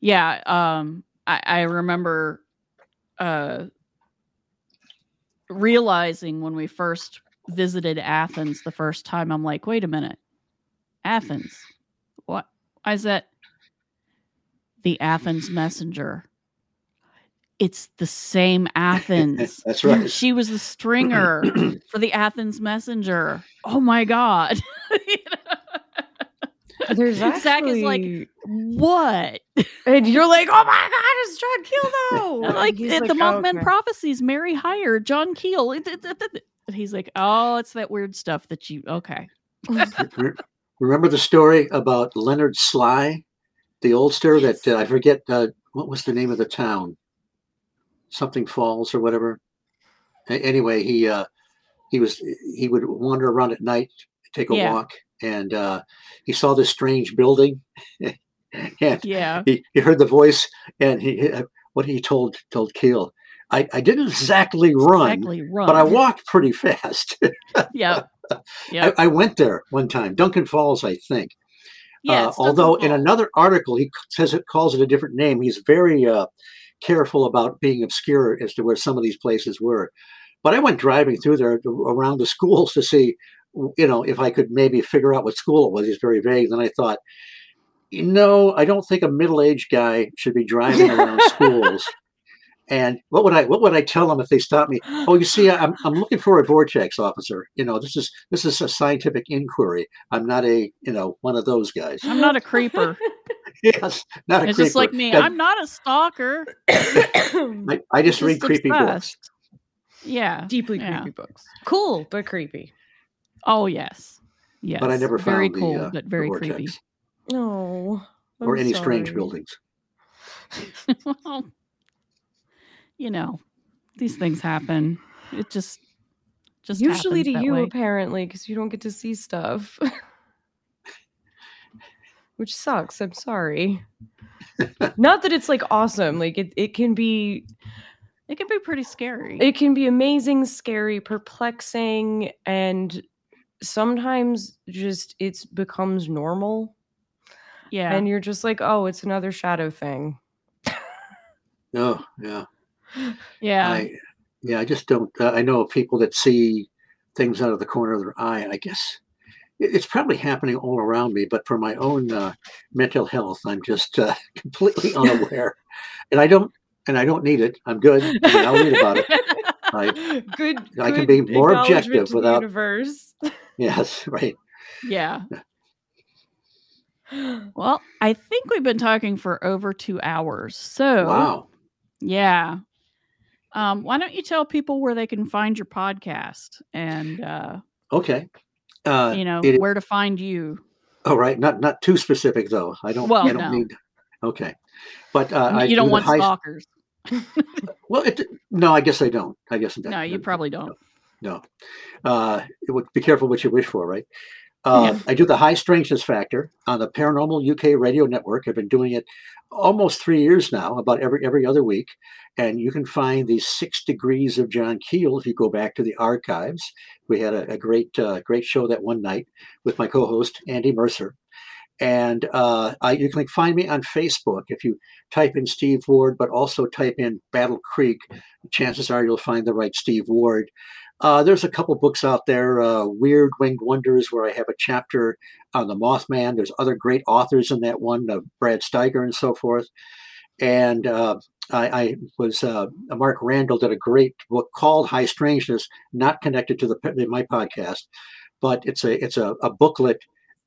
yeah, um I, I remember uh realizing when we first visited Athens the first time, I'm like, wait a minute, Athens, what? I said, the Athens Messenger. It's the same Athens. That's right. She was the stringer for the Athens Messenger. Oh my God. You know? There's Zach actually is like, what? and you're like, oh my god, it's John Keel though. like, And he's the like, Mothman "Okay." prophecies, Mary hired John Keel. It- it- he's like, oh, it's that weird stuff that you, okay. Remember the story about Leonard Sly, the oldster that uh, I forget uh, what was the name of the town, something Falls or whatever. Anyway, he uh, he was he would wander around at night, take a Yeah. walk, and uh, he saw this strange building, and Yeah. he, he heard the voice, and he what he told told Keel, I, I didn't exactly run, Exactly run. but I walked pretty fast. yeah. Yeah. I, I went there one time, Duncan Falls, I think. Yeah. Uh, although in another article he says it calls it a different name. He's very uh, careful about being obscure as to where some of these places were. But I went driving through there around the schools to see, you know, if I could maybe figure out what school it was. It's very vague. Then I thought, you know, I don't think a middle-aged guy should be driving around schools. And what would I what would I tell them if they stopped me? Oh, you see, I'm I'm looking for a vortex officer. You know, this is this is a scientific inquiry. I'm not a you know one of those guys. I'm not a creeper. yes, not a it's creeper. just like me. Yeah, I'm not a stalker. I, I just Just read creepy books. Yeah. Deeply Yeah. creepy books. Cool, but creepy. Oh yes. Yes. But I never found very the, cool, uh, but very vortex creepy. No. or any strange buildings. well, you know, these things happen. It just just Usually happens to you, way. apparently, because you don't get to see stuff. Which sucks. I'm sorry. Not that it's like awesome. Like it, it can be It can be pretty scary. it can be amazing, scary, perplexing, and sometimes just it's becomes normal. yeah. And you're just like, oh, it's another shadow thing. No, yeah, yeah. I yeah, I just don't. Uh, I know of people that see things out of the corner of their eye, and I guess it- it's probably happening all around me. But for my own uh, mental health, I'm just uh, completely unaware, and I don't and I don't need it. I'm good. I mean, I'll read about it. I- good. I can be more objective without- universe. Yes, right. yeah. Well, I think we've been talking for over two hours. So Wow. yeah. Um, why don't you tell people where they can find your podcast and uh, Okay. Uh, you know it- where to find you? All right, not not too specific though. I don't. Well, I don't no. need. Okay, but uh, I you don't do want high- stalkers. Well, it, no, I guess I don't. I guess No, you probably don't. No, uh, it would be careful what you wish for, right? Uh, Yeah. I do the high strangeness factor on the Paranormal UK Radio Network. I've been doing it almost three years now, about every every other week, and you can find the Six Degrees of John Keel if you go back to the archives. We had a, a great uh, great show that one night with my co-host Andy Mercer. And uh, I, you can find me on Facebook if you type in Steve Ward, but also type in Battle Creek. Chances are you'll find the right Steve Ward. Uh, there's a couple books out there, uh, Weird Winged Wonders, where I have a chapter on the Mothman. There's other great authors in that one, uh, Brad Steiger and so forth. And uh, I, I was uh, Mark Randall did a great book called High Strangeness, not connected to the my podcast, but it's a it's a, a booklet.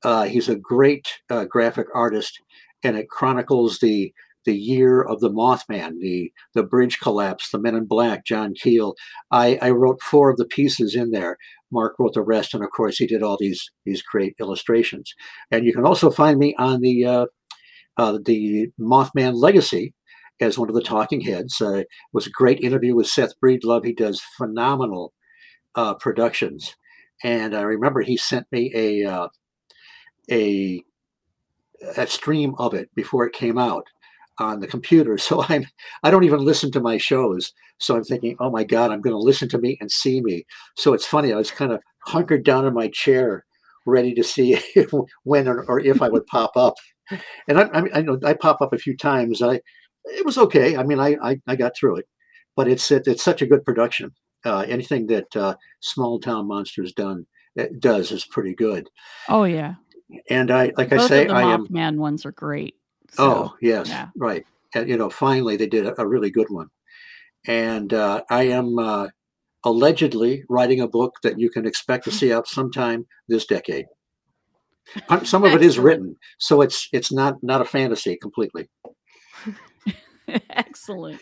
Uh, he's a great graphic artist, and it chronicles the the year of the Mothman, the the bridge collapse, the Men in Black, John Keel. I, I wrote four of the pieces in there. Mark wrote the rest, and of course, he did all these these great illustrations. And you can also find me on the uh, uh, the Mothman Legacy as one of the talking heads. Uh, it was a great interview with Seth Breedlove. He does phenomenal uh, productions, and I remember he sent me a uh, a a stream of it before it came out on the computer. So I'm I don't even listen to my shows. So I'm thinking, oh my God, I'm going to listen to me and see me. So it's funny. I was kind of hunkered down in my chair, ready to see if, when or, or if I would pop up. And I, I, I know I pop up a few times. I it was okay. I mean, I I, I got through it, but it's it, it's such a good production. Uh, anything that uh, Small Town Monsters done does is pretty good. Oh yeah. And I, like Both I say, I am. man ones are great. Oh yes, yeah. right. And, you know, finally they did a, a really good one. And uh, I am uh, allegedly writing a book that you can expect to see out sometime this decade. Some of it is written, so it's it's not not a fantasy completely. Excellent.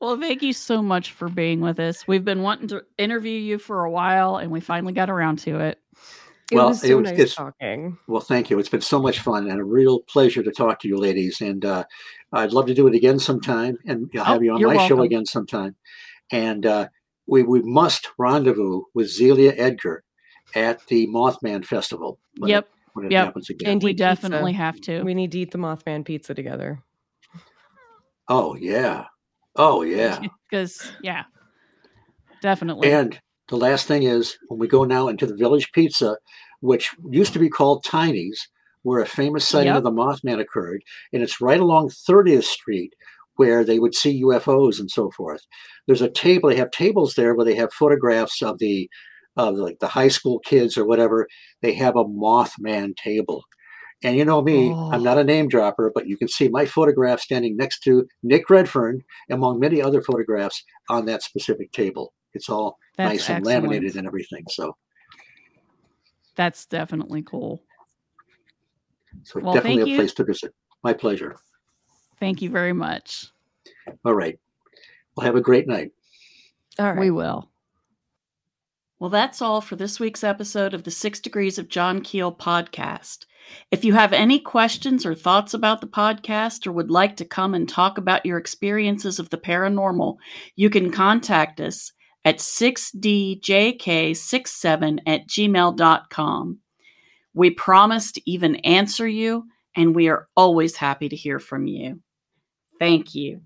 Well, thank you so much for being with us. We've been wanting to interview you for a while, and we finally got around to it. It Well, was it so was- nice it's- talking. Well, thank you. It's been so much fun and a real pleasure to talk to you, ladies. And uh, I'd love to do it again sometime, and I'll have Oh, you on you're my show again sometime. And uh, we we must rendezvous with Zelia Edgar at the Mothman Festival. When Yep, it, when it yep. happens again. And we eat pizza. definitely have to. We need to eat the Mothman pizza together. oh yeah, oh yeah. Because yeah, definitely. And the last thing is when we go now into the Village Pizza, which used to be called Tiny's, where a famous sighting Yep. of the Mothman occurred, and it's right along 30th Street where they would see UFOs and so forth. There's a table, they have tables there where they have photographs of the of like the high school kids or whatever. They have a Mothman table. And you know me, I'm Oh. not a oh. name dropper, but you can see my photograph standing next to Nick Redfern, among many other photographs on that specific table. It's all That's nice and excellent. laminated and everything. So, That's definitely cool. so Well, definitely a you. place to visit. My pleasure. Thank you very much. All right. Well, have a great night. All right. We will. Well, that's all for this week's episode of the Six Degrees of John Keel podcast. If you have any questions or thoughts about the podcast or would like to come and talk about your experiences of the paranormal, you can contact us at 6djk67 at gmail.com. We promise to even answer you, and we are always happy to hear from you. Thank you.